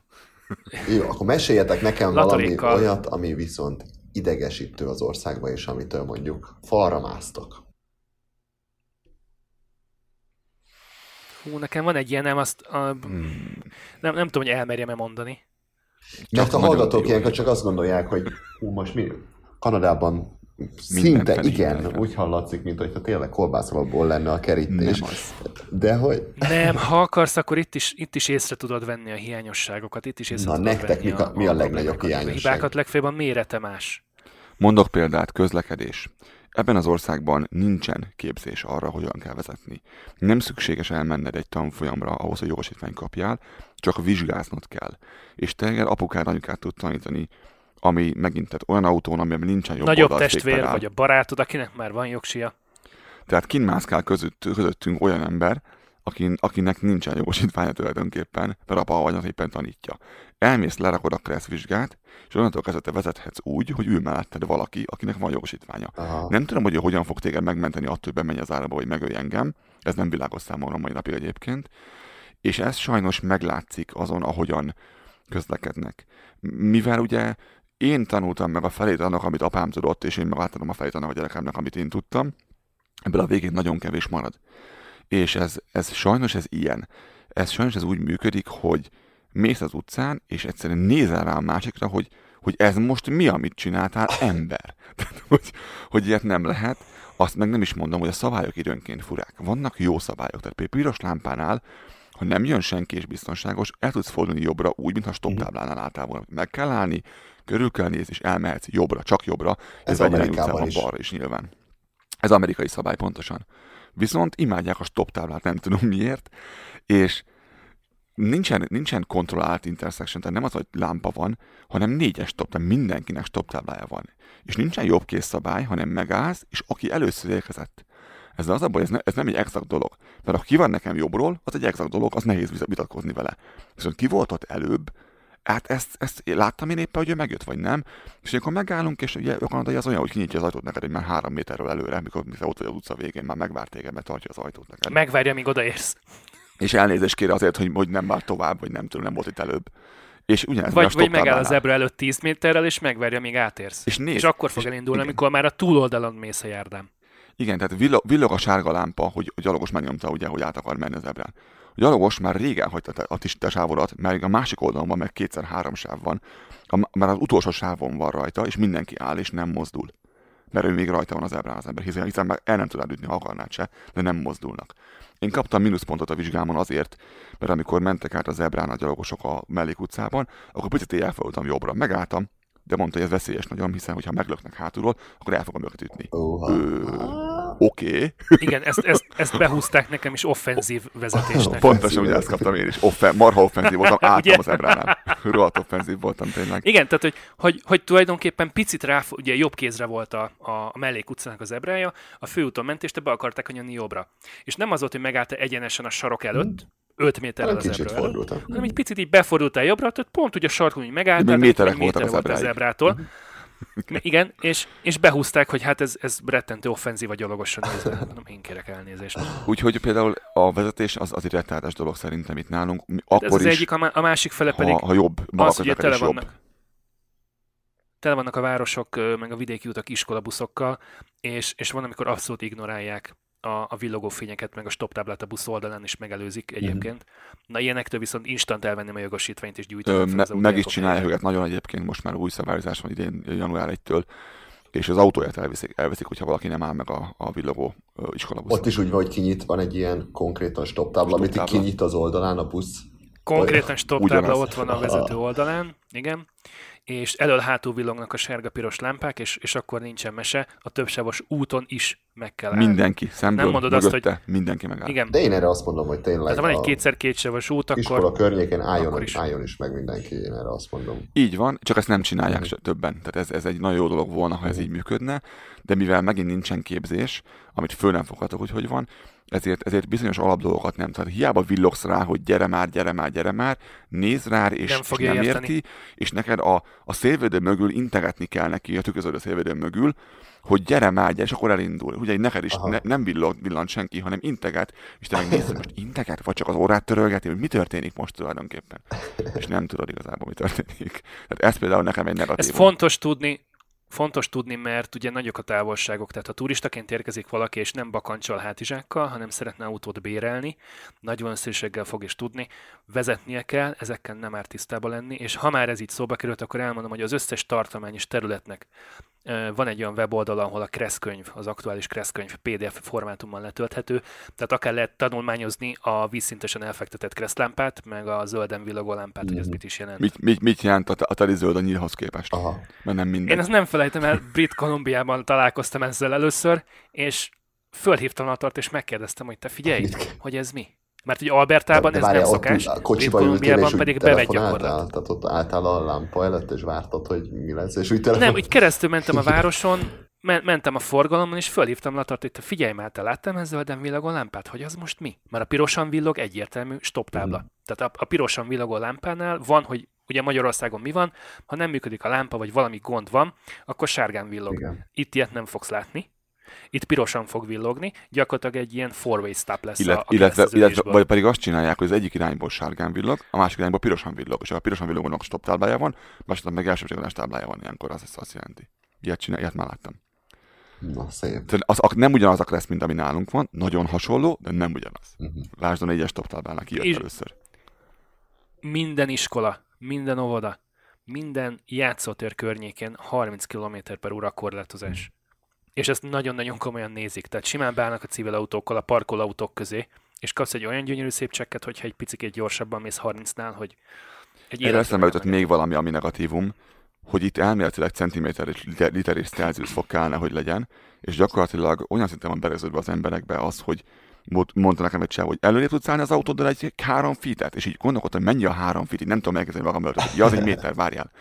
Jó, akkor meséljetek nekem valami Latarékkal. olyat, ami viszont idegesítő az országban, és amitől mondjuk falra másztok. hú, nekem van egy ilyen, nem, azt, a, Hmm. nem, nem tudom, hogy elmerjem-e mondani. Mert a hallgatók ilyenkor csak azt gondolják, hogy hú, most mi Kanadában szinte igen, mindenre. úgy hallatszik, mint hogyha tényleg kolbászalapból lenne a kerítés. Nem az. De hogy Nem, ha akarsz, akkor itt is, itt is észre tudod venni a hiányosságokat, itt is észre Na, tudod nektek venni mik a- mi a legnagyobb problémákat, a hiányosság? hibákat legfeljebb a mérete más. Mondok példát, közlekedés. Ebben az országban nincsen képzés arra, hogyan kell vezetni. Nem szükséges elmenned egy tanfolyamra ahhoz, hogy jogosítványt kapjál, csak vizsgáznod kell. És téged apukád, anyukád tud tanítani, ami megint tehát olyan autón, amiben nincsen jobb Nagyobb testvér, fékpedál. vagy a barátod, akinek már van jogsia. Tehát kinmászkál között, közöttünk olyan ember, akin, akinek nincsen jogosítványa tulajdonképpen, mert apa vagy éppen tanítja. Elmész, lerakod a kresszvizsgát, és onnantól kezdve te vezethetsz úgy, hogy ül melletted valaki, akinek van jogosítványa. Aha. Nem tudom, hogy ő hogyan fog téged megmenteni attól, hogy bemenj az árba, vagy megölj engem. Ez nem világos számomra mai napig egyébként. És ez sajnos meglátszik azon, ahogyan közlekednek. Mivel ugye én tanultam meg a felét annak, amit apám tudott, és én meg átadom a felét annak a gyerekemnek, amit én tudtam, ebből a végén nagyon kevés marad. És ez, ez sajnos ez ilyen. Ez sajnos ez úgy működik, hogy mész az utcán, és egyszerűen nézel rá a másikra, hogy, hogy ez most mi, amit csináltál, ember. Tehát, hogy, hogy ilyet nem lehet. Azt meg nem is mondom, hogy a szabályok időnként furák. Vannak jó szabályok. Tehát például piros lámpánál, ha nem jön senki és biztonságos, el tudsz fordulni jobbra úgy, mintha stop táblánál álltál volna. Meg kell állni, körül kell nézni, és elmehetsz jobbra, csak jobbra. Ez Vegyári Amerikában is. balra is nyilván. Ez amerikai szabály pontosan. Viszont imádják a stop táblát, nem tudom miért, és nincsen, nincsen kontrollált intersection, tehát nem az, hogy lámpa van, hanem négyes stop, tehát mindenkinek stop táblája van. És nincsen jobb kész szabály, hanem megállsz, és aki először érkezett. Ez az a baj, ez, ne, ez nem egy exakt dolog. Mert ha ki van nekem jobbról, az egy exakt dolog, az nehéz vita- vitatkozni vele. Viszont ki volt ott előbb, hát ezt, ezt láttam én éppen, hogy ő megjött, vagy nem. És akkor megállunk, és ugye a kanadai az olyan, hogy kinyitja az ajtót neked egy már három méterről előre, mikor ott vagy az utca végén, már megvár téged, mert tartja az ajtót neked. Megvárja, míg odaérsz. És elnézést kér azért, hogy, hogy nem vár tovább, vagy nem tudom, nem volt itt előbb. És ugyanez Vagy, vagy megáll az zebra előtt 10 méterrel, és megvárja, míg átérsz. És nézd, és akkor fog és elindulni, igen. amikor már a túloldalon mész a járdán. Igen, tehát villog, villog a sárga lámpa, hogy a gyalogos megnyomta, ugye, hogy át akar menni az ebrán. Gyalogos már régen hagyta a tis- te sávodat, mert a másik oldalon van, meg kétszer-három sáv van. Már az utolsó sávon van rajta, és mindenki áll, és nem mozdul. Mert ő még rajta van az ebrán az ember, hiszen, hiszen már el nem tudnád ütni, ha akarnád se, de nem mozdulnak. Én kaptam mínuszpontot a vizsgámon azért, mert amikor mentek át az ebrán a gyalogosok a mellékutcában, akkor picit elfordultam jobbra. Megálltam, de mondta, hogy ez veszélyes nagyon, hiszen hogyha meglöknek hátulról, akkor el fogom őket ütni. Ö, Oké, okay. Igen, ezt, ezt, ezt behúzták nekem is offenzív vezetésnek. pontosan ugye ezt kaptam én is. Offen, marha offenzív voltam, álltam az ebránál. Rohadt offenzív voltam tényleg. Igen, tehát hogy, hogy, hogy tulajdonképpen picit rá, ugye jobb kézre volt a, a, a mellék utcának az ebrája, a főúton ment, és te be akarták anyani jobbra. És nem az volt, hogy megállt egyenesen a sarok előtt, 5 méterrel az kicsit ebrő előtt, fordultam. hanem egy picit így befordultál jobbra, tehát pont ugye a sarkon így megálltál, Még méterek voltak méter az volt az ebrától. Igen, és, és behúzták, hogy hát ez, ez rettentő offenzív a gyalogosan nézve. Nem én kérek elnézést. Úgyhogy például a vezetés az, az egy rettenetes dolog szerintem itt nálunk. De ez Akkor az is, egyik, a má- a másik fele pedig ha, ha jobb, az, közlekedés tele jobb. vannak. tele vannak a városok, meg a vidéki utak iskolabuszokkal, és, és van, amikor abszolút ignorálják a, a villogó fényeket, meg a stop táblát a busz oldalán is megelőzik egyébként. Na ilyenektől viszont instant elvenném a jogosítványt és gyújtanom Ö, fel me, az meg is csinálják őket nagyon egyébként, most már új szabályozás van idén január 1-től, és az autóját elviszik, elviszik hogyha valaki nem áll meg a, a villogó iskolabuszon. Ott is úgy van, hogy kinyit, van egy ilyen konkrétan stop tábla, amit kinyit az oldalán a busz. Konkrétan stop tábla ott van a vezető oldalán, igen, és elől-hátul villognak a sárga-piros lámpák, és, és akkor nincsen mese, a többsávos úton is meg kell állni. Mindenki, szemből, Nem mondod azt, mögötte, mindenki megáll. Igen, De én erre azt mondom, hogy tényleg tehát ha van egy a kétszer kétsávos út, iskola akkor környékén álljon, akkor is. álljon is meg mindenki, én erre azt mondom. Így van, csak ezt nem csinálják se többen. Tehát ez, ez egy nagyon jó dolog volna, ha ez így működne, de mivel megint nincsen képzés, amit föl nem foghatok, hogy hogy van, ezért, ezért bizonyos alapdolgokat nem. Tehát hiába villogsz rá, hogy gyere már, gyere már, gyere már, néz rá, és Nem és fogja nem érteni. érti, és neked a, a szélvédő mögül integetni kell neki, a tükröződő szélvédő mögül, hogy gyere már, gyere, és akkor elindul. Ugye neked is Aha. ne, nem villog, villant senki, hanem integet, és te megnézed, most integet, vagy csak az órát törölgeti, hogy mi történik most tulajdonképpen. És nem tudod igazából, mi történik. Tehát ez például nekem egy negatív. Ez fontos tudni, fontos tudni, mert ugye nagyok a távolságok, tehát ha turistaként érkezik valaki, és nem bakancsal hátizsákkal, hanem szeretne autót bérelni, nagy valószínűséggel fog is tudni, vezetnie kell, ezekkel nem árt tisztába lenni, és ha már ez így szóba került, akkor elmondom, hogy az összes tartományos területnek van egy olyan weboldal, ahol a Kressz könyv, az aktuális Kressz könyv PDF formátumban letölthető, tehát akár lehet tanulmányozni a vízszintesen elfektetett kresszlámpát, meg a zölden villogó lámpát, hogy ez Mhm. mit is jelent. Mit, mit, mit jelent a, a teli zöld a nyílhoz képest? Aha. Mert nem minden. Én ezt nem felejtem el, Brit Kolumbiában találkoztam ezzel először, és fölhívtam a tart, és megkérdeztem, hogy te figyelj, hogy ez mi? Mert ugye Albertában ez nem várjál, ott szokás, a kocsiba ültél, és pedig telefonáltál? gyakorlat. Tehát ott álltál a lámpa előtt, és vártad, hogy mi lesz, és úgy telefon... Nem, úgy keresztül mentem a városon, men- mentem a forgalomon, és fölhívtam Latart, hogy te figyelj már, te láttam ezzel zölden villogó lámpát, hogy az most mi? Mert a pirosan villog egyértelmű stop tábla. Mhm. Tehát a, a pirosan villogó lámpánál van, hogy ugye Magyarországon mi van, ha nem működik a lámpa, vagy valami gond van, akkor sárgán villog. Igen. Itt ilyet nem fogsz látni. Itt pirosan fog villogni, gyakorlatilag egy ilyen four-way stop lesz Illet, a, a illetve, illetve, vagy pedig azt csinálják, hogy az egyik irányból sárgán villog, a másik irányból pirosan villog, és ha a pirosan villogónak stop táblája van, másodban meg elsősorban táblája van, ilyenkor az azt jelenti. Ilyet, csinál, ilyet már láttam. Na, szép. Tehát az, az nem ugyanaz lesz, mint ami nálunk van, nagyon hasonló, de nem ugyanaz. Mhm. Lásd a négyes stop táblának kijött És- először. minden iskola, minden óvoda, minden játszótér környékén 30 km per óra korlátozás. És ezt nagyon-nagyon komolyan nézik. Tehát simán beállnak a civil autókkal a parkolóautók közé, és kapsz egy olyan gyönyörű szép csekket, hogyha egy picit gyorsabban mész 30-nál, hogy egy Erre eszembe jutott még valami, ami negatívum, hogy itt elméletileg centiméter és liter, liter és Celsius fok kellene, hogy legyen, és gyakorlatilag olyan szinten van bereződve az emberekbe az, hogy mond- mondta nekem egy csáv, hogy előre tudsz állni az autóddal egy három fitet, és így gondolkodtam, hogy mennyi a három fit, így nem tudom elkezdeni magam előtt, hogy ja, az egy méter, várjál.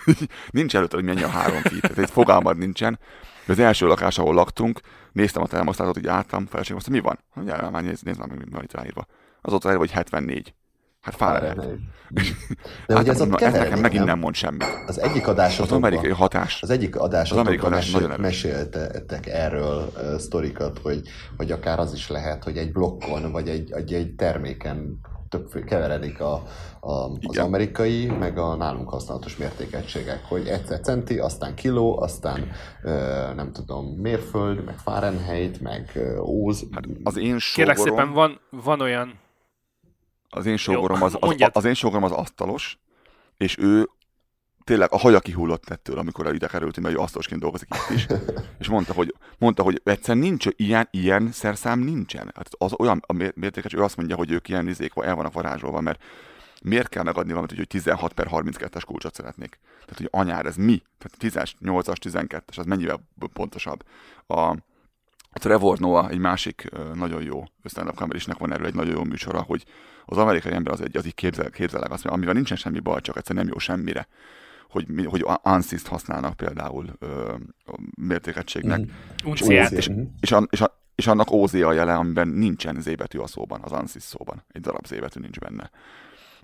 Nincs előtt, hogy mennyi a három fit, tehát egy fogalmad nincsen. Az első lakás, ahol laktunk, néztem a termosztátot, így álltam, feleségem azt mondta, mi van? Mondja, már nézd, nézd már, meg, mi van itt ráírva. Az ott ráírva, hogy 74. Hát Fahrenheit. De Hát ez ott ez nekem megint nem? nem mond semmit. Az egyik Az adásotokban, amerikai hatás. az egyik adásotokban amerikai adás mesél, nagyon meséltetek erről uh, sztorikat, hogy, hogy akár az is lehet, hogy egy blokkon, vagy egy, egy, egy terméken többfő keveredik a, a, az Igen. amerikai, meg a nálunk használatos mértékegységek, hogy egyszer centi, aztán kiló, aztán ö, nem tudom, mérföld, meg Fahrenheit, meg ö, óz. Hát az én Kérlek sógorom, szépen, van, van olyan, az én sógorom az, az, mondjad. az, én sógorom az asztalos, és ő tényleg a haja kihullott ettől, amikor ide kerültünk, mert ő asztalosként dolgozik itt is. És mondta, hogy, mondta, hogy egyszer nincs ilyen, ilyen szerszám nincsen. Hát az olyan a mér- mértékes, ő azt mondja, hogy ők ilyen izék el vannak varázsolva, mert miért kell megadni valamit, hogy 16 per 32-es kulcsot szeretnék? Tehát, hogy anyár, ez mi? Tehát 10-es, 8-as, 12-es, az mennyivel pontosabb? A, a Trevor Noah, egy másik nagyon jó stand-up kamerisnek van erről egy nagyon jó műsora, hogy az amerikai ember az egy, az így képzel, képzelek azt, mondja, amivel nincsen semmi baj, csak egyszer nem jó semmire. Hogy, hogy ANSYS-t használnak például ö, a mértékegységnek, Mhm. unciát. és, és, an, és, a, és annak OZ a jele, amiben nincsen Z betű a szóban, az ANSYS szóban. Egy darab Z betű nincs benne.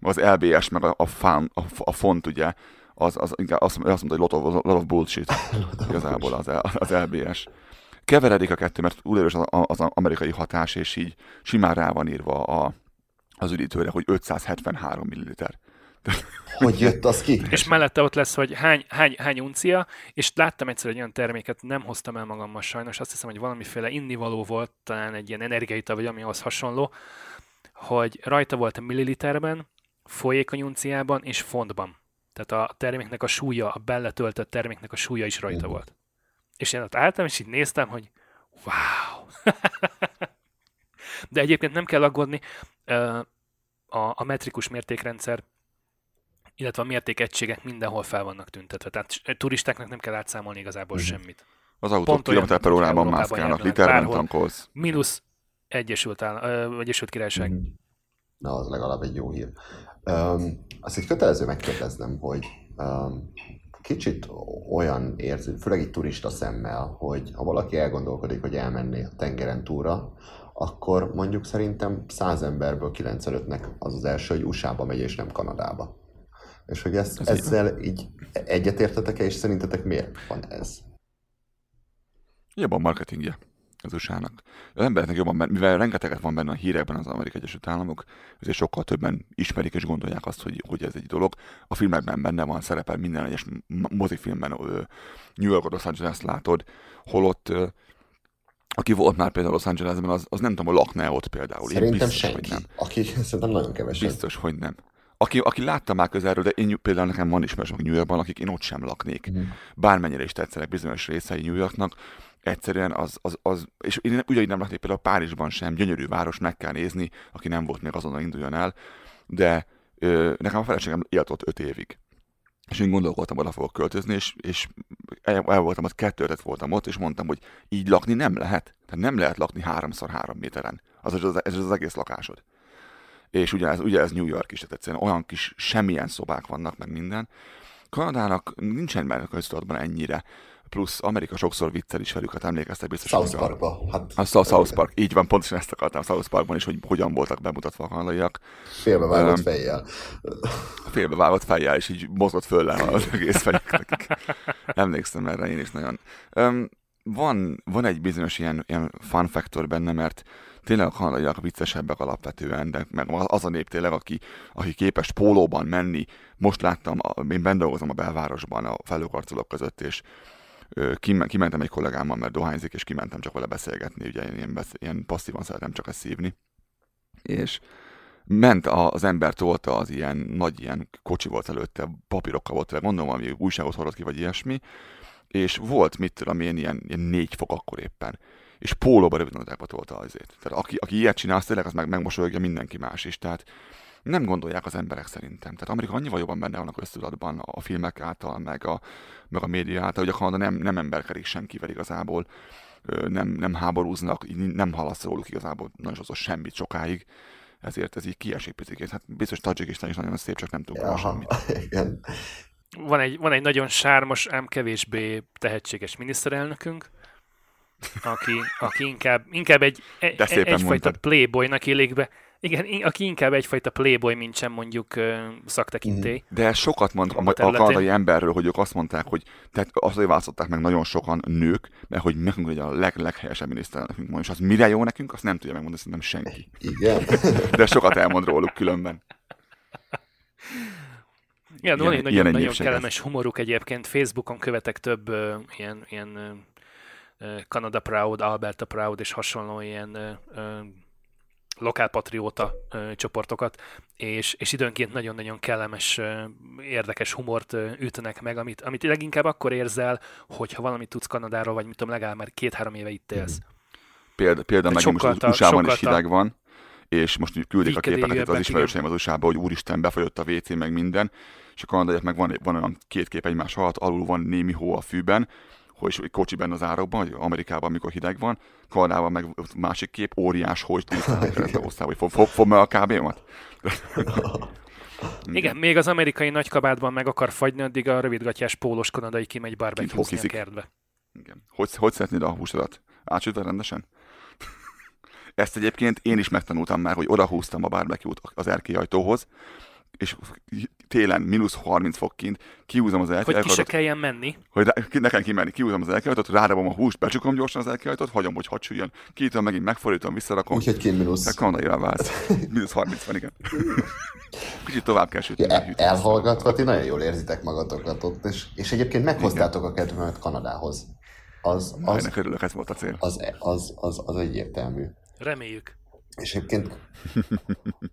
Az LBS, meg a, a, fán, a, a font ugye, az, az inkább azt, azt mondta, hogy lot of, lot of bullshit igazából az, az LBS. Keveredik a kettő, mert túl erős az, az amerikai hatás, és így simán rá van írva a, az üdítőre, hogy 573 ml. Hogy jött az ki? És mellette ott lesz, hogy hány, hány, hány uncia, és láttam egyszer egy olyan terméket, nem hoztam el magammal sajnos, azt hiszem, hogy valamiféle innivaló volt, talán egy ilyen energiaita, vagy amihoz hasonló, hogy rajta volt a milliliterben, folyékony unciában és fontban. Tehát a terméknek a súlya, a belletöltött terméknek a súlya is rajta Mhm. volt. És én ott álltam, és így néztem, hogy wow! De egyébként nem kell aggódni, a, a metrikus mértékrendszer, illetve a mértékegységek mindenhol fel vannak tüntetve. Tehát turistáknak nem kell átszámolni igazából Mhm. semmit. Az autók kilométer per órában mászkálnak, literben tankolsz. Mínusz Egyesült, Áll- ö, Egyesült Királyság. Mhm. Na, az legalább egy jó hír. Um, azt egy kötelező megkérdeznem, hogy um, kicsit olyan érző, főleg egy turista szemmel, hogy ha valaki elgondolkodik, hogy elmenné a tengeren túra, akkor mondjuk szerintem 100 emberből 95-nek az az első, hogy USA-ba megy, és nem Kanadába. És hogy ezt, Ez így ezzel így egyetértetek-e, és szerintetek miért van ez? Jobban marketingje az USA-nak. Az embereknek jobban, mert mivel rengeteget van benne a hírekben az Amerikai Egyesült Államok, ezért sokkal többen ismerik és gondolják azt, hogy, hogy ez egy dolog. A filmekben benne van, szerepel minden egyes mozifilmben, New Yorkot, Los Angeles látod, holott aki volt már például Los Angelesben, az, az nem tudom, hogy lakna ott például. Én Szerintem biztos, hogy senki. nem. Aki, szerintem nagyon kevesen. Biztos, hogy nem. Aki, aki látta már közelről, de én például nekem van ismerősök New Yorkban, akik én ott sem laknék. Mhm. Bármennyire is tetszenek bizonyos részei New Yorknak, egyszerűen az, az, az és én ugyanígy nem laknék például Párizsban sem, gyönyörű város, meg kell nézni, aki nem volt még azonnal induljon el, de ö, nekem a feleségem élt ott öt évig. És én gondolkodtam, oda fogok költözni, és, és el, el voltam ott, kettő ötet voltam ott, és mondtam, hogy így lakni nem lehet. Tehát nem lehet lakni háromszor három méteren. Az, az, ez az egész lakásod. És ugye ez, ugye ez New York is, tehát egyszerűen olyan kis semmilyen szobák vannak, meg minden. Kanadának nincsen benne köztudatban ennyire. Plusz Amerika sokszor viccel is velük, hát emlékeztek biztos. South Parkba. Hát, A South South Park, így van, pontosan ezt akartam South Parkban is, hogy hogyan voltak bemutatva a kanadaiak. Félbevágott Öm, fejjel. Félbevágott fejjel, és így mozgott föl le az egész fejük nekik. Emlékszem erre én is nagyon. Öm, van, van egy bizonyos ilyen, ilyen fun factor benne, mert tényleg kanadaiak viccesebbek alapvetően, de meg az a nép tényleg, aki, aki képes pólóban menni. Most láttam, én bent dolgozom a belvárosban a felőkarcolók között, és kimentem egy kollégámmal, mert dohányzik, és kimentem csak vele beszélgetni, ugye én ilyen, besz- ilyen passzívan szeretem csak ezt szívni. És ment az ember tolta az ilyen nagy ilyen kocsi volt előtte, papírokkal volt vele, gondolom, ami újságot hordott ki, vagy ilyesmi, és volt, mit tudom én, ilyen, ilyen négy fok akkor éppen. És pólóba rövidnadába tolta azért. Tehát aki, aki ilyet csinál, tényleg az meg megmosolyogja mindenki más is. Tehát nem gondolják az emberek szerintem. Tehát Amerika annyival jobban benne van a köztudatban a filmek által, meg a, meg a média által, hogy a Kanada nem, nem emberkedik senkivel igazából, nem, nem háborúznak, nem hallasz róluk igazából nagyon sokszor semmit sokáig, ezért ez így kiesik picit. Hát biztos Tajikisztán is nagyon szép, csak nem tudunk róla semmit. igen. Van egy, van egy nagyon sármos, ám kevésbé tehetséges miniszterelnökünk, aki, aki inkább, inkább egy, e, De szépen egyfajta mondtad. playboynak élik be. Igen, aki inkább egyfajta playboy, mint sem mondjuk ö, szaktekintély. De ez sokat mond a, a kanadai emberről, hogy ők azt mondták, hogy tehát azért választották meg nagyon sokan nők, mert hogy nekünk ugye a leg, leghelyesebb miniszterelnökünk van, és az mire jó nekünk, azt nem tudja megmondani szerintem senki. Igen. De sokat elmond róluk különben. Igen, van Ilyen- egy ilyen nagyon, egy nagyon népség ez. kellemes humoruk egyébként. Facebookon követek több ö, ilyen, ilyen Canada Proud, Alberta Proud és hasonló ilyen lokálpatrióta csoportokat, és, és időnként nagyon-nagyon kellemes, érdekes humort ütnek meg, amit, amit leginkább akkor érzel, hogyha valamit tudsz Kanadáról, vagy mit tudom, legalább már két-három éve itt élsz. Példa, példa De megint most az USA-ban is hideg van, és most úgy küldik a képeket az ismerőseim az USA-ba, hogy úristen, befolyott a WC, meg minden, és a kanadaiak meg van, van olyan két kép egymás alatt, alul van némi hó a fűben, hogy is kocsi benne az árokban, hogy Amerikában, amikor hideg van, Kanadában meg másik kép, óriás keresztbe hoztál, hogy fog, fog, fog meg a KB-mat? Igen, még az amerikai nagykabátban meg akar fagyni, addig a rövidgatjás pólós kanadai kimegy barbecue a kertbe. Igen. Hogy, hogy szeretnéd a húsodat? Átsütve rendesen? Ezt egyébként én is megtanultam már, hogy odahúztam a barbecue-t az erkélyajtóhoz, és télen mínusz 30 fok kint, kihúzom az Hogy ki se kelljen menni. hogy rá- ki- ne kell kimenni, kihúzom az elkehajtót, rádobom a húst, becsukom gyorsan az elkehajtót, hagyom, hogy hadsüljön, kiítom, megint megfordítom, visszarakom. Úgyhogy kint mínusz. Tehát kanadaira válsz. Mínusz 30 van, igen. Kicsit tovább kell sütni. El, elhallgatva, ti nagyon jól érzitek magatokat ott, és, és egyébként meghoztátok a kedvemet Kanadához. Az, Az, az, Ennek örülök, ez volt a cél. az, az, az, az egyértelmű. Reméljük. És egyébként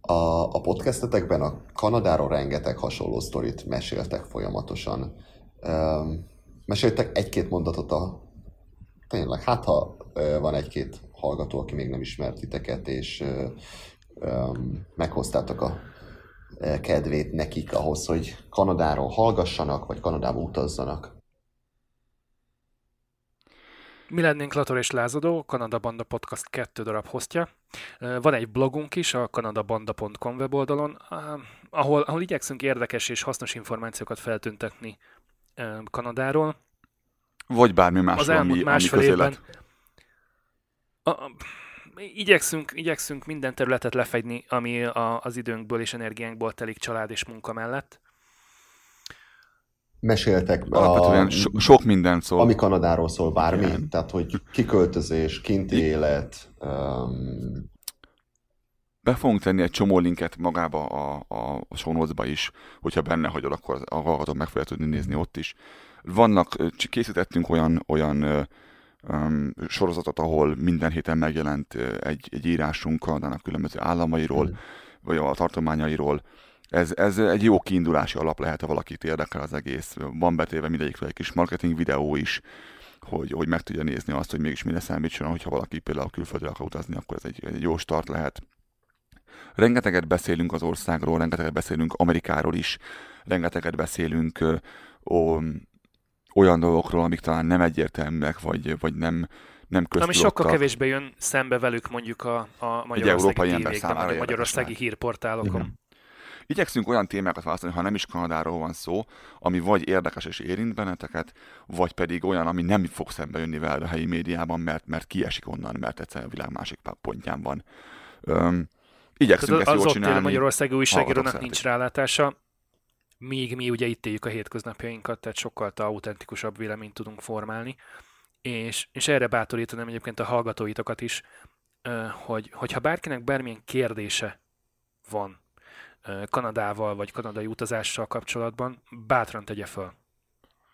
a, a podcastetekben a Kanadáról rengeteg hasonló sztorit meséltek folyamatosan. Um, meséltek egy-két mondatot a... Tényleg, hát ha van egy-két hallgató, aki még nem ismert titeket, és meghoztátok a kedvét nekik ahhoz, hogy Kanadáról hallgassanak, vagy Kanadába utazzanak. Mi lennénk Lator és Lázadó, Kanada Banda Podcast 2 darab hostja. Van egy blogunk is a kanadabanda.com weboldalon, ahol, ahol igyekszünk érdekes és hasznos információkat feltüntetni Kanadáról. Vagy bármi más, Az ami, ami közélet. a, a, igyekszünk, igyekszünk minden területet lefedni, ami a, az időnkből és energiánkból telik család és munka mellett. Meséltek Alapvetően a, so, sok minden szól. ami Kanadáról szól, bármi, Igen. tehát hogy kiköltözés, kinti élet, um, Be fogunk tenni egy csomó linket magába a, a, a show is, hogyha benne hagyod, akkor a hallgatók meg fogja tudni nézni ott is. Vannak, készítettünk olyan, olyan um, sorozatot, ahol minden héten megjelent egy, egy írásunk Kanadának különböző államairól, Mm. vagy a tartományairól. Ez, ez egy jó kiindulási alap lehet, ha valakit érdekel az egész. Van betéve mindegyikről egy kis marketing videó is, hogy, hogy meg tudja nézni azt, hogy mégis mire számítson, hogyha valaki például külföldre akar utazni, akkor ez egy, egy jó start lehet. Rengeteget beszélünk az országról, rengeteget beszélünk Amerikáról is, rengeteget beszélünk ö, ó, olyan dolgokról, amik talán nem egyértelműek, vagy, vagy nem, nem Ami köztudottak. sokkal kevésbé jön szembe velük mondjuk a, a európai magyarországi ember tévékben, számára vagy a érdekes magyarországi hírportálokon. Igen. Igyekszünk olyan témákat választani, ha nem is Kanadáról van szó, ami vagy érdekes és érint benneteket, vagy pedig olyan, ami nem fog szembe jönni veled a helyi médiában, mert, mert kiesik onnan, mert egyszerűen a világ másik pontján van. Öm, igyekszünk Tehát ezt az jól csinálni. magyarországi újságírónak nincs rálátása, míg mi ugye itt éljük a hétköznapjainkat, tehát sokkal autentikusabb véleményt tudunk formálni. És, és erre bátorítanám egyébként a hallgatóitokat is, hogy, hogyha bárkinek bármilyen kérdése van Kanadával vagy kanadai utazással kapcsolatban, bátran tegye föl.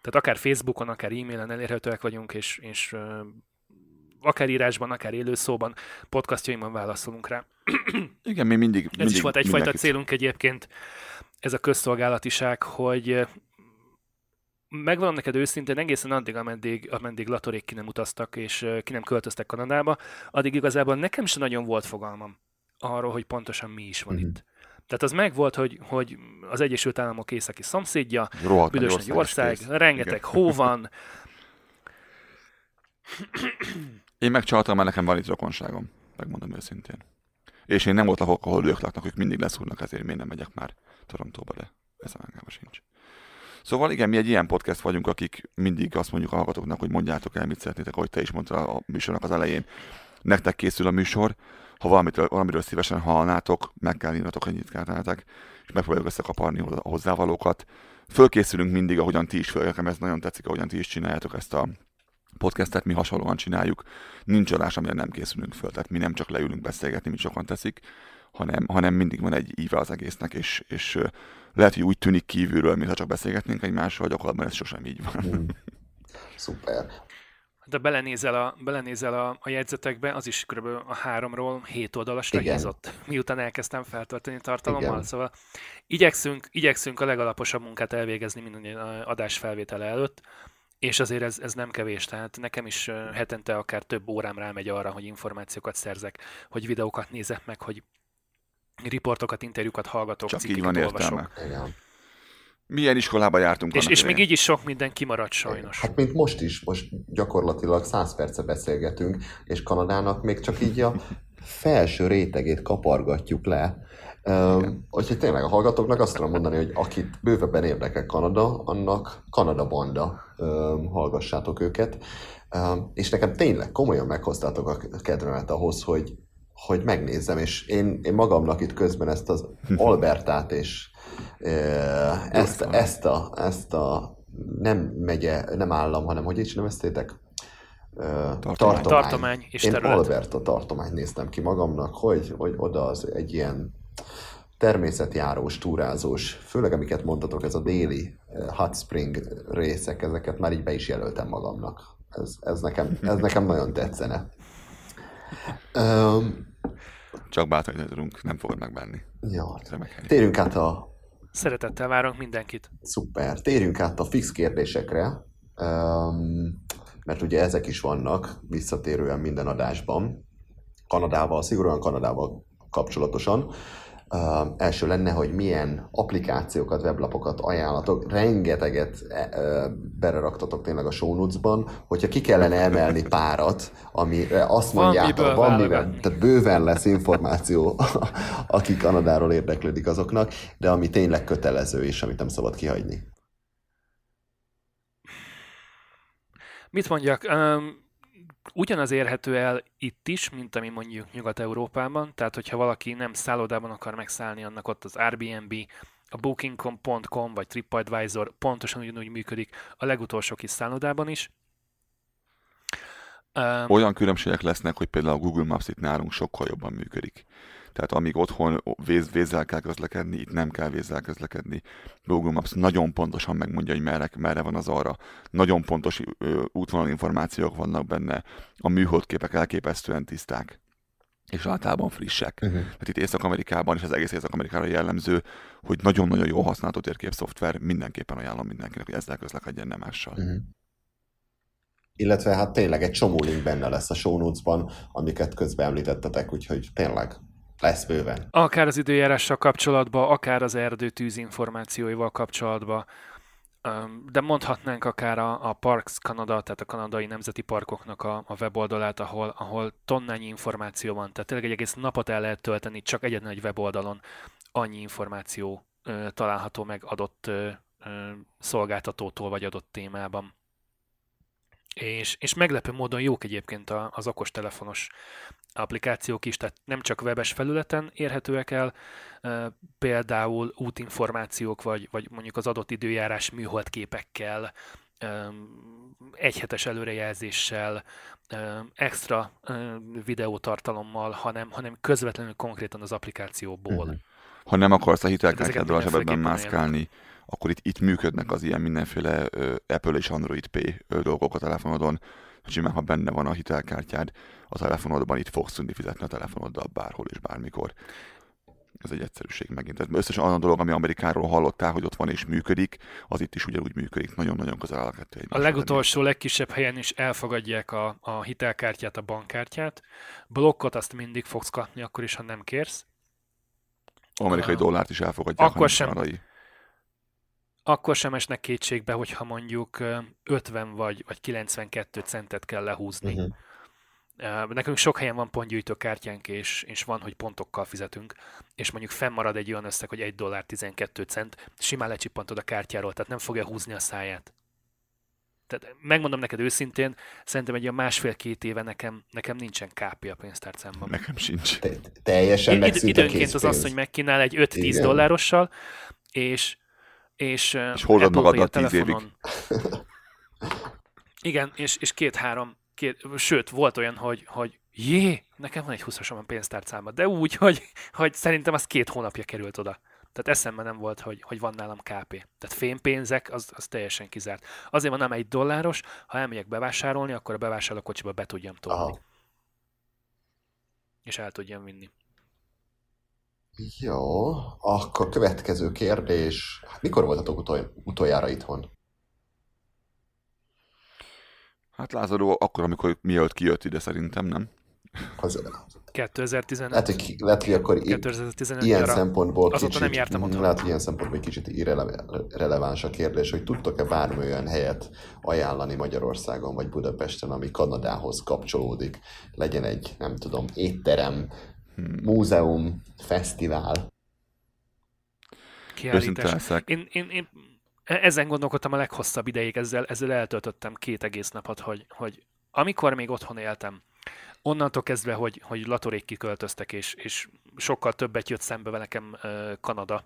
Tehát akár Facebookon, akár e-mailen elérhetőek vagyunk, és, és akár írásban, akár élő szóban, podcastjaimban válaszolunk rá. Igen, mi mindig, Ez mindig is volt egyfajta mindenkit- célunk egyébként, ez a közszolgálatiság, hogy megvan neked őszintén egészen addig, ameddig, ameddig Latorék ki nem utaztak, és ki nem költöztek Kanadába, addig igazából nekem sem nagyon volt fogalmam arról, hogy pontosan mi is van Mhm. itt. Tehát az megvolt, hogy, hogy az Egyesült Államok északi szomszédja, Rohadt büdös nagy ország, kész. rengeteg Igen. hó van, Én megcsaltam, mert nekem van itt rokonságom, megmondom őszintén. És én nem lakok, ahol ők laknak, ők mindig leszúrnak, ezért miért nem megyek már Torontóba, de ez a sincs. Szóval igen, mi egy ilyen podcast vagyunk, akik mindig azt mondjuk a hallgatóknak, hogy mondjátok el, mit szeretnétek, ahogy te is mondtad a műsornak az elején. Nektek készül a műsor, ha valamitől, valamiről szívesen hallnátok, meg kell írnatok, hogy nyitkálnátok, és megpróbáljuk összekaparni a hozzávalókat. Fölkészülünk mindig, ahogyan ti is föl, nekem ez nagyon tetszik, ahogyan ti is csináljátok ezt a podcastet, mi hasonlóan csináljuk. Nincs adás, amire nem készülünk föl, tehát mi nem csak leülünk beszélgetni, mint sokan teszik, hanem, hanem mindig van egy íve az egésznek, és, és lehet, hogy úgy tűnik kívülről, mintha csak beszélgetnénk egymással, gyakorlatban ez sosem így van. Mm. Szuper. De belenézel a, belenézel a, a jegyzetekbe, az is kb. a háromról hét oldalasra Igen. hízott, miután elkezdtem feltölteni tartalommal. Igen. Szóval igyekszünk, igyekszünk a legalaposabb munkát elvégezni minden adás felvétele előtt, és azért ez, ez nem kevés, tehát nekem is hetente akár több órám rámegy arra, hogy információkat szerzek, hogy videókat nézek meg, hogy riportokat, interjúkat hallgatok, Csak így cikkeket van olvasok. értelme. Igen. Milyen iskolába jártunk És, és még így is sok minden kimaradt sajnos. Hát mint most is, most gyakorlatilag 100 perce beszélgetünk, és Kanadának még csak így a felső rétegét kapargatjuk le. Um, úgyhogy tényleg a hallgatóknak azt tudom mondani, hogy akit bővebben érdekel Kanada, annak Kanada Banda, um, hallgassátok őket. Um, és nekem tényleg komolyan meghoztátok a kedvemet ahhoz, hogy, hogy megnézzem, és én, én magamnak itt közben ezt az Albertát és ezt, ezt, a, ezt a nem megye, nem állam, hanem hogy is neveztétek? Tartomány. Tartomány és Én terület. Alberta tartományt néztem ki magamnak, hogy, hogy oda az egy ilyen természetjárós, túrázós, főleg amiket mondtatok, ez a déli hot spring részek, ezeket már így be is jelöltem magamnak. Ez, ez, nekem, ez nekem nagyon tetszene. Um, Csak bátorítani tudunk, nem fogod. Remek hely. Térjünk át a Szeretettel várunk mindenkit. Szuper. Térjünk át a fix kérdésekre, mert ugye ezek is vannak visszatérően minden adásban. Kanadával, szigorúan Kanadával kapcsolatosan. Első lenne, hogy milyen applikációkat, weblapokat ajánlatok, rengeteget uh, beleraktatok tényleg a show notes-ban, hogyha ki kellene emelni párat, amire azt mondjátok, van mivel, tehát bőven lesz információ, aki Kanadáról érdeklődik azoknak, de ami tényleg kötelező és amit nem szabad kihagyni. Mit mondjak? Um, ugyanaz érhető el itt is, mint ami mondjuk Nyugat-Európában, tehát hogyha valaki nem szállodában akar megszállni, annak ott az Airbnb, a Booking.com vagy TripAdvisor pontosan ugyanúgy működik a legutolsó kis szállodában is. Olyan különbségek lesznek, hogy például a Google Maps itt nálunk sokkal jobban működik. Tehát amíg otthon víz, vízzel kell közlekedni, itt nem kell vízzel közlekedni. Google Maps nagyon pontosan megmondja, hogy merre, merre van az arra. Nagyon pontos ö, útvonal információk vannak benne. A műholdképek elképesztően tiszták és általában frissek. Uh-huh. Tehát itt Észak-Amerikában és az egész Észak-Amerikára jellemző, hogy nagyon-nagyon jó használható térkép szoftver, mindenképpen ajánlom mindenkinek, hogy ezzel közlekedjen, nem mással. Uh-huh. Illetve hát tényleg egy csomó link benne lesz a show notes-ban, amiket közben említettetek, úgyhogy tényleg lesz bőven. Akár az időjárással kapcsolatban, akár az erdőtűz információival kapcsolatban, de mondhatnánk akár a, a Parks Canada, tehát a kanadai nemzeti parkoknak a, a weboldalát, ahol, ahol tonnányi információ van. Tehát tényleg egy egész napot el lehet tölteni csak egyetlen egy weboldalon. Annyi információ ö, található meg adott ö, ö, szolgáltatótól vagy adott témában. És, és meglepő módon jók egyébként az okostelefonos applikációk is, tehát nem csak webes felületen érhetőek el, például útinformációk, vagy, vagy mondjuk az adott időjárás műholdképekkel, egyhetes előrejelzéssel, extra videótartalommal, hanem, hanem közvetlenül konkrétan az applikációból. Mhm. Ha nem akarsz a hitelkártyáddal a zsebedben mászkálni, akkor itt, itt működnek az ilyen mindenféle Apple és Android Pay dolgok a telefonodon. Simán, ha benne van a hitelkártyád, a telefonodban itt fogsz tudni fizetni a telefonoddal bárhol és bármikor. Ez egy egyszerűség megint. Tehát összesen olyan dolog, ami Amerikáról hallottál, hogy ott van és működik, az itt is ugyanúgy működik. Nagyon-nagyon közel áll a kettő A legutolsó, legkisebb helyen is elfogadják a, a hitelkártyát, a bankkártyát. Blokkot azt mindig fogsz kapni, akkor is, ha nem kérsz. Amerikai dollárt is elfogadják. Akkor sem. kanadai. Akkor sem esnek kétségbe, hogyha mondjuk ö, 50 vagy, vagy 92 centet kell lehúzni. Uh-huh. Uh, Nekünk sok helyen van pontgyűjtő kártyánk, és, és van, hogy pontokkal fizetünk, és mondjuk fennmarad egy olyan összeg, hogy 1 dollár 12 cent, simán lecsippantod a kártyáról, tehát nem fogja húzni a száját. Tehát megmondom neked őszintén, szerintem egy olyan másfél-két éve nekem, nekem nincsen KP a pénztárcámban. Nekem sincs. Te, teljesen Id- a időnként az készpénz. asszony megkínál egy 5-10 Igen. dollárossal, és és, És hordod magaddal a 10 évig. telefonon. Igen, és, és két-három, két, sőt, volt olyan, hogy, hogy jé, nekem van egy 20 a pénztárcámban, de úgy, hogy, hogy szerintem az két hónapja került oda. Tehát eszembe nem volt, hogy, hogy van nálam KP. Tehát fémpénzek, az, az teljesen kizárt. Azért van nem egy dolláros, ha elmegyek bevásárolni, akkor a bevásárlókocsiba be tudjam tolni. Aha. És el tudjam vinni. Jó, akkor következő kérdés. Hát mikor voltatok utol, utoljára itthon? Hát Lázadó akkor, amikor mielőtt kijött ide szerintem, nem? Az, 2015. lehet, hogy, lehet, hogy akkor i- 2015 ilyen nyara. szempontból Azóta kicsit, nem jártam otthon. Lehet, hogy ilyen szempontból egy kicsit irreleváns a kérdés, hogy tudtok-e bármi olyan helyet ajánlani Magyarországon vagy Budapesten, ami Kanadához kapcsolódik. Legyen egy, nem tudom, étterem. Múzeum, fesztivál. Kiállítás. Én, én, én ezen gondolkodtam a leghosszabb ideig, ezzel, ezzel eltöltöttem két egész napot, hogy, hogy amikor még otthon éltem, onnantól kezdve, hogy, hogy Latorék kiköltöztek, és, és sokkal többet jött szembe nekem Kanada,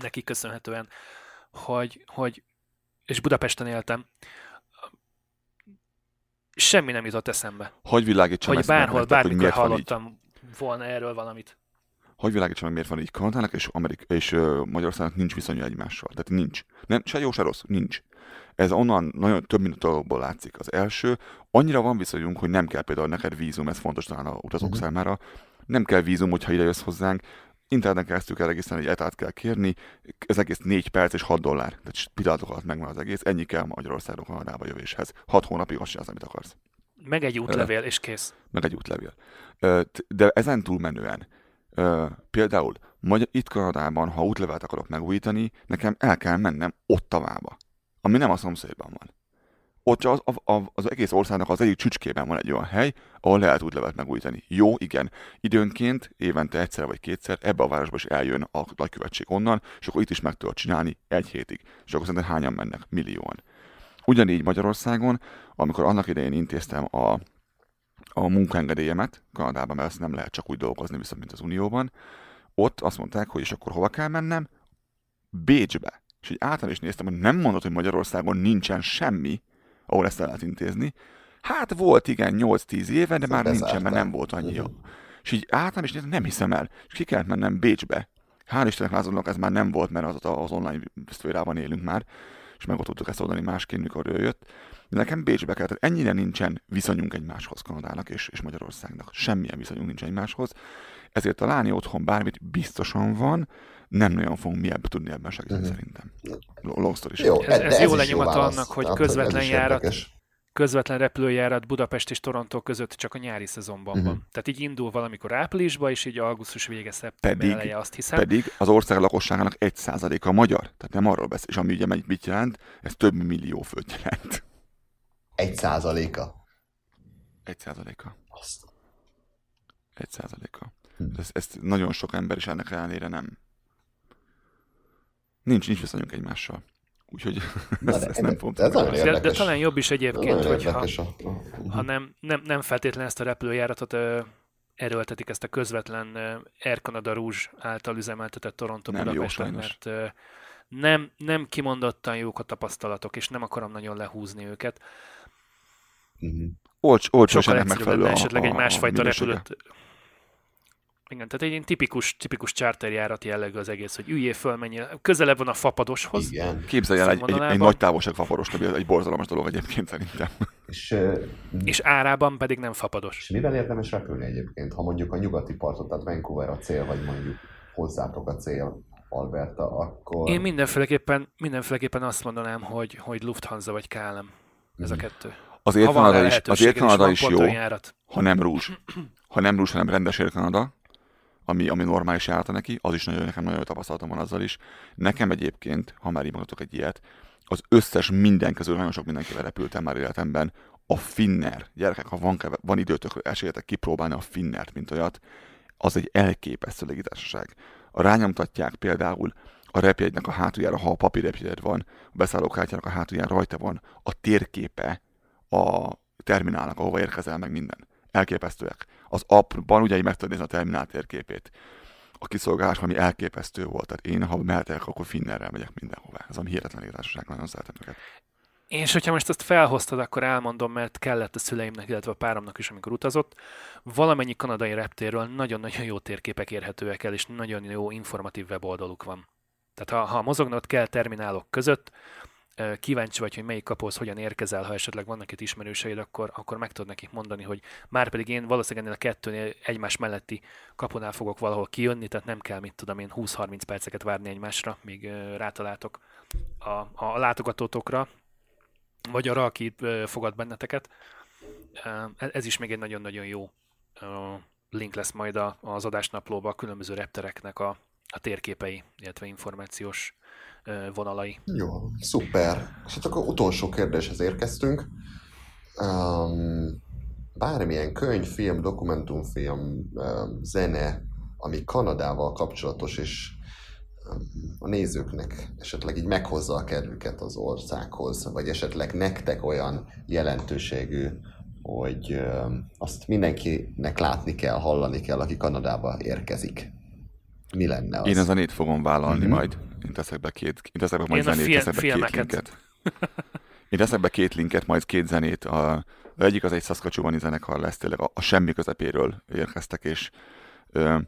neki köszönhetően, hogy, hogy és Budapesten éltem, semmi nem jutott eszembe. Hogy világítsam Hogy ezt meg bárhol, hogy bármikor miért van így. Volna erről valamit. hogy világítsam meg, miért van így Kanadának és, Amerik- és Magyarországnak nincs viszonya egymással. Tehát nincs. Nem, se jó, se rossz, nincs. Ez onnan nagyon több mint dolgokból látszik. Az első, annyira van viszonyunk, hogy nem kell például neked vízum, ez fontos talán a utazók uh-huh. számára, nem kell vízum, hogyha ide jössz hozzánk, interneten keresztül kell regisztrálni, egy etát kell kérni, ez egész 4 perc és 6 dollár. Tehát pillanatok alatt megvan az egész, ennyi kell Magyarországon Kanadába jövéshez. 6 hónapig azt csinálsz, amit akarsz. Meg egy útlevél, és kész. Meg egy útlevél. De ezen túlmenően, például itt Kanadában, ha útlevelet akarok megújítani, nekem el kell mennem Ottavába, ami nem a szomszédban van ott az, az, az egész országnak az egyik csücskében van egy olyan hely, ahol lehet útlevelet megújítani. Jó, igen, időnként, évente egyszer vagy kétszer ebbe a városba is eljön a nagykövetség onnan, és akkor itt is meg tudod csinálni egy hétig. És akkor szerintem hányan mennek? Millióan. Ugyanígy Magyarországon, amikor annak idején intéztem a, a munkaengedélyemet Kanadában, mert ezt nem lehet csak úgy dolgozni, viszont mint az Unióban, ott azt mondták, hogy és akkor hova kell mennem? Bécsbe. És így általán is néztem, hogy nem mondod, hogy Magyarországon nincsen semmi, ahol ezt el lehet intézni. Hát volt, igen, 8-10 éve, de már nincsen, mert nem volt annyi. Uh-huh. És így álltam, és nem hiszem el. És ki kellett mennem Bécsbe. Hál' Istennek lázadnak, ez már nem volt, mert az, az online szférában élünk már, és meg tudtuk ezt oldani másként, mikor ő jött. De nekem Bécsbe kellett, ennyire nincsen viszonyunk egymáshoz Kanadának és, és Magyarországnak. Semmilyen viszonyunk nincs egymáshoz. Ezért találni otthon bármit biztosan van, nem nagyon fogunk mi ebből tudni ebben segíteni uh-huh. szerintem. Long story jó, ez, ez, ez jó lenyomata annak, hogy közvetlen járat, közvetlen repülőjárat Budapest és Toronto között csak a nyári szezonban uh-huh. van. Tehát így indul valamikor áprilisban, és így augusztus vége, szeptember pedig, eleje, azt hiszem. Pedig az ország lakosságának egy százaléka magyar. Tehát nem arról beszél. És ami ugye mit jelent, ez több millió föld jelent. Egy százaléka? Egy százaléka. Azt. Egy százaléka. Hm. Ez, ezt nagyon sok ember is ennek ellenére nem, Nincs, nincs viszonyunk egymással. Úgyhogy ezt, ezt nem fogom ez de, de talán jobb is egyébként, hogyha a... ha nem, nem, nem feltétlenül ezt a repülőjáratot ö, erőltetik, ezt a közvetlen Air Canada Rouge által üzemeltetett Toronto nem Budapesten, jó, mert ö, nem, nem kimondottan jók a tapasztalatok, és nem akarom nagyon lehúzni őket. Uh-huh. Olcs, olcsó Sokkal egyszerűbb lenne esetleg egy másfajta repülőt igen, tehát egy tipikus, tipikus charterjárat jellegű az egész, hogy üljél föl, mennyi, közelebb van a fapadoshoz. Igen. Képzelj el egy, egy, egy, nagy távolság fapados, egy borzalmas dolog egyébként szerintem. És, és árában pedig nem fapados. És mivel érdemes repülni egyébként, ha mondjuk a nyugati partot, tehát Vancouver a cél, vagy mondjuk hozzátok a cél, Alberta, akkor... Én mindenféleképpen, mindenféleképpen azt mondanám, hogy, hogy Lufthansa vagy KLM. Ez a mhm. kettő. Az Kanada is, az Kanada is jó, ha nem rúzs. Ha nem rúzs, hanem rendes Kanada, ami, ami normális járata neki, az is nagyon, nekem nagyon jó tapasztalatom van azzal is. Nekem egyébként, ha már így mondhatok egy ilyet, az összes minden közül nagyon sok mindenkivel repültem már életemben, a Finner, gyerekek, ha van, van időtök, esélyetek kipróbálni a Finnert, mint olyat, az egy elképesztő légitársaság. A rányomtatják például a repjegynek a hátuljára, ha a papírrepjegyed van, a beszállókártyának a hátuljára rajta van, a térképe a terminálnak, ahova érkezel meg minden. Elképesztőek az appban ugye meg tudod nézni a terminál térképét. A kiszolgálás ami elképesztő volt. Tehát én, ha mehetek, akkor Finnerrel megyek mindenhová. Ez a hihetetlen légitársaság, nagyon szeretem őket. És hogyha most ezt felhoztad, akkor elmondom, mert kellett a szüleimnek, illetve a páromnak is, amikor utazott. Valamennyi kanadai reptérről nagyon-nagyon jó térképek érhetőek el, és nagyon jó informatív weboldaluk van. Tehát ha, ha mozognod kell terminálok között, kíváncsi vagy, hogy melyik kapuhoz hogyan érkezel, ha esetleg vannak itt ismerőseid, akkor, akkor meg tudod nekik mondani, hogy már pedig én valószínűleg ennél a kettőnél egymás melletti kapunál fogok valahol kijönni, tehát nem kell, mit tudom én, 20-30 perceket várni egymásra, míg rátaláltok a, a látogatótokra, vagy arra, aki fogad benneteket. E, ez is még egy nagyon-nagyon jó link lesz majd az adásnaplóba a különböző reptereknek a, a térképei, illetve információs vonalai. Jó, szuper. És hát akkor utolsó kérdéshez érkeztünk. Um, bármilyen könyv, film, dokumentumfilm, um, zene, ami Kanadával kapcsolatos, és um, a nézőknek esetleg így meghozza a kedvüket az országhoz, vagy esetleg nektek olyan jelentőségű, hogy um, azt mindenkinek látni kell, hallani kell, aki Kanadába érkezik. Mi lenne az? Én a zenét fogom vállalni mm-hmm. majd. Én teszek be két, én teszek be majd én zenét, teszek be két linket. Én teszek be két linket, majd két zenét. A, egyik az egy Saskatchewani zenekar lesz, tényleg a, a semmi közepéről érkeztek, és ö,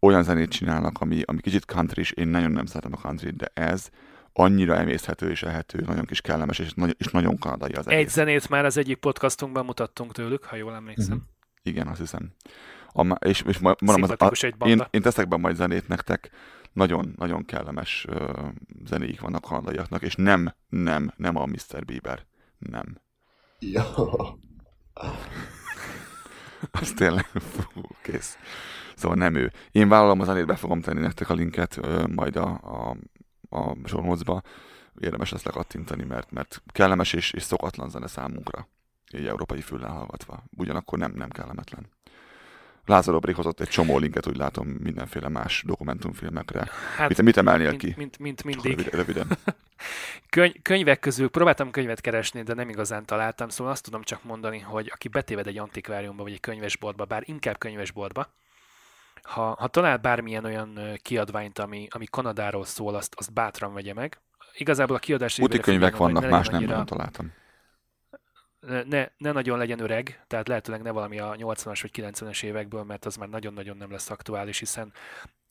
olyan zenét csinálnak, ami, ami kicsit country és én nagyon nem szeretem a country de ez annyira emészhető és ehető, nagyon kis kellemes, és, nagy, és nagyon kanadai az egész. Egy zenét már az egyik podcastunkban mutattunk tőlük, ha jól emlékszem. Mhm. Igen, azt hiszem. A, és, és ma- mondom, az, Szimpatikus egy én, én teszek be majd zenét nektek, nagyon, nagyon kellemes zenéik vannak kanadaiaknak, és nem, nem, nem a Mr. Bieber. Nem. Ja. Az tényleg, fú, kész. Szóval nem ő. Én vállalom a zenét, be fogom tenni nektek a linket majd a, a, a sornocba. Érdemes lesz lekattintani, mert, mert kellemes és, és szokatlan zene számunkra. Egy európai füllel hallgatva. Ugyanakkor nem, nem kellemetlen. Lázár Obrik hozott egy csomó linket, úgy látom, mindenféle más dokumentumfilmekre. Hát, Mit, mit emelnél mint, ki? mint, mint mindig. Röviden. röviden. Köny- könyvek közül próbáltam könyvet keresni, de nem igazán találtam, szóval azt tudom csak mondani, hogy aki betéved egy antikváriumba vagy egy könyvesboltba, bár inkább könyvesboltba, ha, ha talál bármilyen olyan kiadványt, ami, ami Kanadáról szól, azt, azt bátran vegye meg. Igazából a kiadás Úti könyvek vannak, más nem annyira- találtam. Ne, ne, nagyon legyen öreg, tehát lehetőleg ne valami a 80-as vagy 90-es évekből, mert az már nagyon-nagyon nem lesz aktuális, hiszen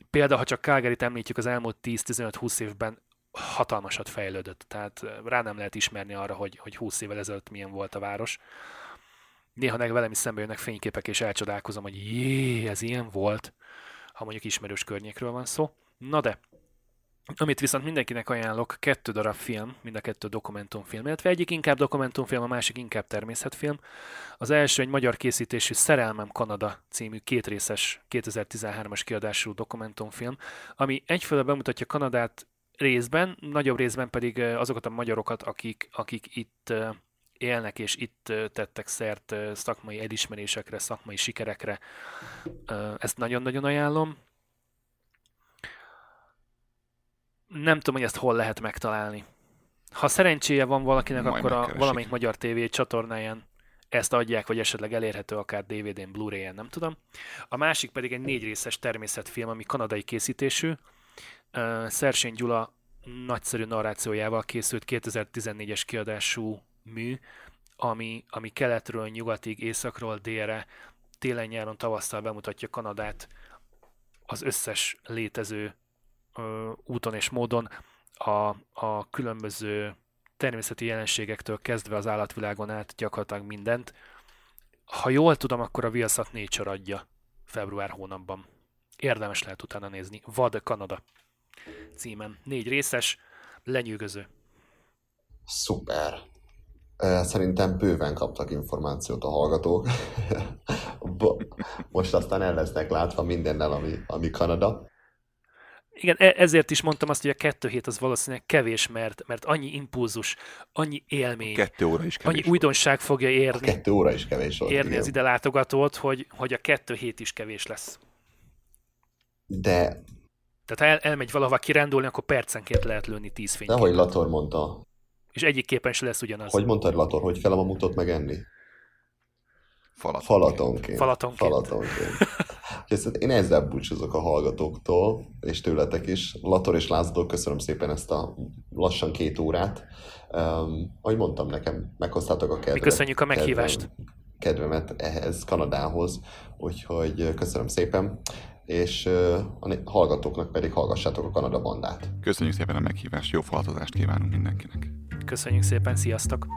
például, ha csak Calgary-t említjük, az elmúlt 10-15-20 évben hatalmasat fejlődött, tehát rá nem lehet ismerni arra, hogy, hogy 20 évvel ezelőtt milyen volt a város. Néha meg velem is szembe jönnek fényképek, és elcsodálkozom, hogy jé, ez ilyen volt, ha mondjuk ismerős környékről van szó. Na de, amit viszont mindenkinek ajánlok, kettő darab film, mind a kettő dokumentumfilm, illetve egyik inkább dokumentumfilm, a másik inkább természetfilm. Az első egy magyar készítésű Szerelmem Kanada című kétrészes 2013-as kiadású dokumentumfilm, ami egyfelől bemutatja Kanadát részben, nagyobb részben pedig azokat a magyarokat, akik, akik itt élnek és itt tettek szert szakmai elismerésekre, szakmai sikerekre. Ezt nagyon-nagyon ajánlom. Nem tudom, hogy ezt hol lehet megtalálni. Ha szerencséje van valakinek, Majd akkor a valamelyik magyar TV csatornáján ezt adják, vagy esetleg elérhető akár DVD-n, Blu-ray-en, nem tudom. A másik pedig egy négy részes természetfilm, ami kanadai készítésű. Uh, Szersény Gyula nagyszerű narrációjával készült 2014-es kiadású mű, ami, ami keletről, nyugatig, északról, délre, télen, nyáron, tavasszal bemutatja Kanadát az összes létező úton és módon, a, a különböző természeti jelenségektől kezdve az állatvilágon át gyakorlatilag mindent. Ha jól tudom, akkor a Viaszat Nature adja február hónapban. Érdemes lehet utána nézni. Vad Kanada címen. Négy részes, lenyűgöző. Szuper. Szerintem bőven kaptak információt a hallgatók. Most aztán el lesznek látva mindennel, ami, ami Kanada. Igen, e- ezért is mondtam azt, hogy a kettő hét az valószínűleg kevés, mert, mert annyi impulzus, annyi élmény, Kettő óra is kevés. annyi újdonság fogja A érni, kettő óra is kevés volt. érni igen. az ide látogatót, hogy, hogy a kettő hét is kevés lesz. De, Tehát ha el, elmegy valahova kirándulni, akkor percenként lehet lőni tíz fényképet. ahogy Lator mondta, És egyik képen se lesz ugyanaz. hogy mondtad Lator, hogy kell a mamutot megenni? Falat. Falatonként. Falatonként. Falatonként. Úgyhogy ezt- én ezzel búcsúzok a hallgatóktól, és tőletek is. Lator és Lázadó, köszönöm szépen ezt a lassan két órát. Um, ahogy mondtam nekem, meghoztátok a kedvet. Mi köszönjük a meghívást. Kedvem, kedvemet ehhez, Kanadához, úgyhogy köszönöm szépen, és uh, a hallgatóknak pedig hallgassátok a Kanada bandát. Köszönjük szépen a meghívást, jó falatozást kívánunk mindenkinek. Köszönjük szépen, sziasztok!